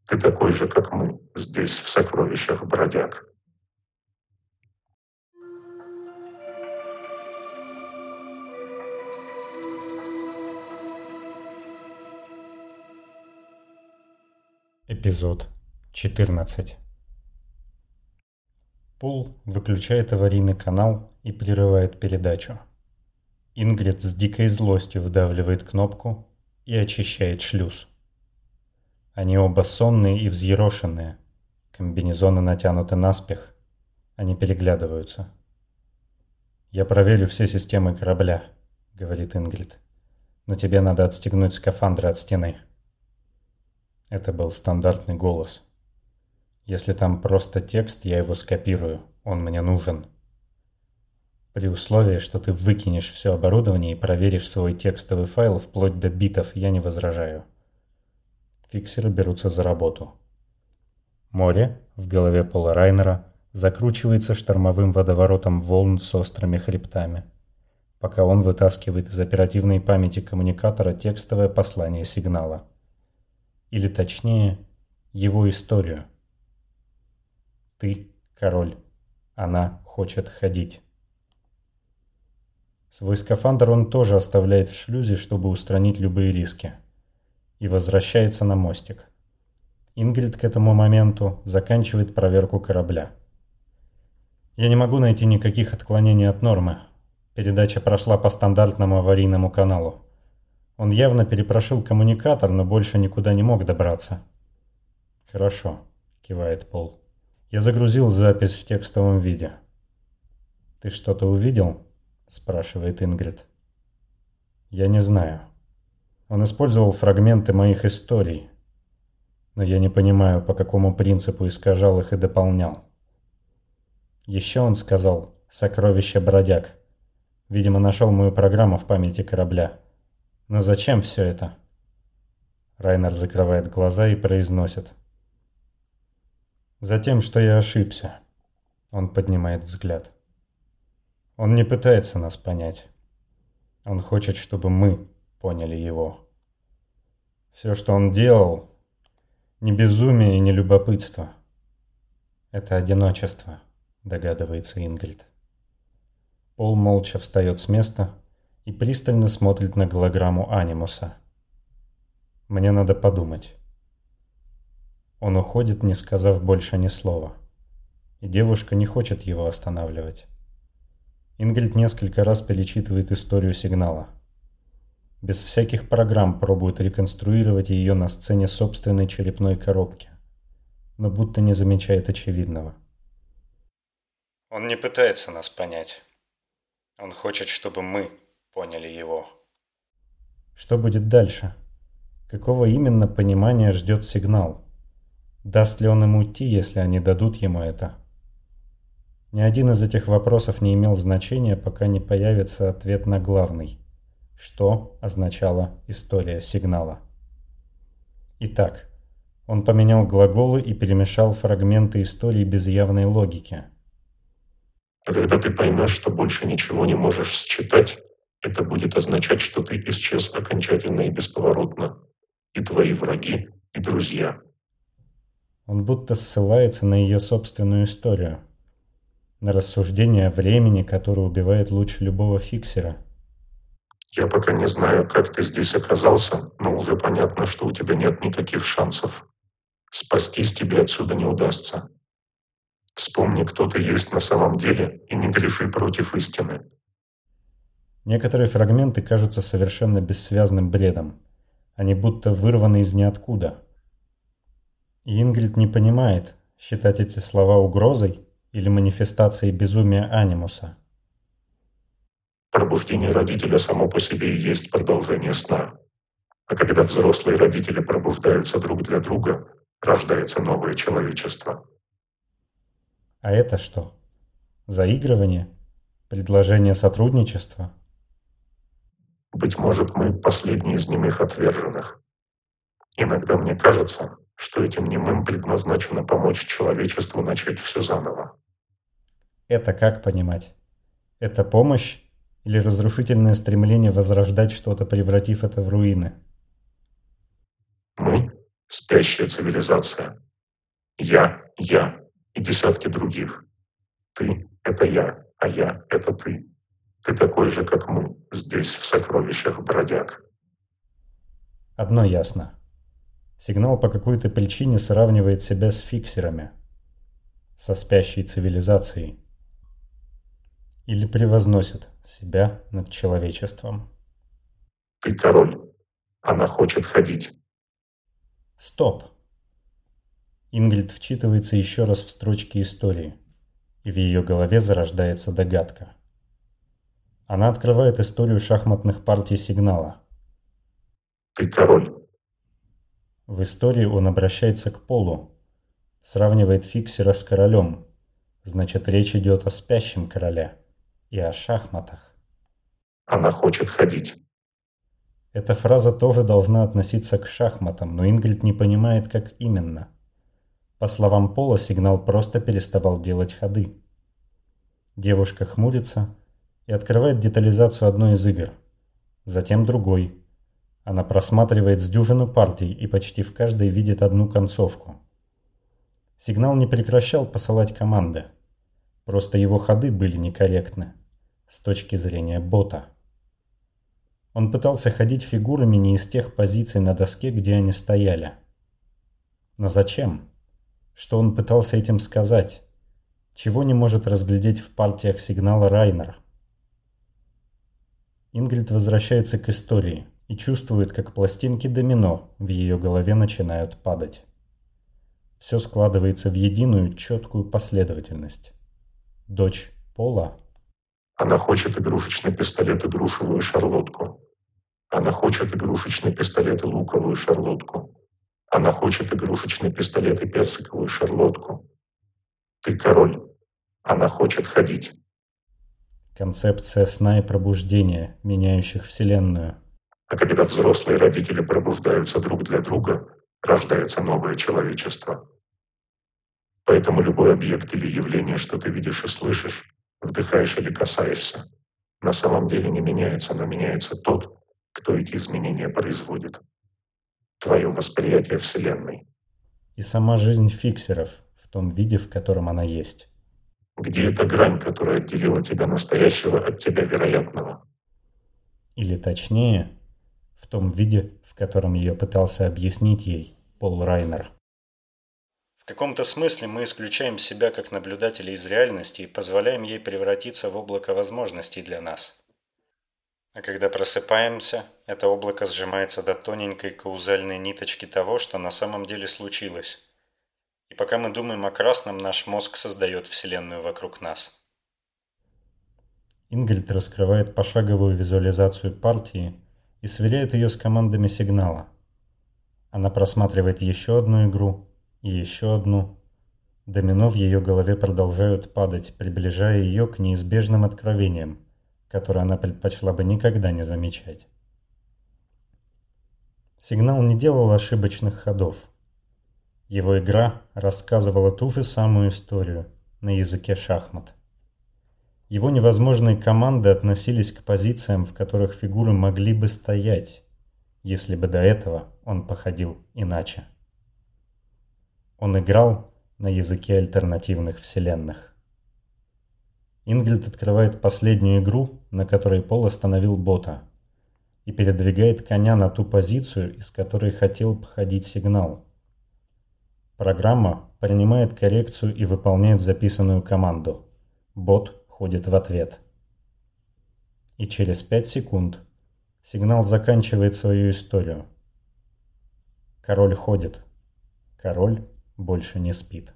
Ты такой же, как мы, здесь, в сокровищах бродяг. Эпизод 14 Пол выключает аварийный канал и прерывает передачу. Ингрид с дикой злостью вдавливает кнопку и очищает шлюз. Они оба сонные и взъерошенные. Комбинезоны натянуты наспех. Они переглядываются. «Я проверю все системы корабля», — говорит Ингрид. «Но тебе надо отстегнуть скафандры от стены». Это был стандартный голос. Если там просто текст, я его скопирую. Он мне нужен. При условии, что ты выкинешь все оборудование и проверишь свой текстовый файл вплоть до битов, я не возражаю. Фиксеры берутся за работу. Море в голове Пола Райнера закручивается штормовым водоворотом волн с острыми хребтами, пока он вытаскивает из оперативной памяти коммуникатора текстовое послание сигнала. Или точнее, его историю. Ты король. Она хочет ходить. Свой скафандр он тоже оставляет в шлюзе, чтобы устранить любые риски. И возвращается на мостик. Ингрид к этому моменту заканчивает проверку корабля. Я не могу найти никаких отклонений от нормы. Передача прошла по стандартному аварийному каналу. Он явно перепрошил коммуникатор, но больше никуда не мог добраться. «Хорошо», — кивает Пол. «Я загрузил запись в текстовом виде». «Ты что-то увидел?» – спрашивает Ингрид. «Я не знаю. Он использовал фрагменты моих историй, но я не понимаю, по какому принципу искажал их и дополнял. Еще он сказал «сокровище бродяг». Видимо, нашел мою программу в памяти корабля. Но зачем все это?» Райнер закрывает глаза и произносит. «Затем, что я ошибся». Он поднимает взгляд. Он не пытается нас понять. Он хочет, чтобы мы поняли его. Все, что он делал, не безумие и не любопытство. Это одиночество, догадывается Ингрид. Пол молча встает с места и пристально смотрит на голограмму Анимуса. Мне надо подумать. Он уходит, не сказав больше ни слова. И девушка не хочет его останавливать. Ингрид несколько раз перечитывает историю сигнала. Без всяких программ пробует реконструировать ее на сцене собственной черепной коробки, но будто не замечает очевидного. Он не пытается нас понять. Он хочет, чтобы мы поняли его. Что будет дальше? Какого именно понимания ждет сигнал? Даст ли он им уйти, если они дадут ему это? Ни один из этих вопросов не имел значения, пока не появится ответ на главный. Что означала история сигнала? Итак, он поменял глаголы и перемешал фрагменты истории без явной логики. А когда ты поймешь, что больше ничего не можешь считать, это будет означать, что ты исчез окончательно и бесповоротно. И твои враги, и друзья. Он будто ссылается на ее собственную историю. На рассуждение о времени, которое убивает лучше любого фиксера. Я пока не знаю, как ты здесь оказался, но уже понятно, что у тебя нет никаких шансов. Спастись тебе отсюда не удастся. Вспомни, кто ты есть на самом деле, и не греши против истины. Некоторые фрагменты кажутся совершенно бессвязным бредом. Они будто вырваны из ниоткуда. И Ингрид не понимает, считать эти слова угрозой или манифестацией безумия анимуса. Пробуждение родителя само по себе и есть продолжение сна. А когда взрослые родители пробуждаются друг для друга, рождается новое человечество. А это что? Заигрывание? Предложение сотрудничества? Быть может, мы последние из немых отверженных. Иногда мне кажется, что этим немым предназначено помочь человечеству начать все заново. Это как понимать? Это помощь или разрушительное стремление возрождать что-то, превратив это в руины? Мы — спящая цивилизация. Я, я и десятки других. Ты — это я, а я — это ты. Ты такой же, как мы, здесь, в сокровищах бродяг. Одно ясно. Сигнал по какой-то причине сравнивает себя с фиксерами. Со спящей цивилизацией. Или превозносит себя над человечеством. Ты король. Она хочет ходить. Стоп. Ингрид вчитывается еще раз в строчки истории, и в ее голове зарождается догадка. Она открывает историю шахматных партий сигнала. Ты король. В истории он обращается к полу, сравнивает фиксера с королем. Значит, речь идет о спящем короле и о шахматах. Она хочет ходить. Эта фраза тоже должна относиться к шахматам, но Ингрид не понимает, как именно. По словам Пола, сигнал просто переставал делать ходы. Девушка хмурится, и открывает детализацию одной из игр. Затем другой. Она просматривает с дюжину партий и почти в каждой видит одну концовку. Сигнал не прекращал посылать команды. Просто его ходы были некорректны с точки зрения бота. Он пытался ходить фигурами не из тех позиций на доске, где они стояли. Но зачем? Что он пытался этим сказать? Чего не может разглядеть в партиях сигнала Райнер? Ингрид возвращается к истории и чувствует, как пластинки домино в ее голове начинают падать. Все складывается в единую четкую последовательность. Дочь Пола. Она хочет игрушечный пистолет и грушевую шарлотку. Она хочет игрушечный пистолет и луковую шарлотку. Она хочет игрушечный пистолет и персиковую шарлотку. Ты король. Она хочет ходить. Концепция сна и пробуждения, меняющих Вселенную. А когда взрослые родители пробуждаются друг для друга, рождается новое человечество. Поэтому любой объект или явление, что ты видишь и слышишь, вдыхаешь или касаешься, на самом деле не меняется, но меняется тот, кто эти изменения производит. Твое восприятие Вселенной. И сама жизнь фиксеров в том виде, в котором она есть. Где эта грань, которая отделила тебя настоящего от тебя вероятного? Или точнее, в том виде, в котором ее пытался объяснить ей Пол Райнер. Каком-то смысле мы исключаем себя как наблюдателя из реальности и позволяем ей превратиться в облако возможностей для нас. А когда просыпаемся, это облако сжимается до тоненькой каузальной ниточки того, что на самом деле случилось. И пока мы думаем о красном, наш мозг создает Вселенную вокруг нас. Ингрид раскрывает пошаговую визуализацию партии и сверяет ее с командами сигнала. Она просматривает еще одну игру и еще одну. Домино в ее голове продолжают падать, приближая ее к неизбежным откровениям, которые она предпочла бы никогда не замечать. Сигнал не делал ошибочных ходов. Его игра рассказывала ту же самую историю на языке шахмат. Его невозможные команды относились к позициям, в которых фигуры могли бы стоять, если бы до этого он походил иначе. Он играл на языке альтернативных вселенных. Ингрид открывает последнюю игру, на которой Пол остановил бота, и передвигает коня на ту позицию, из которой хотел походить сигнал. Программа принимает коррекцию и выполняет записанную команду. Бот ходит в ответ. И через 5 секунд сигнал заканчивает свою историю. Король ходит. Король больше не спит.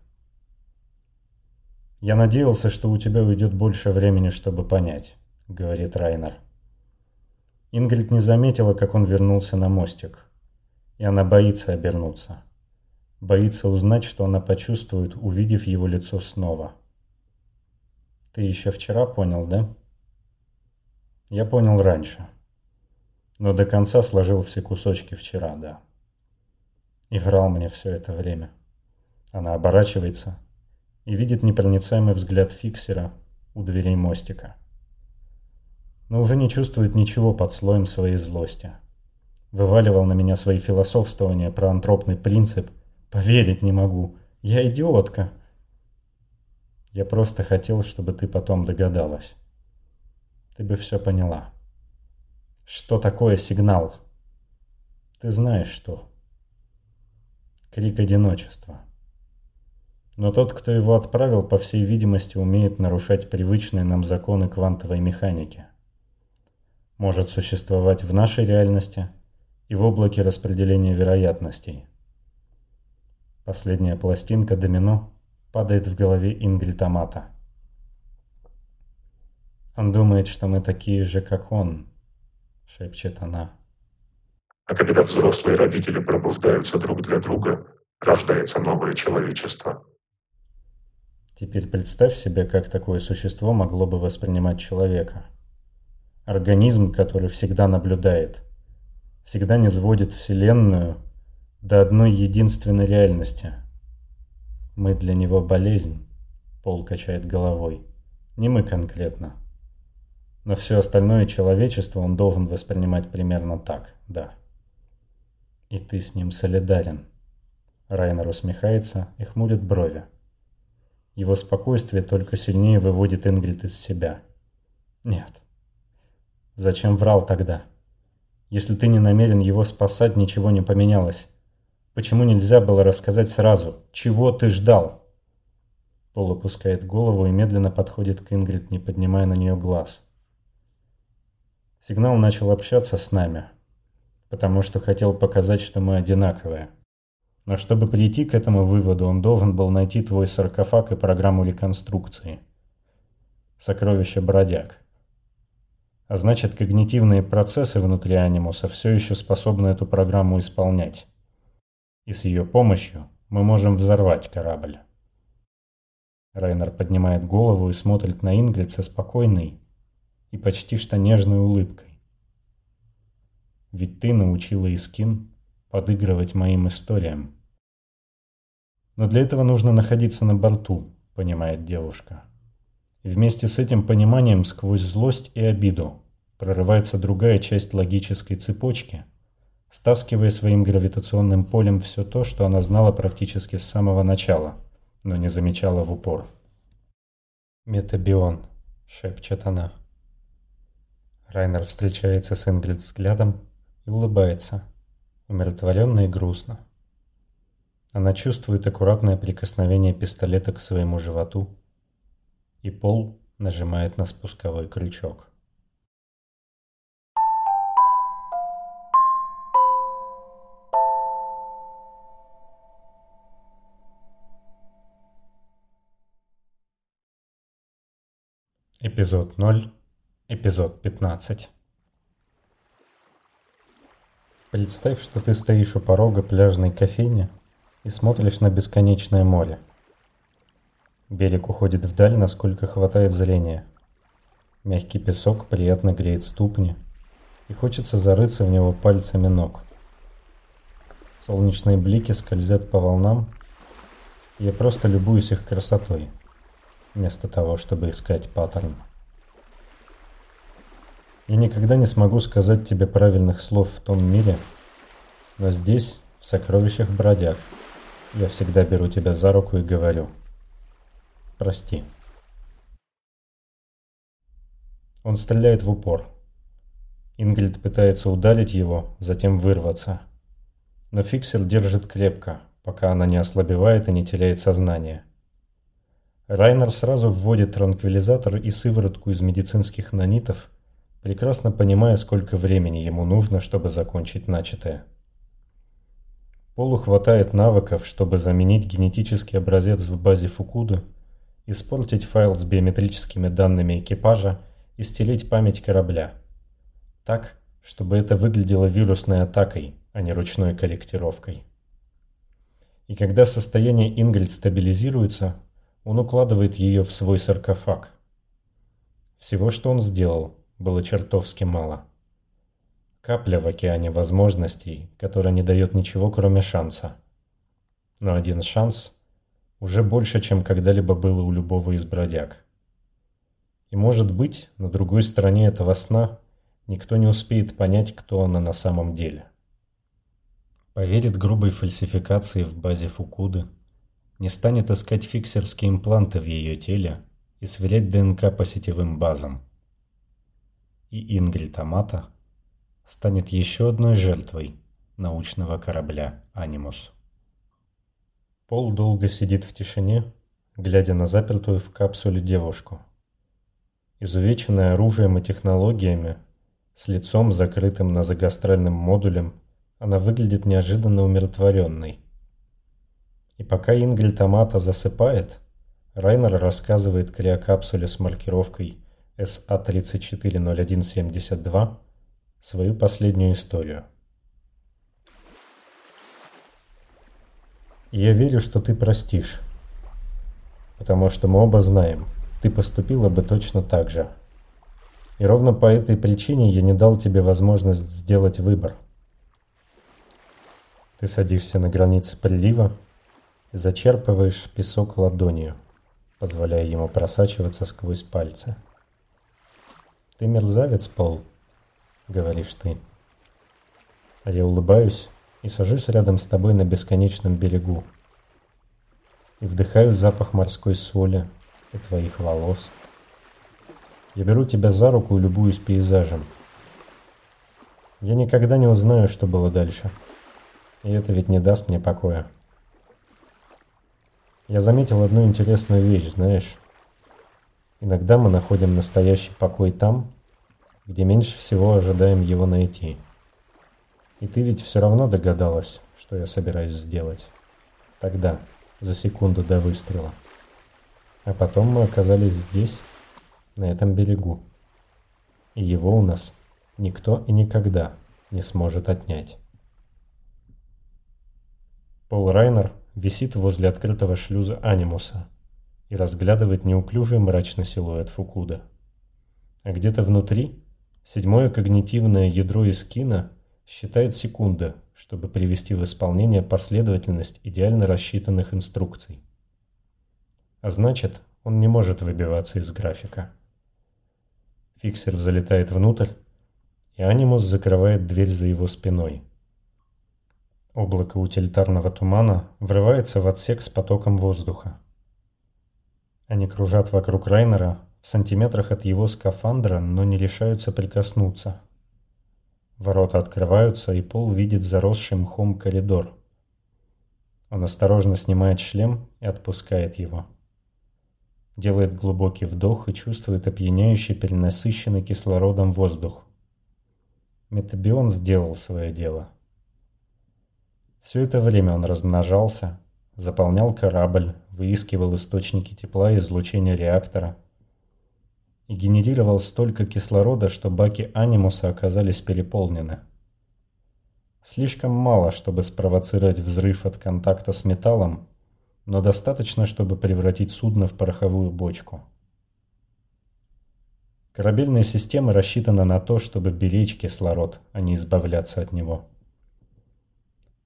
«Я надеялся, что у тебя уйдет больше времени, чтобы понять», — говорит Райнер. Ингрид не заметила, как он вернулся на мостик. И она боится обернуться. Боится узнать, что она почувствует, увидев его лицо снова. Ты еще вчера понял, да? Я понял раньше. Но до конца сложил все кусочки вчера, да. И врал мне все это время. Она оборачивается и видит непроницаемый взгляд фиксера у дверей мостика. Но уже не чувствует ничего под слоем своей злости. Вываливал на меня свои философствования про антропный принцип. Поверить не могу. Я идиотка. Я просто хотел, чтобы ты потом догадалась. Ты бы все поняла. Что такое сигнал? Ты знаешь что. Крик одиночества. Но тот, кто его отправил, по всей видимости, умеет нарушать привычные нам законы квантовой механики. Может существовать в нашей реальности и в облаке распределения вероятностей. Последняя пластинка домино падает в голове Ингрид Амата. «Он думает, что мы такие же, как он», — шепчет она. А когда взрослые родители пробуждаются друг для друга, рождается новое человечество. Теперь представь себе, как такое существо могло бы воспринимать человека. Организм, который всегда наблюдает, всегда не сводит Вселенную до одной единственной реальности — мы для него болезнь, Пол качает головой. Не мы конкретно. Но все остальное человечество он должен воспринимать примерно так, да. И ты с ним солидарен. Райнер усмехается и хмурит брови. Его спокойствие только сильнее выводит Ингрид из себя. Нет. Зачем врал тогда? Если ты не намерен его спасать, ничего не поменялось. Почему нельзя было рассказать сразу? Чего ты ждал? Пол опускает голову и медленно подходит к Ингрид, не поднимая на нее глаз. Сигнал начал общаться с нами, потому что хотел показать, что мы одинаковые. Но чтобы прийти к этому выводу, он должен был найти твой саркофаг и программу реконструкции. Сокровище бродяг. А значит, когнитивные процессы внутри анимуса все еще способны эту программу исполнять и с ее помощью мы можем взорвать корабль. Райнер поднимает голову и смотрит на Ингрид со спокойной и почти что нежной улыбкой. Ведь ты научила Искин подыгрывать моим историям. Но для этого нужно находиться на борту, понимает девушка. И вместе с этим пониманием сквозь злость и обиду прорывается другая часть логической цепочки – стаскивая своим гравитационным полем все то, что она знала практически с самого начала, но не замечала в упор. «Метабион», — шепчет она. Райнер встречается с Ингрид взглядом и улыбается, умиротворенно и грустно. Она чувствует аккуратное прикосновение пистолета к своему животу, и Пол нажимает на спусковой крючок. Эпизод 0. Эпизод 15. Представь, что ты стоишь у порога пляжной кофейни и смотришь на бесконечное море. Берег уходит вдаль, насколько хватает зрения. Мягкий песок приятно греет ступни, и хочется зарыться в него пальцами ног. Солнечные блики скользят по волнам, и я просто любуюсь их красотой, вместо того, чтобы искать паттерн. Я никогда не смогу сказать тебе правильных слов в том мире, но здесь, в сокровищах бродяг, я всегда беру тебя за руку и говорю «Прости». Он стреляет в упор. Ингрид пытается ударить его, затем вырваться. Но фиксер держит крепко, пока она не ослабевает и не теряет сознание. Райнер сразу вводит транквилизатор и сыворотку из медицинских нанитов, прекрасно понимая, сколько времени ему нужно, чтобы закончить начатое. Полу хватает навыков, чтобы заменить генетический образец в базе Фукуда, испортить файл с биометрическими данными экипажа и стереть память корабля. Так, чтобы это выглядело вирусной атакой, а не ручной корректировкой. И когда состояние Ингельд стабилизируется, он укладывает ее в свой саркофаг. Всего, что он сделал, было чертовски мало. Капля в океане возможностей, которая не дает ничего, кроме шанса. Но один шанс уже больше, чем когда-либо было у любого из бродяг. И может быть, на другой стороне этого сна никто не успеет понять, кто она на самом деле. Поверит грубой фальсификации в базе Фукуды, не станет искать фиксерские импланты в ее теле и сверять ДНК по сетевым базам. И Ингрид Амата станет еще одной жертвой научного корабля «Анимус». Пол долго сидит в тишине, глядя на запертую в капсуле девушку – Изувеченная оружием и технологиями, с лицом закрытым назогастральным модулем, она выглядит неожиданно умиротворенной. И пока Ингель Томата засыпает, Райнер рассказывает криокапсуле с маркировкой SA-340172 свою последнюю историю. «Я верю, что ты простишь, потому что мы оба знаем – ты поступила бы точно так же. И ровно по этой причине я не дал тебе возможность сделать выбор. Ты садишься на границе прилива и зачерпываешь песок ладонью, позволяя ему просачиваться сквозь пальцы. «Ты мерзавец, Пол», — говоришь ты. А я улыбаюсь и сажусь рядом с тобой на бесконечном берегу. И вдыхаю запах морской соли, и твоих волос. Я беру тебя за руку и любуюсь пейзажем. Я никогда не узнаю, что было дальше. И это ведь не даст мне покоя. Я заметил одну интересную вещь, знаешь. Иногда мы находим настоящий покой там, где меньше всего ожидаем его найти. И ты ведь все равно догадалась, что я собираюсь сделать. Тогда, за секунду до выстрела. А потом мы оказались здесь, на этом берегу. И его у нас никто и никогда не сможет отнять. Пол Райнер висит возле открытого шлюза Анимуса и разглядывает неуклюжий мрачный силуэт Фукуда. А где-то внутри седьмое когнитивное ядро Искина считает секунды, чтобы привести в исполнение последовательность идеально рассчитанных инструкций. А значит, он не может выбиваться из графика. Фиксер залетает внутрь, и Анимус закрывает дверь за его спиной. Облако утилитарного тумана врывается в отсек с потоком воздуха. Они кружат вокруг Райнера в сантиметрах от его скафандра, но не решаются прикоснуться. Ворота открываются, и Пол видит заросший мхом коридор. Он осторожно снимает шлем и отпускает его делает глубокий вдох и чувствует опьяняющий перенасыщенный кислородом воздух. Метабион сделал свое дело. Все это время он размножался, заполнял корабль, выискивал источники тепла и излучения реактора и генерировал столько кислорода, что баки анимуса оказались переполнены. Слишком мало, чтобы спровоцировать взрыв от контакта с металлом, но достаточно, чтобы превратить судно в пороховую бочку. Корабельная система рассчитана на то, чтобы беречь кислород, а не избавляться от него.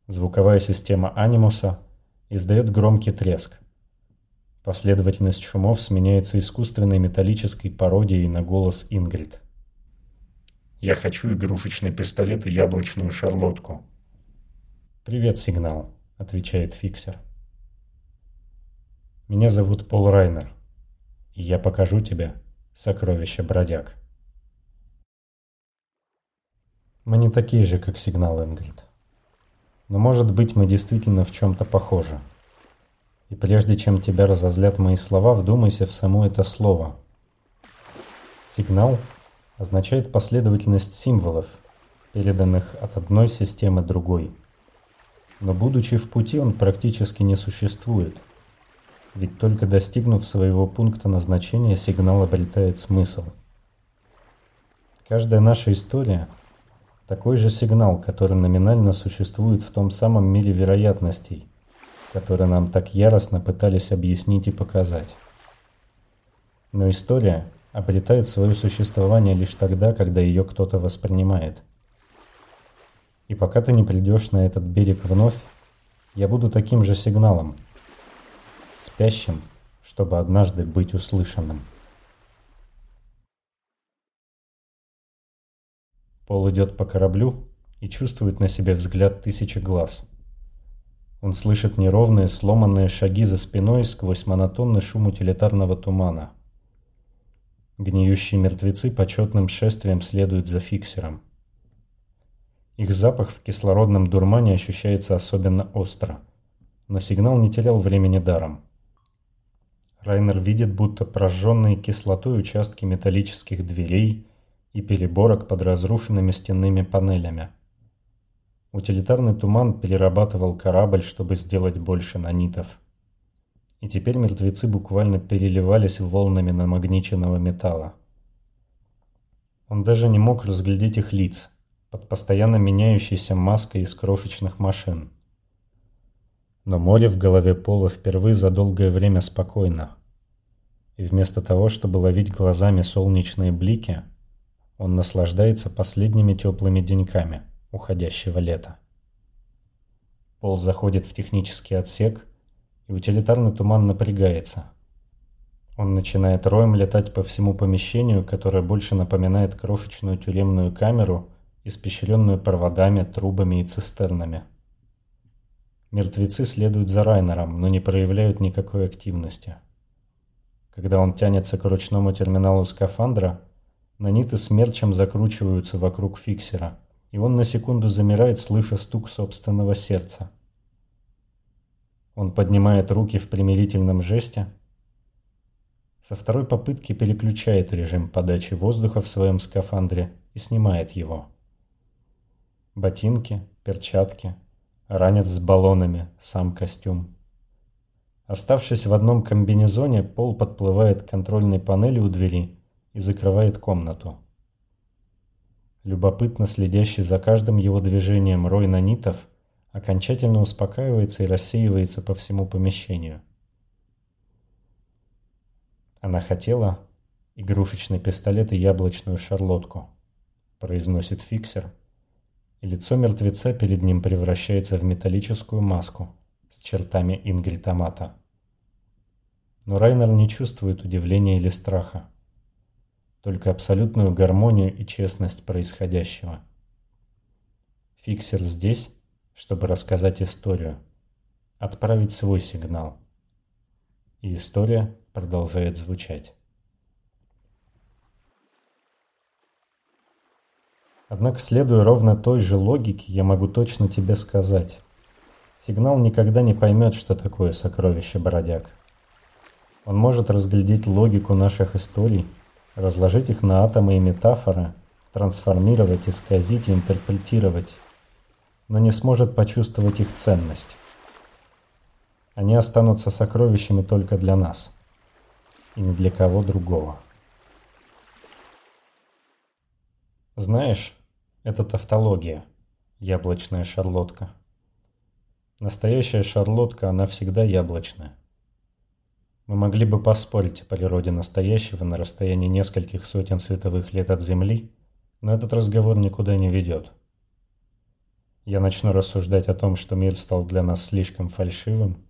Звуковая система анимуса издает громкий треск. Последовательность шумов сменяется искусственной металлической пародией на голос Ингрид. «Я хочу игрушечный пистолет и яблочную шарлотку». «Привет, сигнал», — отвечает фиксер. «Меня зовут Пол Райнер, и я покажу тебе, сокровища бродяг». Мы не такие же, как сигнал Ингрид. Но может быть мы действительно в чем-то похожи. И прежде чем тебя разозлят мои слова, вдумайся в само это слово. Сигнал означает последовательность символов, переданных от одной системы другой. Но будучи в пути, он практически не существует. Ведь только достигнув своего пункта назначения, сигнал обретает смысл. Каждая наша история – такой же сигнал, который номинально существует в том самом мире вероятностей, который нам так яростно пытались объяснить и показать. Но история обретает свое существование лишь тогда, когда ее кто-то воспринимает. И пока ты не придешь на этот берег вновь, я буду таким же сигналом, спящим, чтобы однажды быть услышанным. Пол идет по кораблю и чувствует на себе взгляд тысячи глаз. Он слышит неровные, сломанные шаги за спиной сквозь монотонный шум утилитарного тумана. Гниющие мертвецы почетным шествием следуют за фиксером. Их запах в кислородном дурмане ощущается особенно остро, но сигнал не терял времени даром. Райнер видит, будто прожженные кислотой участки металлических дверей – и переборок под разрушенными стенными панелями. Утилитарный туман перерабатывал корабль, чтобы сделать больше нанитов. И теперь мертвецы буквально переливались волнами намагниченного металла. Он даже не мог разглядеть их лиц под постоянно меняющейся маской из крошечных машин. Но море в голове Пола впервые за долгое время спокойно. И вместо того, чтобы ловить глазами солнечные блики – он наслаждается последними теплыми деньками уходящего лета. Пол заходит в технический отсек, и утилитарный туман напрягается. Он начинает роем летать по всему помещению, которое больше напоминает крошечную тюремную камеру, испещренную проводами, трубами и цистернами. Мертвецы следуют за Райнером, но не проявляют никакой активности. Когда он тянется к ручному терминалу скафандра, Наниты смерчем закручиваются вокруг фиксера, и он на секунду замирает, слыша стук собственного сердца. Он поднимает руки в примирительном жесте. Со второй попытки переключает режим подачи воздуха в своем скафандре и снимает его. Ботинки, перчатки, ранец с баллонами, сам костюм. Оставшись в одном комбинезоне, Пол подплывает к контрольной панели у двери и закрывает комнату. Любопытно следящий за каждым его движением рой нанитов окончательно успокаивается и рассеивается по всему помещению. Она хотела игрушечный пистолет и яблочную шарлотку, произносит фиксер, и лицо мертвеца перед ним превращается в металлическую маску с чертами ингритомата. Но Райнер не чувствует удивления или страха только абсолютную гармонию и честность происходящего. Фиксер здесь, чтобы рассказать историю, отправить свой сигнал. И история продолжает звучать. Однако, следуя ровно той же логике, я могу точно тебе сказать. Сигнал никогда не поймет, что такое сокровище бродяг. Он может разглядеть логику наших историй – разложить их на атомы и метафоры, трансформировать, исказить и интерпретировать, но не сможет почувствовать их ценность. Они останутся сокровищами только для нас и ни для кого другого. Знаешь, это тавтология, яблочная шарлотка. Настоящая шарлотка, она всегда яблочная. Мы могли бы поспорить о природе настоящего на расстоянии нескольких сотен световых лет от Земли, но этот разговор никуда не ведет. Я начну рассуждать о том, что мир стал для нас слишком фальшивым,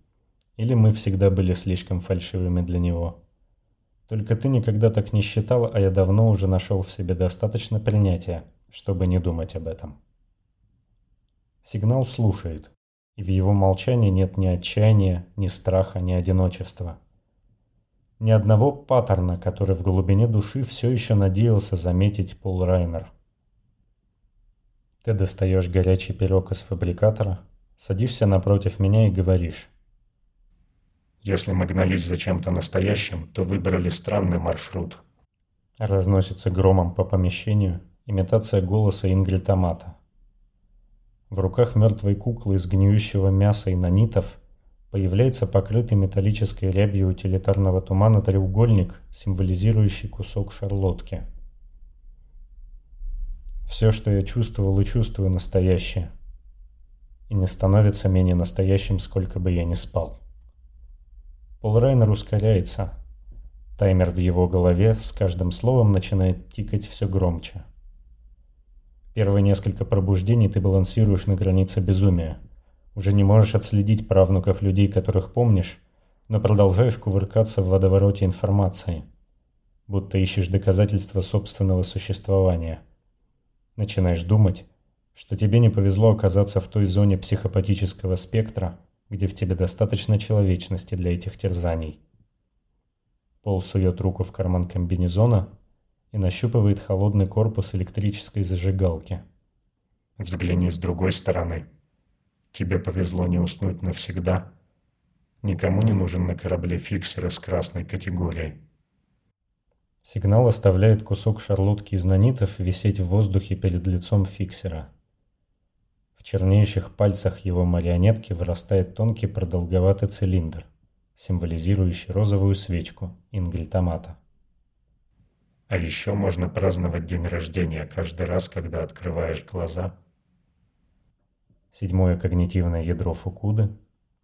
или мы всегда были слишком фальшивыми для него. Только ты никогда так не считал, а я давно уже нашел в себе достаточно принятия, чтобы не думать об этом. Сигнал слушает, и в его молчании нет ни отчаяния, ни страха, ни одиночества. Ни одного паттерна, который в глубине души все еще надеялся заметить Пол Райнер. Ты достаешь горячий пирог из фабрикатора, садишься напротив меня и говоришь. Если мы гнались за чем-то настоящим, то выбрали странный маршрут. Разносится громом по помещению имитация голоса Ингрид Амата. В руках мертвой куклы из гниющего мяса и нанитов появляется покрытый металлической рябью утилитарного тумана треугольник, символизирующий кусок шарлотки. Все, что я чувствовал и чувствую, настоящее. И не становится менее настоящим, сколько бы я ни спал. Пол Райнер ускоряется. Таймер в его голове с каждым словом начинает тикать все громче. Первые несколько пробуждений ты балансируешь на границе безумия. Уже не можешь отследить правнуков людей, которых помнишь, но продолжаешь кувыркаться в водовороте информации, будто ищешь доказательства собственного существования. Начинаешь думать, что тебе не повезло оказаться в той зоне психопатического спектра, где в тебе достаточно человечности для этих терзаний. Пол сует руку в карман комбинезона и нащупывает холодный корпус электрической зажигалки. Взгляни с другой стороны. Тебе повезло не уснуть навсегда. Никому не нужен на корабле фиксер из красной категории. Сигнал оставляет кусок шарлотки из нанитов висеть в воздухе перед лицом фиксера чернеющих пальцах его марионетки вырастает тонкий продолговатый цилиндр, символизирующий розовую свечку ингельтомата. А еще можно праздновать день рождения каждый раз, когда открываешь глаза. Седьмое когнитивное ядро Фукуды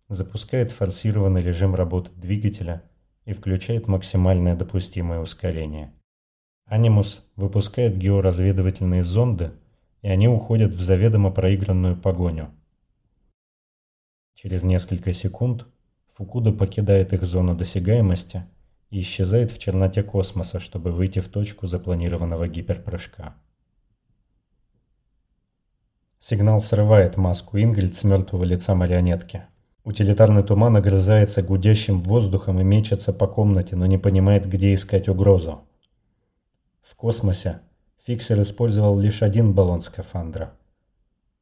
запускает форсированный режим работы двигателя и включает максимальное допустимое ускорение. Анимус выпускает георазведывательные зонды и они уходят в заведомо проигранную погоню. Через несколько секунд Фукуда покидает их зону досягаемости и исчезает в черноте космоса, чтобы выйти в точку запланированного гиперпрыжка. Сигнал срывает маску Ингрид с мертвого лица марионетки. Утилитарный туман огрызается гудящим воздухом и мечется по комнате, но не понимает, где искать угрозу. В космосе Фиксер использовал лишь один баллон скафандра.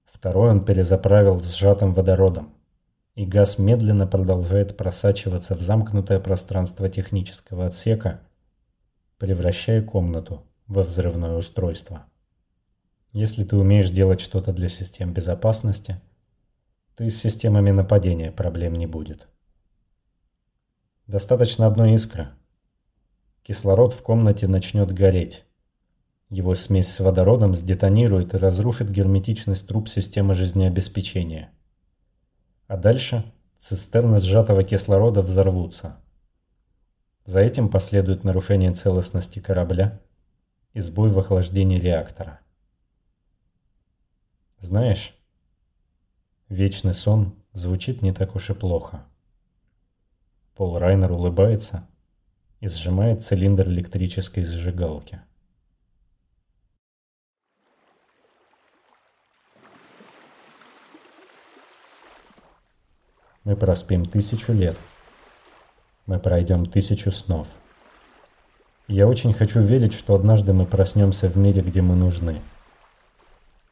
Второй он перезаправил сжатым водородом, и газ медленно продолжает просачиваться в замкнутое пространство технического отсека, превращая комнату во взрывное устройство. Если ты умеешь делать что-то для систем безопасности, то и с системами нападения проблем не будет. Достаточно одной искры. Кислород в комнате начнет гореть, его смесь с водородом сдетонирует и разрушит герметичность труб системы жизнеобеспечения. А дальше цистерны сжатого кислорода взорвутся. За этим последует нарушение целостности корабля и сбой в охлаждении реактора. Знаешь, вечный сон звучит не так уж и плохо. Пол Райнер улыбается и сжимает цилиндр электрической зажигалки. Мы проспим тысячу лет. Мы пройдем тысячу снов. Я очень хочу верить, что однажды мы проснемся в мире, где мы нужны.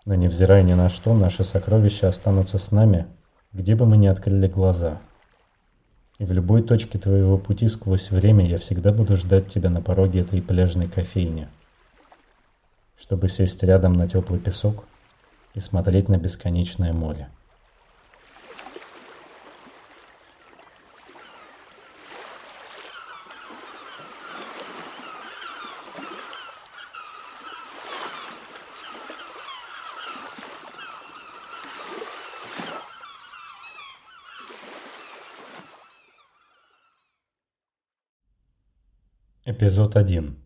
Но невзирая ни на что, наши сокровища останутся с нами, где бы мы ни открыли глаза. И в любой точке твоего пути сквозь время я всегда буду ждать тебя на пороге этой пляжной кофейни, чтобы сесть рядом на теплый песок и смотреть на бесконечное море. Эпизод 1.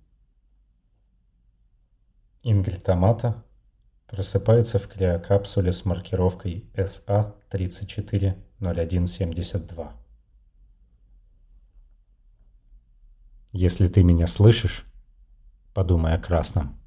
Ингрид Амата просыпается в криокапсуле с маркировкой SA340172. Если ты меня слышишь, подумай о красном.